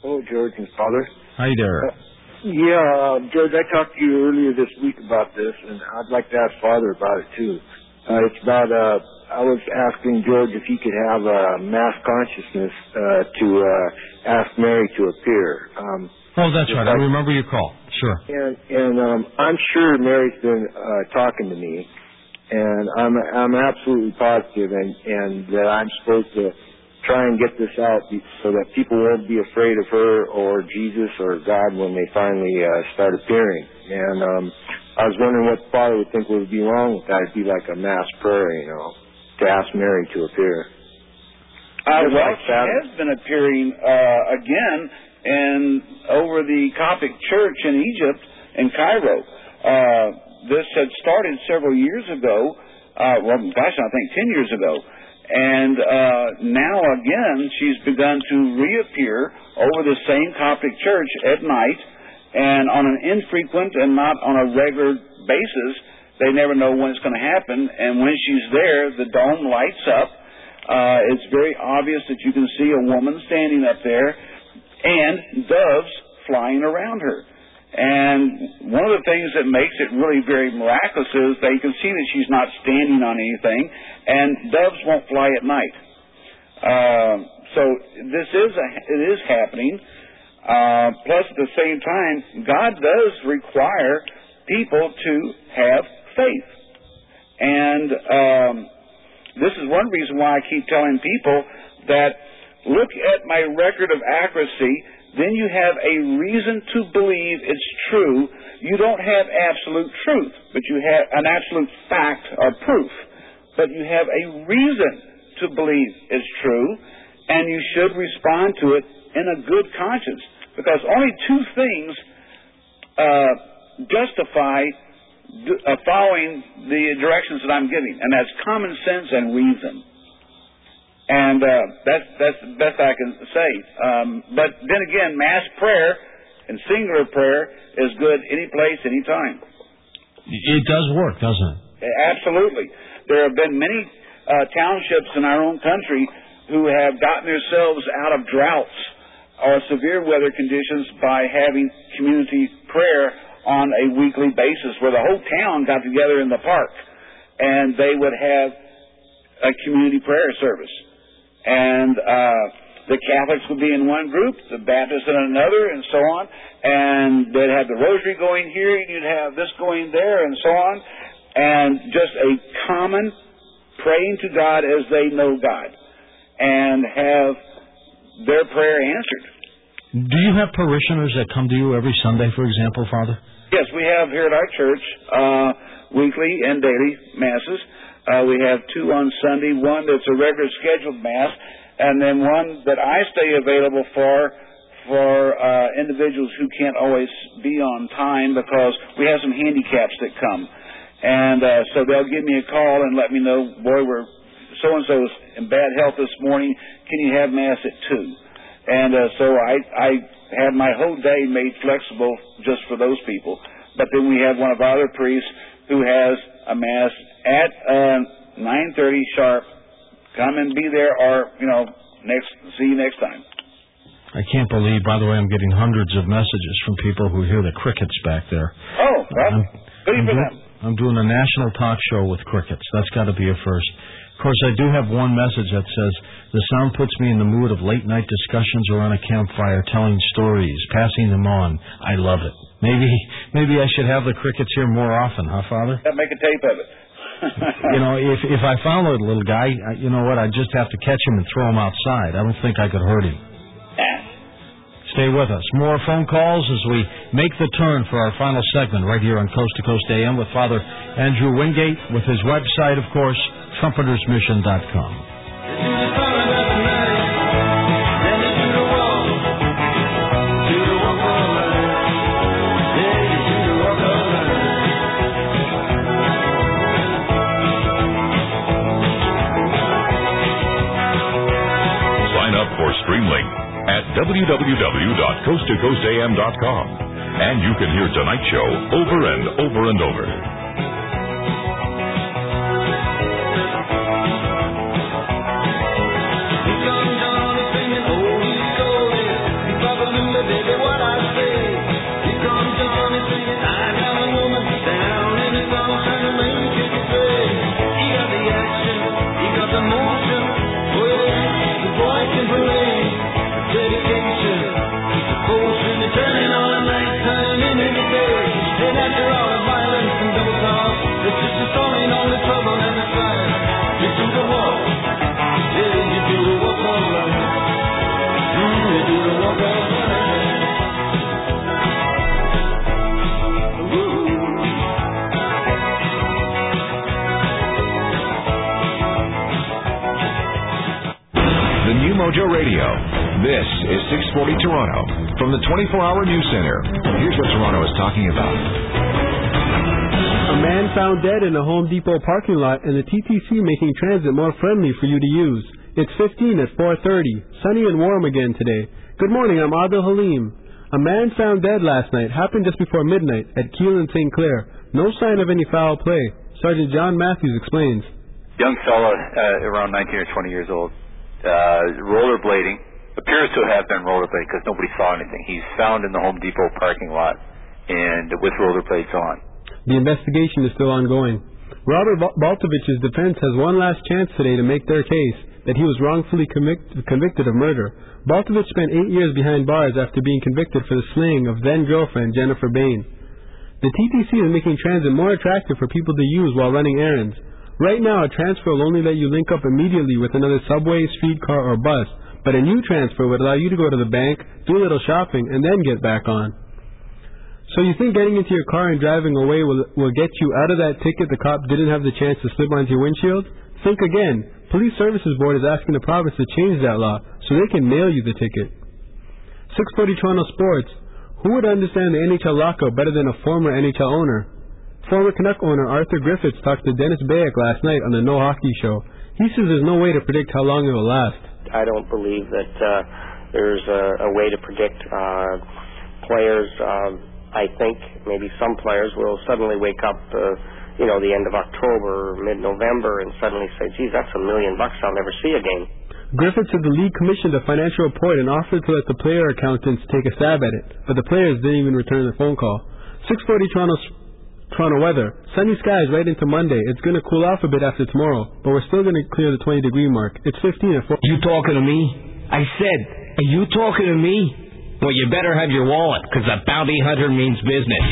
Hello, George and Father. Hi there. Yeah, uh, George, I talked to you earlier this week about this, and I'd like to ask Father about it too. Uh, it's about, uh, I was asking George if he could have a mass consciousness uh, to uh, ask Mary to appear. Um, Oh, that's right. I remember your call. Sure. And and um, I'm sure Mary's been uh, talking to me, and I'm I'm absolutely positive, and and that I'm supposed to try and get this out so that people won't be afraid of her or Jesus or God when they finally uh, start appearing. And um, I was wondering what the Father would think would be wrong with that. It'd be like a mass prayer, you know, to ask Mary to appear. Uh, Just well, like that. has been appearing uh, again and over the Coptic Church in Egypt in Cairo. Uh, this had started several years ago. Uh, well, gosh, I think ten years ago. And uh, now again, she's begun to reappear over the same Coptic church at night, and on an infrequent and not on a regular basis. They never know when it's going to happen, and when she's there, the dome lights up. Uh, it's very obvious that you can see a woman standing up there and doves flying around her. And one of the things that makes it really very miraculous is that you can see that she's not standing on anything, and doves won't fly at night. Uh, so this is a, it is happening. Uh, plus, at the same time, God does require people to have faith, and um, this is one reason why I keep telling people that look at my record of accuracy, then you have a reason to believe it's true. You don't have absolute truth, but you have an absolute fact or proof. But you have a reason to believe it's true, and you should respond to it in a good conscience. Because only two things uh, justify uh, following the directions that I'm giving, and that's common sense and reason. And uh, that's that's the best I can say. Um, but then again, mass prayer and singular prayer is good any place, any time. It does work, doesn't it? Absolutely. There have been many uh, townships in our own country who have gotten themselves out of droughts or severe weather conditions by having community prayer on a weekly basis where the whole town got together in the park and they would have a community prayer service. And uh, the Catholics would be in one group, the Baptists in another, and so on. And they'd have the rosary going here, and you'd have this going there, and so on. And just a common praying to God as they know God and have their prayer answered. Do you have parishioners that come to you every Sunday, for example, Father? Yes, we have here at our church uh, weekly and daily masses. Uh, we have two on Sunday, one that's a regular scheduled mass, and then one that I stay available for for uh, individuals who can't always be on time because we have some handicaps that come, and uh, so they'll give me a call and let me know, boy, we're so and so's in bad health this morning. Can you have mass at two? And uh, so I I have my whole day made flexible just for those people. But then we have one of our other priests who has a mass at uh, 9:30 sharp. Come and be there, or you know, next see you next time. I can't believe, by the way, I'm getting hundreds of messages from people who hear the crickets back there. Oh, well, I'm, good I'm for do- them. I'm doing a national talk show with crickets. That's got to be a first. Of course, I do have one message that says the sound puts me in the mood of late night discussions around a campfire, telling stories, passing them on. I love it. Maybe, maybe I should have the crickets here more often, huh, Father? Yeah, Make a tape of it. you know, if if I found the little guy, I- you know what? I'd just have to catch him and throw him outside. I don't think I could hurt him. Stay with us. More phone calls as we make the turn for our final segment right here on Coast to Coast AM with Father Andrew Wingate with his website, of course, trumpetersmission.com. www.coasttocoastam.com. And you can hear tonight's show over and over and over. Radio. This is 640 Toronto from the 24-hour news center. Here's what Toronto is talking about. A man found dead in a Home Depot parking lot and the TTC making transit more friendly for you to use. It's 15 at 4.30. Sunny and warm again today. Good morning, I'm Adil Halim. A man found dead last night happened just before midnight at Keele and St. Clair. No sign of any foul play. Sergeant John Matthews explains. young fella, uh, around 19 or 20 years old, uh, rollerblading, appears to have been rollerblading because nobody saw anything. He's found in the Home Depot parking lot and with rollerblades on. The investigation is still ongoing. Robert Bal- Baltovich's defense has one last chance today to make their case that he was wrongfully convict- convicted of murder. Baltovich spent eight years behind bars after being convicted for the slaying of then-girlfriend Jennifer Bain. The TTC is making transit more attractive for people to use while running errands. Right now, a transfer will only let you link up immediately with another subway, streetcar, or bus, but a new transfer would allow you to go to the bank, do a little shopping, and then get back on. So you think getting into your car and driving away will, will get you out of that ticket the cop didn't have the chance to slip onto your windshield? Think again. Police Services Board is asking the province to change that law so they can mail you the ticket. 640 Toronto Sports. Who would understand the NHL lockout better than a former NHL owner? Former Canuck owner Arthur Griffiths talked to Dennis Beyak last night on the No Hockey Show. He says there's no way to predict how long it will last. I don't believe that uh, there's a, a way to predict uh, players. Um, I think maybe some players will suddenly wake up, uh, you know, the end of October or mid-November and suddenly say, geez, that's a million bucks. I'll never see again. Griffith said the league commissioned a financial report and offered to let the player accountants take a stab at it, but the players didn't even return the phone call. 640 Toronto, Toronto weather. Sunny skies right into Monday. It's going to cool off a bit after tomorrow, but we're still going to clear the 20 degree mark. It's 15 at 4. You talking to me? I said, are you talking to me? Well, you better have your wallet, because a bounty hunter means business.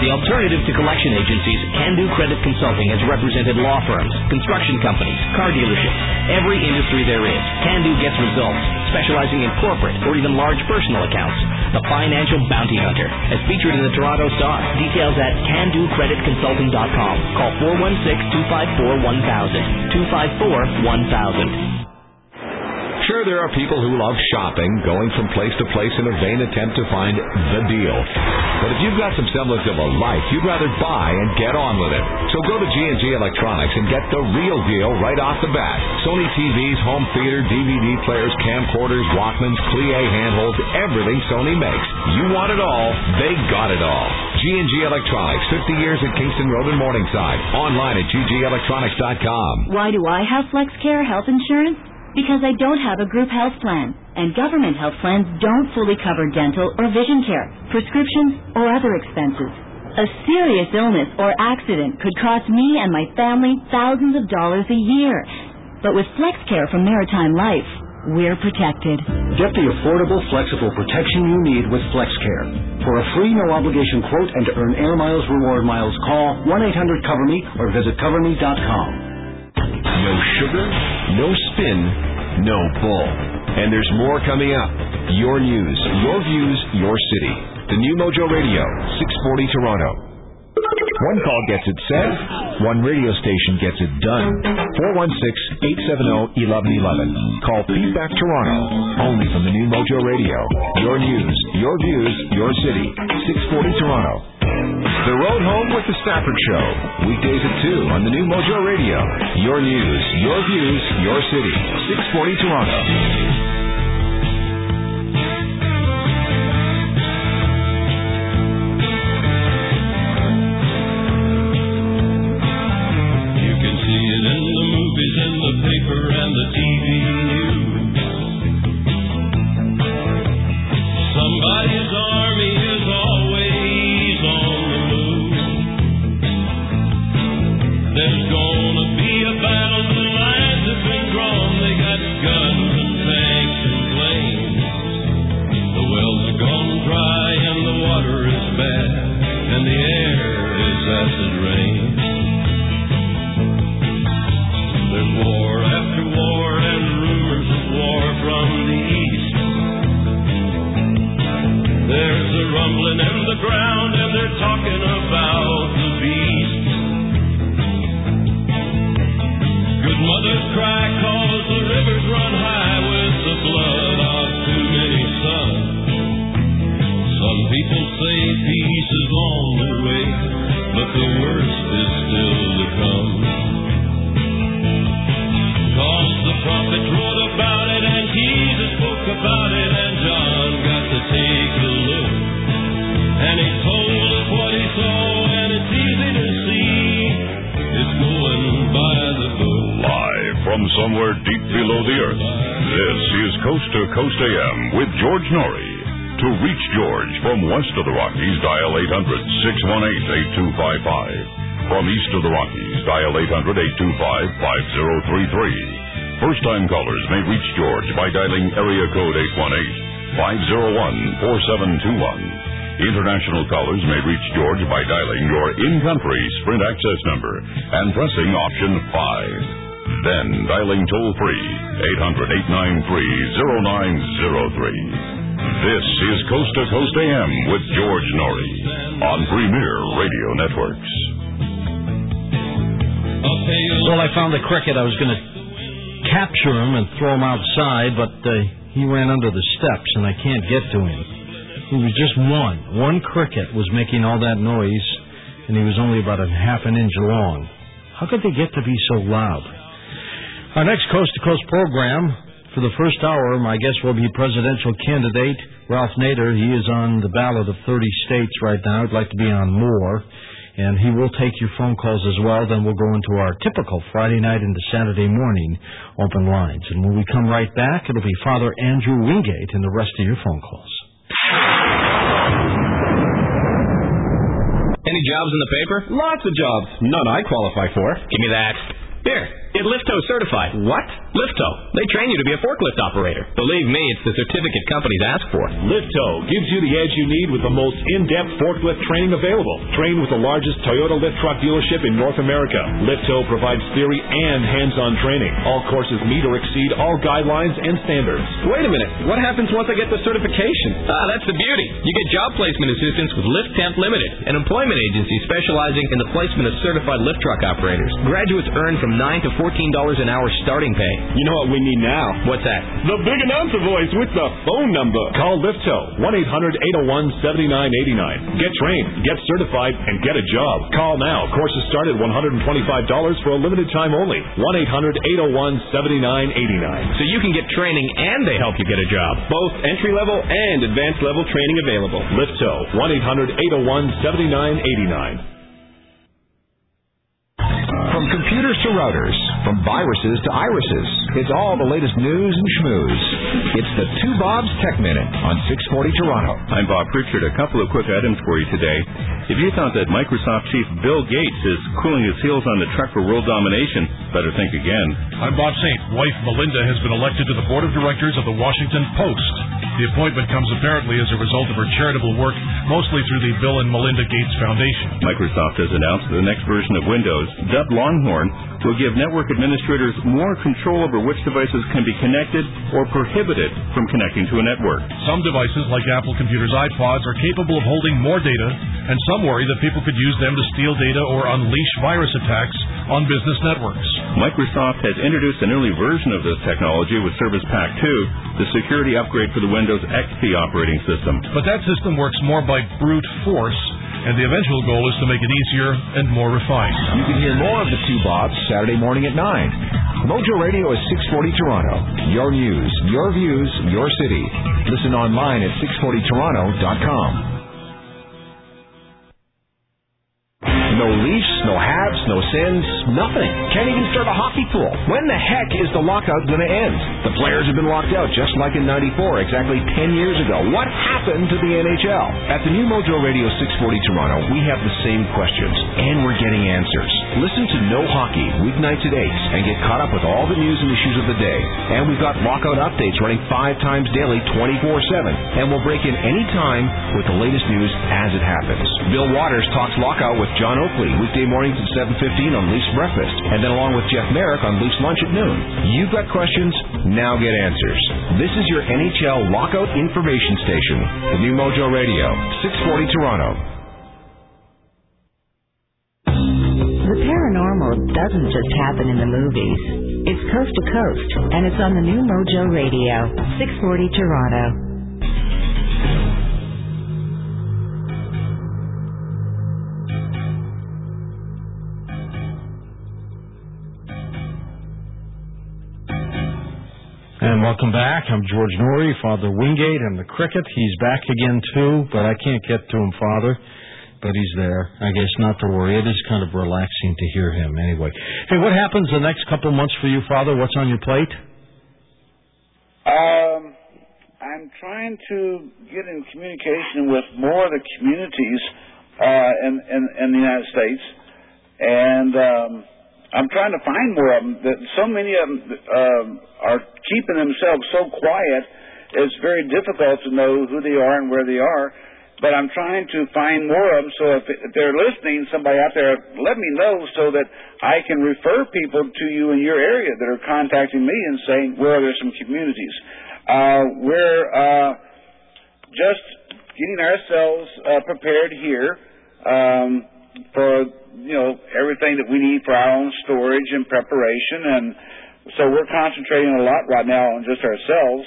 The alternative to collection agencies, Can Do Credit Consulting has represented law firms, construction companies, car dealerships, every industry there is. Can Do gets results, specializing in corporate or even large personal accounts. The financial bounty hunter, as featured in the Toronto Star. Details at candocreditconsulting.com. Call 416-254-1000. 254-1000. Sure, there are people who love shopping, going from place to place in a vain attempt to find the deal. But if you've got some semblance of a life, you'd rather buy and get on with it. So go to G&G Electronics and get the real deal right off the bat. Sony TVs, home theater, DVD players, camcorders, Walkmans, Clie handholds, everything Sony makes. You want it all, they got it all. G&G Electronics, 50 years at Kingston Road in Morningside. Online at ggelectronics.com. Why do I have FlexCare health insurance? Because I don't have a group health plan, and government health plans don't fully cover dental or vision care, prescriptions, or other expenses. A serious illness or accident could cost me and my family thousands of dollars a year. But with FlexCare from Maritime Life, we're protected. Get the affordable, flexible protection you need with FlexCare. For a free, no obligation quote and to earn Air Miles reward miles, call 1 800 Cover Me or visit coverme.com. No sugar, no spin, no bull. And there's more coming up. Your news, your views, your city. The new Mojo Radio, 640 Toronto. One call gets it said, one radio station gets it done. 416-870-1111. Call Feedback Toronto, only from the new Mojo Radio. Your news, your views, your city. 640 Toronto. The Road Home with the Stafford Show. Weekdays at 2 on the new Mojo Radio. Your news, your views, your city. 640 Toronto. Rockies, dial 800-618-8255. From east of the Rockies, dial 800-825-5033. First-time callers may reach George by dialing area code 818-501-4721. International callers may reach George by dialing your in-country Sprint access number and pressing option 5. Then dialing toll-free 800-893-0903. This is Coast to Coast AM with George Noory on Premier Radio Networks. Well, I found the cricket. I was going to capture him and throw him outside, but uh, he ran under the steps, and I can't get to him. He was just one. One cricket was making all that noise, and he was only about a half an inch long. How could they get to be so loud? Our next Coast to Coast program, for the first hour, my guest will be presidential candidate Ralph Nader. He is on the ballot of 30 states right now. I'd like to be on more. And he will take your phone calls as well. Then we'll go into our typical Friday night into Saturday morning open lines. And when we come right back, it'll be Father Andrew Wingate and the rest of your phone calls. Any jobs in the paper? Lots of jobs. None I qualify for. Give me that. Here, get Lifto certified. What? Lifto. They train you to be a forklift operator. Believe me, it's the certificate companies ask for. Lifto gives you the edge you need with the most in-depth forklift training available. Train with the largest Toyota lift truck dealership in North America. Lifto provides theory and hands-on training. All courses meet or exceed all guidelines and standards. Wait a minute. What happens once I get the certification? Ah, that's the beauty. You get job placement assistance with Lift Temp Limited, an employment agency specializing in the placement of certified lift truck operators. Graduates earn from nine to fourteen dollars an hour starting pay. You know what we need now? What's that? The big announcer voice with the phone number. Call Lifto 1-800-801-7989. Get trained, get certified, and get a job. Call now. Courses start at $125 for a limited time only. 1-800-801-7989. So you can get training and they help you get a job. Both entry level and advanced level training available. Lifto 1-800-801-7989. From computers to routers, from viruses to irises, it's all the latest news and schmooze. It's the Two Bobs Tech Minute on 640 Toronto. I'm Bob Pritchard. A couple of quick items for you today. If you thought that Microsoft chief Bill Gates is cooling his heels on the truck for world domination, better think again. I'm Bob Saint. Wife Melinda has been elected to the board of directors of the Washington Post. The appointment comes apparently as a result of her charitable work, mostly through the Bill and Melinda Gates Foundation. Microsoft has announced the next version of Windows, dubbed Longhorn, will give network administrators more control over which devices can be connected or prohibited from connecting to a network. Some devices, like Apple computers' iPods, are capable of holding more data, and some worry that people could use them to steal data or unleash virus attacks on business networks. Microsoft has introduced an early version of this technology with Service Pack 2, the security upgrade for the Windows XP operating system. But that system works more by brute force, and the eventual goal is to make it easier and more refined. You can hear more of the Two Bobs Saturday morning at 9. Mojo Radio is 640 Toronto. Your news, your views, your city. Listen online at 640toronto.com. No Leafs, no Habs, no Sens, nothing. Can't even start a hockey pool. When the heck is the lockout going to end? The players have been locked out just like in 94, exactly 10 years ago. What happened to the NHL? At the new Mojo Radio 640 Toronto, we have the same questions, and we're getting answers. Listen to No Hockey, weeknights at 8, and get caught up with all the news and issues of the day. And we've got lockout updates running five times daily, 24 7. And we'll break in any time with the latest news as it happens. Bill Watters talks lockout with John Oakley, weekday mornings at 7.15 on Leafs Breakfast, and then along with Jeff Marek on Leafs Lunch at noon. You've got questions, now get answers. This is your NHL Lockout Information Station, the new Mojo Radio, 640 Toronto. The paranormal doesn't just happen in the movies. It's coast to coast, and it's on the new Mojo Radio, 640 Toronto. And welcome back. I'm George Noory, Father Wingate, and the cricket. He's back again too, but I can't get to him, Father. but he's there. I guess not to worry. It is kind of relaxing to hear him anyway. Hey, what happens the next couple months for you, Father? What's on your plate? Um, I'm trying to get in communication with more of the communities uh, in, in in the United States, and um, I'm trying to find more of them. That so many of them um, are keeping themselves so quiet. It's very difficult to know who they are and where they are. But I'm trying to find more of them. So if, if they're listening, somebody out there, let me know so that I can refer people to you in your area that are contacting me and saying where are there some communities. Uh, we're uh, just getting ourselves uh, prepared here um, for you know everything that we need for our own storage and preparation, and so we're concentrating a lot right now on just ourselves.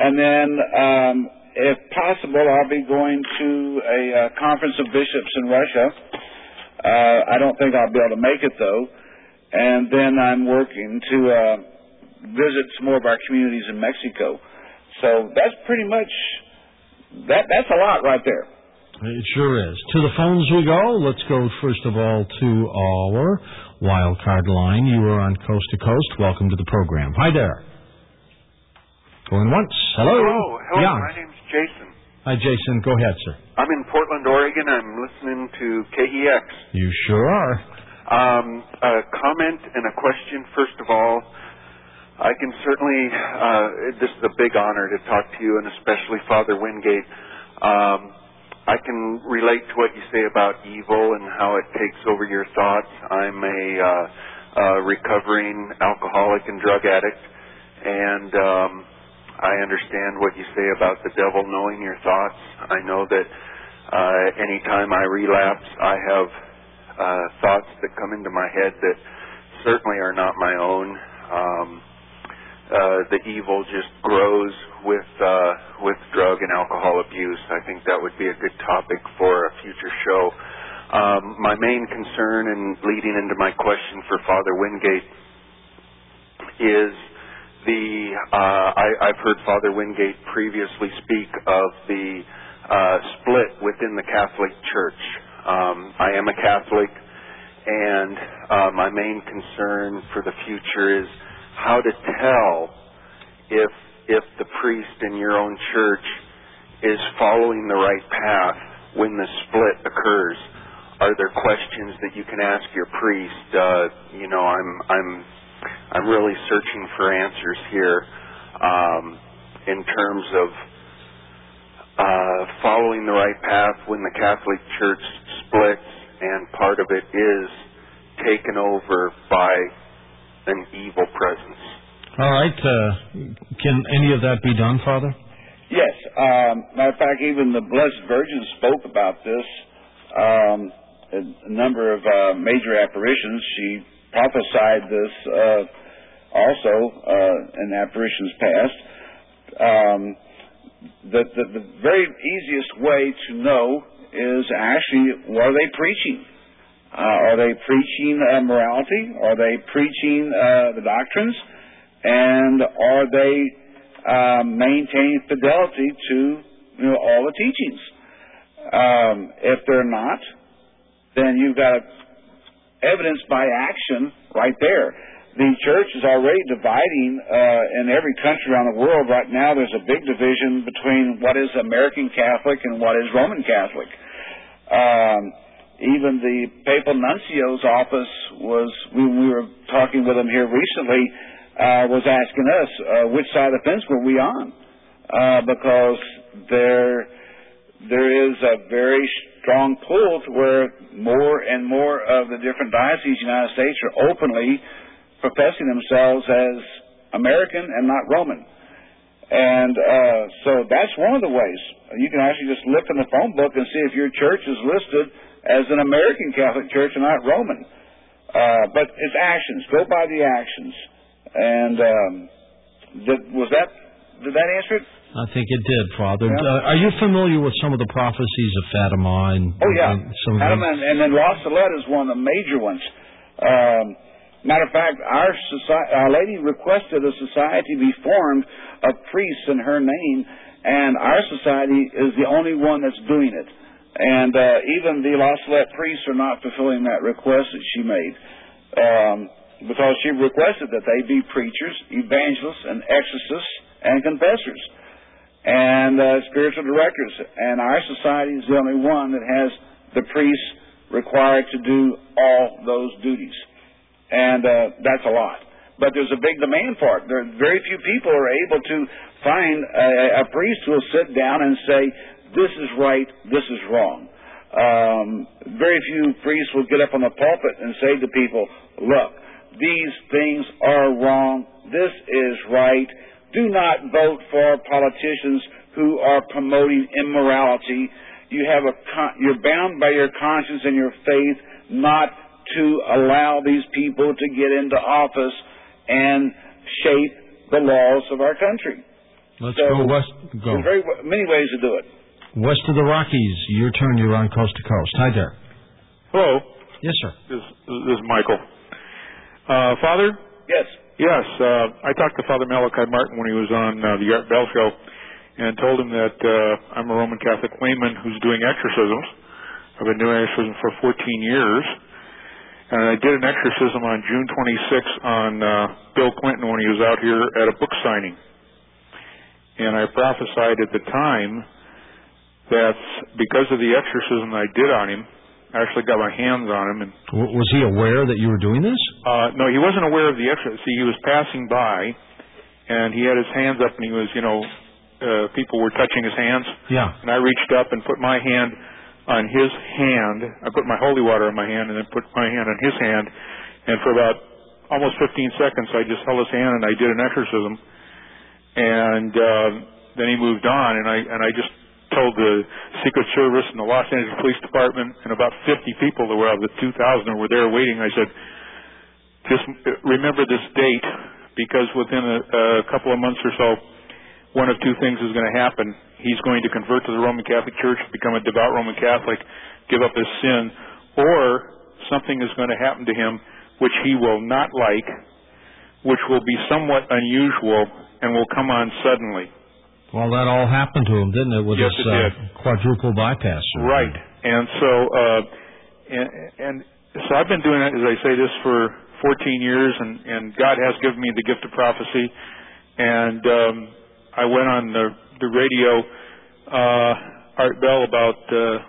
And then, um, if possible, I'll be going to a uh, conference of bishops in Russia. Uh, I don't think I'll be able to make it though. And then I'm working to uh, visit some more of our communities in Mexico. So that's pretty much that. That's a lot right there. It sure is. To the phones we go. Let's go first of all to our wild card line. You are on Coast to Coast. Welcome to the program. Hi there. Going once. Hello. Hello. Hello. Yeah. My name's Jason. Hi, Jason. Go ahead, sir. I'm in Portland, Oregon. I'm listening to KEX. You sure are. Um, a comment and a question, first of all. I can certainly, uh, this is a big honor to talk to you, and especially Father Wingate. Um, I can relate to what you say about evil and how it takes over your thoughts. I'm a, uh, a recovering alcoholic and drug addict, and um, I understand what you say about the devil knowing your thoughts. I know that uh, anytime I relapse, I have uh, thoughts that come into my head that certainly are not my own. Um, uh, the evil just grows with uh, with drug and alcohol abuse. I think that would be a good topic for a future show. Um, my main concern and leading into my question for Father Wingate is the uh, I, I've heard Father Wingate previously speak of the uh, split within the Catholic Church. Um, I am a Catholic, and uh, my main concern for the future is how to tell if if the priest in your own church is following the right path when the split occurs. Are there questions that you can ask your priest? Uh, you know, I'm I'm I'm really searching for answers here um, in terms of uh, following the right path when the Catholic Church splits, and part of it is taken over by an evil presence. All right. Uh, can any of that be done, Father? Yes. Um, matter of fact, even the Blessed Virgin spoke about this. Um, a number of uh, major apparitions. She prophesied this uh, also uh, in apparitions past. Um, the, the the very easiest way to know is actually what are they preaching? Uh, are they preaching uh, morality? Are they preaching uh, the doctrines? And are they uh, maintaining fidelity to you know, all the teachings? Um, if they're not, then you've got evidence by action right there. The church is already dividing uh, in every country around the world. Right now, there's a big division between what is American Catholic and what is Roman Catholic. Um, even the papal nuncio's office was, when we were talking with them here recently, was asking us uh, which side of the fence were we on, uh, because there there is a very strong pull to where more and more of the different dioceses in the United States are openly professing themselves as American and not Roman. And uh, so that's one of the ways. You can actually just look in the phone book and see if your church is listed as an American Catholic church and not Roman. Uh, but it's actions. Go by the actions. And um, did, was that did that answer it? I think it did, Father. Yeah. Uh, are you familiar with some of the prophecies of Fatima and? Oh yeah, and some them? and, and then La Salette is one of the major ones. Um, matter of fact, our society, Our Lady requested a society be formed of priests in her name, and our society is the only one that's doing it. And uh, even the La Salette priests are not fulfilling that request that she made. Um, because she requested that they be preachers, evangelists, and exorcists, and confessors, and uh, spiritual directors. And our society is the only one that has the priests required to do all those duties. And uh, that's a lot. But there's a big demand for it. There very few people are able to find a, a priest who will sit down and say, this is right, this is wrong. Um, very few priests will get up on the pulpit and say to people, look, these things are wrong, this is right. Do not vote for politicians who are promoting immorality. You have a con- you're bound by your conscience and your faith not to allow these people to get into office and shape the laws of our country. Let's So, go west. Go. There's very many ways to do it. West of the Rockies, your turn. You're on coast to coast. Hi there. Hello. Yes, sir. This, this is Michael. Uh, Father? Yes. Yes. Uh, I talked to Father Malachi Martin when he was on uh, the Art Bell show and told him that uh, I'm a Roman Catholic layman who's doing exorcisms. I've been doing exorcism for 14 years. And I did an exorcism on June 26th on uh, Bill Clinton when he was out here at a book signing. And I prophesied at the time that because of the exorcism I did on him, actually got my hands on him and W- was he aware that you were doing this? uh, no, he wasn't aware of the extra. See, he was passing by, and he had his hands up, and he was, you know, uh, people were touching his hands. Yeah. And I reached up and put my hand on his hand. I put my holy water in my hand, and then put my hand on his hand. And for about almost 15 seconds, I just held his hand, and I did an exorcism. And uh, then he moved on, and I and I just told the Secret Service and the Los Angeles Police Department and about 50 people that were out of the 2,000 that were there waiting. I said, just remember this date because within a, a couple of months or so, one of two things is going to happen. He's going to convert to the Roman Catholic Church, become a devout Roman Catholic, give up his sin, or something is going to happen to him which he will not like, which will be somewhat unusual and will come on suddenly. Well, that all happened to him, didn't it, with Yes, this it uh, quadruple bypass? Right. And so, uh, and, and so I've been doing it, as I say, this for 14 years, and, and God has given me the gift of prophecy. And um, I went on the, the radio, uh, Art Bell, about uh,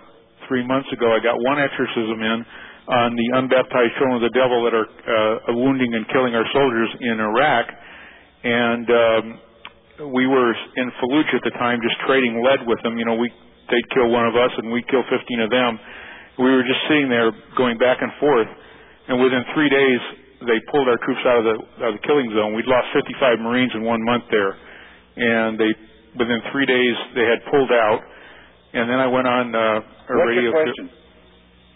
three months ago. I got one exorcism in on the unbaptized children of the devil that are uh, wounding and killing our soldiers in Iraq. And um, we were in Fallujah at the time, just trading lead with them. You know, we they'd kill one of us, and we'd kill 15 of them. We were just sitting there, going back and forth. And within three days, they pulled our troops out of the out of the killing zone. We'd lost 55 Marines in one month there, and they within three days they had pulled out. And then I went on uh, a What's radio. your question?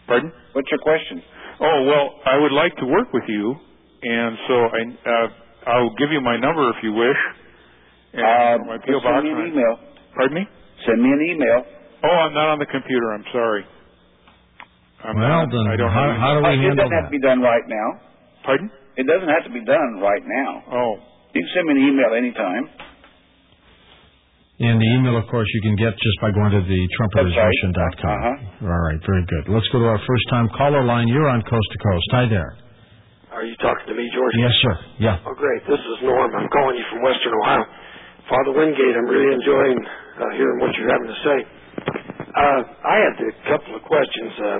Pardon? What's your question? Oh well, I would like to work with you, and so I uh, I'll give you my number if you wish. And Uh, my PO box. send me an email. Pardon me? Send me an email. Oh, I'm not on the computer. I'm sorry. I'm Well, not, then I don't how- have how do we Uh, it doesn't have to be done right now. Pardon? It doesn't have to be done right now. Oh. You can send me an email anytime. And the email, of course, you can get just by going to the trumpetersmission.com. Uh-huh. All right, very good. Let's go to our first time caller line. You're on Coast to Coast. Hi there. Are you talking to me, George? Yes, sir. Yeah. Oh, great. This is Norm. I'm calling you from Western Ohio. Father Wingate, I'm really enjoying uh, hearing what you're having to say. Uh, I had a couple of questions. Uh,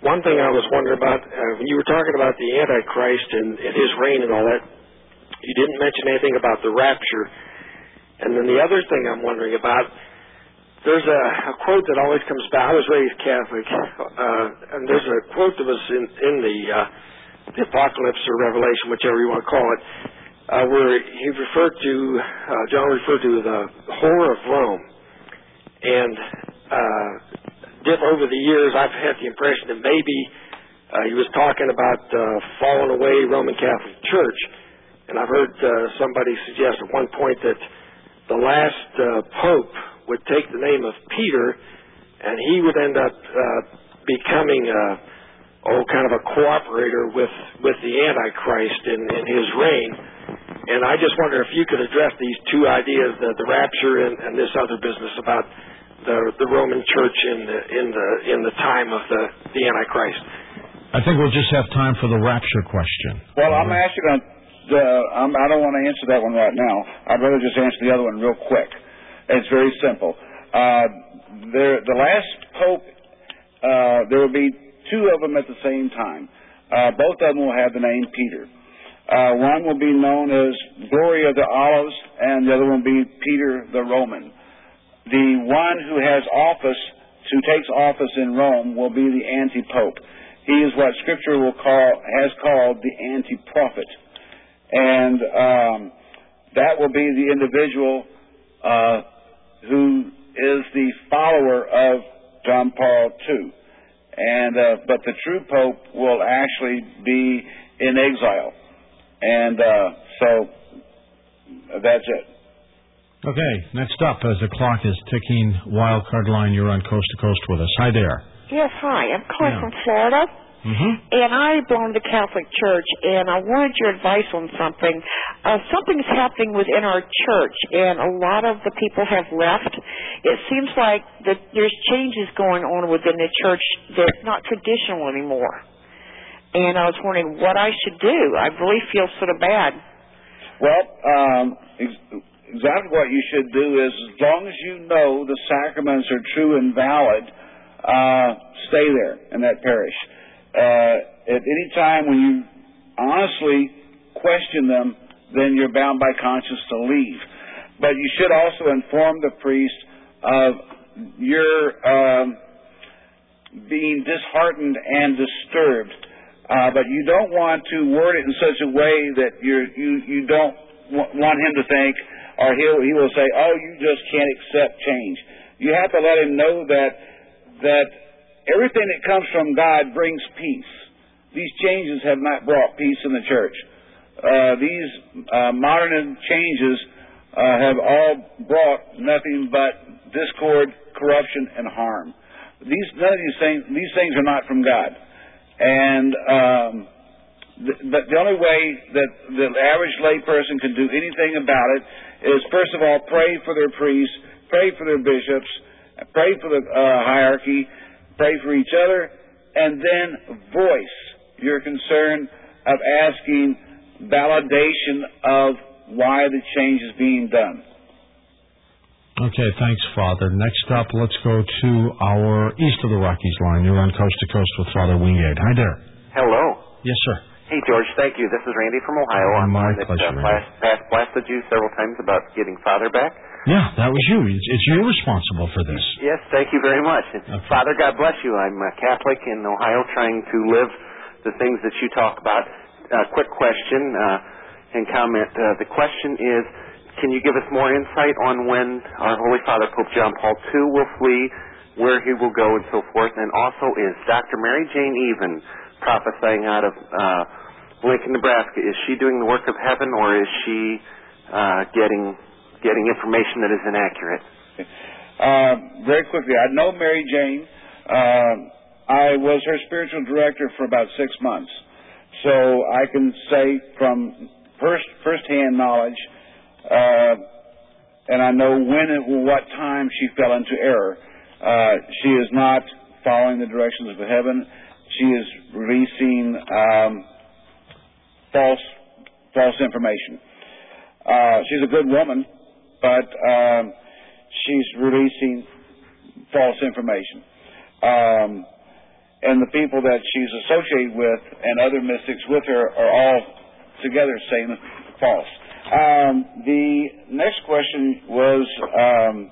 one thing I was wondering about, uh, when you were talking about the Antichrist and, and his reign and all that, you didn't mention anything about the rapture. And then the other thing I'm wondering about, there's a, a quote that always comes back. I was raised Catholic, uh, and there's a quote that was in, in the, uh, the Apocalypse or Revelation, whichever you want to call it, where he referred to, uh, John referred to the horror of Rome. And uh, diff over the years, I've had the impression that maybe uh, he was talking about uh, fallen away Roman Catholic Church. And I've heard uh, somebody suggest at one point that the last uh, pope would take the name of Peter, and he would end up uh, becoming uh, oh kind of a cooperator with with the Antichrist in, in his reign. And I just wonder if you could address these two ideas: the, the rapture and, and this other business about the the Roman Church in the in the in the time of the the Antichrist? I think we'll just have time for the rapture question. Well, I'm actually going to. Uh, I'm, I don't want to answer that one right now. I'd rather just answer the other one real quick. It's very simple. Uh, there, the last pope, uh, there will be two of them at the same time. Uh, both of them will have the name Peter. Uh, one will be known as Glory of the Olives, and the other one will be Peter the Roman. The one who has office, who takes office in Rome, will be the anti-pope. He is what Scripture will call has called the anti-prophet, and um, that will be the individual uh, who is the follower of John Paul II. And uh, but the true pope will actually be in exile, and uh, so that's it. Okay, next up, as the clock is ticking, wild card line, you're on Coast to Coast with us. Hi there. Yes, hi. I'm calling Yeah. from Florida. Mm-hmm. And I belong to the Catholic Church, and I wanted your advice on something. Uh, something's happening within our church, and a lot of the people have left. It seems like that there's changes going on within the church that's not traditional anymore. And I was wondering what I should do. I really feel sort of bad. Well, um, ex- exactly what you should do is, as long as you know the sacraments are true and valid, uh, stay there in that parish. Uh, at any time when you honestly question them, then you're bound by conscience to leave. But you should also inform the priest of your um, being disheartened and disturbed. Uh, but you don't want to word it in such a way that you're, you you don't want him to think, or he'll he will say, "Oh, you just can't accept change." You have to let him know that that everything that comes from God brings peace. These changes have not brought peace in the church. Uh, these uh, modern changes uh, have all brought nothing but discord, corruption, and harm. These none of these things these things are not from God. And um, the, the, only way that the average layperson can do anything about it is, first of all, pray for their priests, pray for their bishops, pray for the uh, hierarchy, pray for each other, and then voice your concern of asking validation of why the change is being done. Okay, thanks, Father. Next up, let's go to our East of the Rockies line. You're on Coast to Coast with Father Wingate. Hi there. Hello. Yes, sir. Hey, George. Thank you. This is Randy from Ohio. I'm My that pleasure, uh, Randy. blast, past blasted you several times about getting Father back. Yeah, that was you. It's, it's you responsible for this. Yes, thank you very much. And Father, God bless you. I'm a Catholic in Ohio trying to live the things that you talk about. Uh, quick question uh, and comment. Uh, the question is, can you give us more insight on when our Holy Father, Pope John Paul II, will flee, where he will go, and so forth? And also, is Dr. Mary Jane Even prophesying out of uh, Lincoln, Nebraska? Is she doing the work of heaven, or is she uh, getting getting information that is inaccurate? Uh, very quickly, I know Mary Jane. Uh, I was her spiritual director for about six months, so I can say from first firsthand knowledge, and I know when and what time she fell into error. Uh, she is not following the directions of heaven. She is releasing um, false false information. Uh, she's a good woman, but um, she's releasing false information. Um, and the people that she's associated with and other mystics with her are all together saying false. Um, the next question was, um,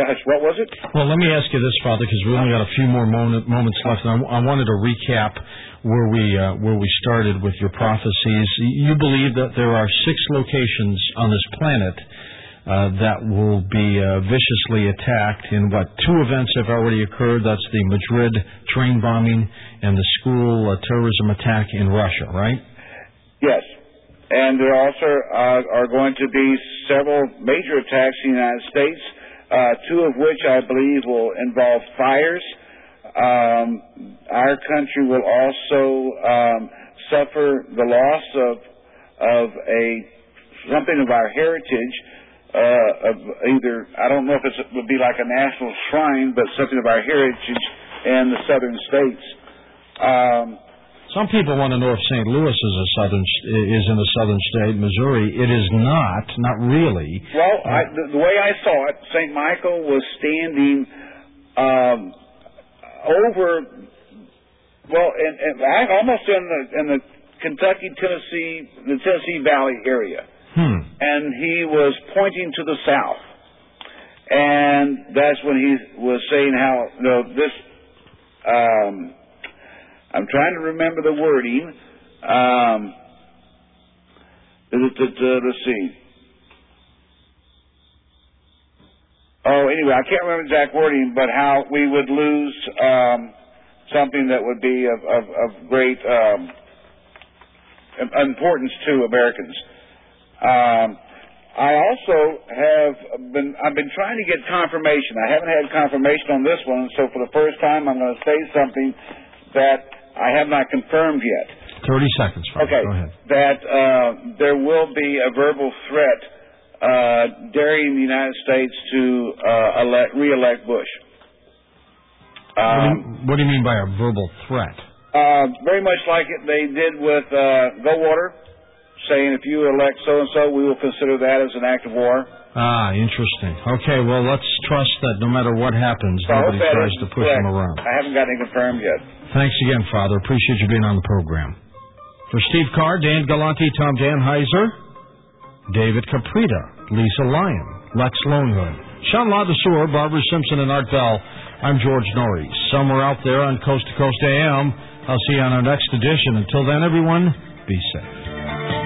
gosh, what was it? Well, let me ask you this, Father, because we only got a few more moment, moments left, and I, I wanted to recap where we uh, where we started with your prophecies. You believe that there are six locations on this planet uh, that will be uh, viciously attacked. in what two events have already occurred? That's the Madrid train bombing and the school uh, terrorism attack in Russia, right? Yes. And there also uh, are going to be several major attacks in the United States, uh, two of which I believe will involve fires. Um, our country will also um, suffer the loss of of a something of our heritage uh, of either I don't know if it would be like a national shrine, but something of our heritage in the southern states. Um, Some people want to know if St. Louis is a southern is in a southern state, Missouri. It is not, not really. Well, I, the, the way I saw it, St. Michael was standing um, over, well, almost in the in the Kentucky, Tennessee, the Tennessee Valley area, Hmm. and he was pointing to the south, and that's when he was saying how you know this. Um, I'm trying to remember the wording. Um, let's see. Oh, anyway, I can't remember exact wording, but how we would lose um, something that would be of, of, of great um, importance to Americans. Um, I also have been I've been trying to get confirmation. I haven't had confirmation on this one, so for the first time, I'm going to say something that I have not confirmed yet. Thirty seconds. Father. Okay. Go ahead. That uh, there will be a verbal threat uh, daring the United States to uh, elect, re-elect Bush. what, do Um, you, what do you mean by a verbal threat? uh, very much like it they did with uh, Goldwater, saying if you elect so and so, we will consider that as an act of war. Ah, interesting. Okay, well, let's trust that no matter what happens, So nobody tries to push correct. him around. I haven't got anything confirmed yet. Thanks again, Father. Appreciate you being on the program. For Steve Carr, Dan Galante, Tom Danheiser, David Caprita, Lisa Lyon, Lex Lonehood, Sean Ladasur, Barbara Simpson, and Art Bell, I'm George Noory. Somewhere out there on Coast to Coast AM. I'll see you on our next edition. Until then, everyone, be safe.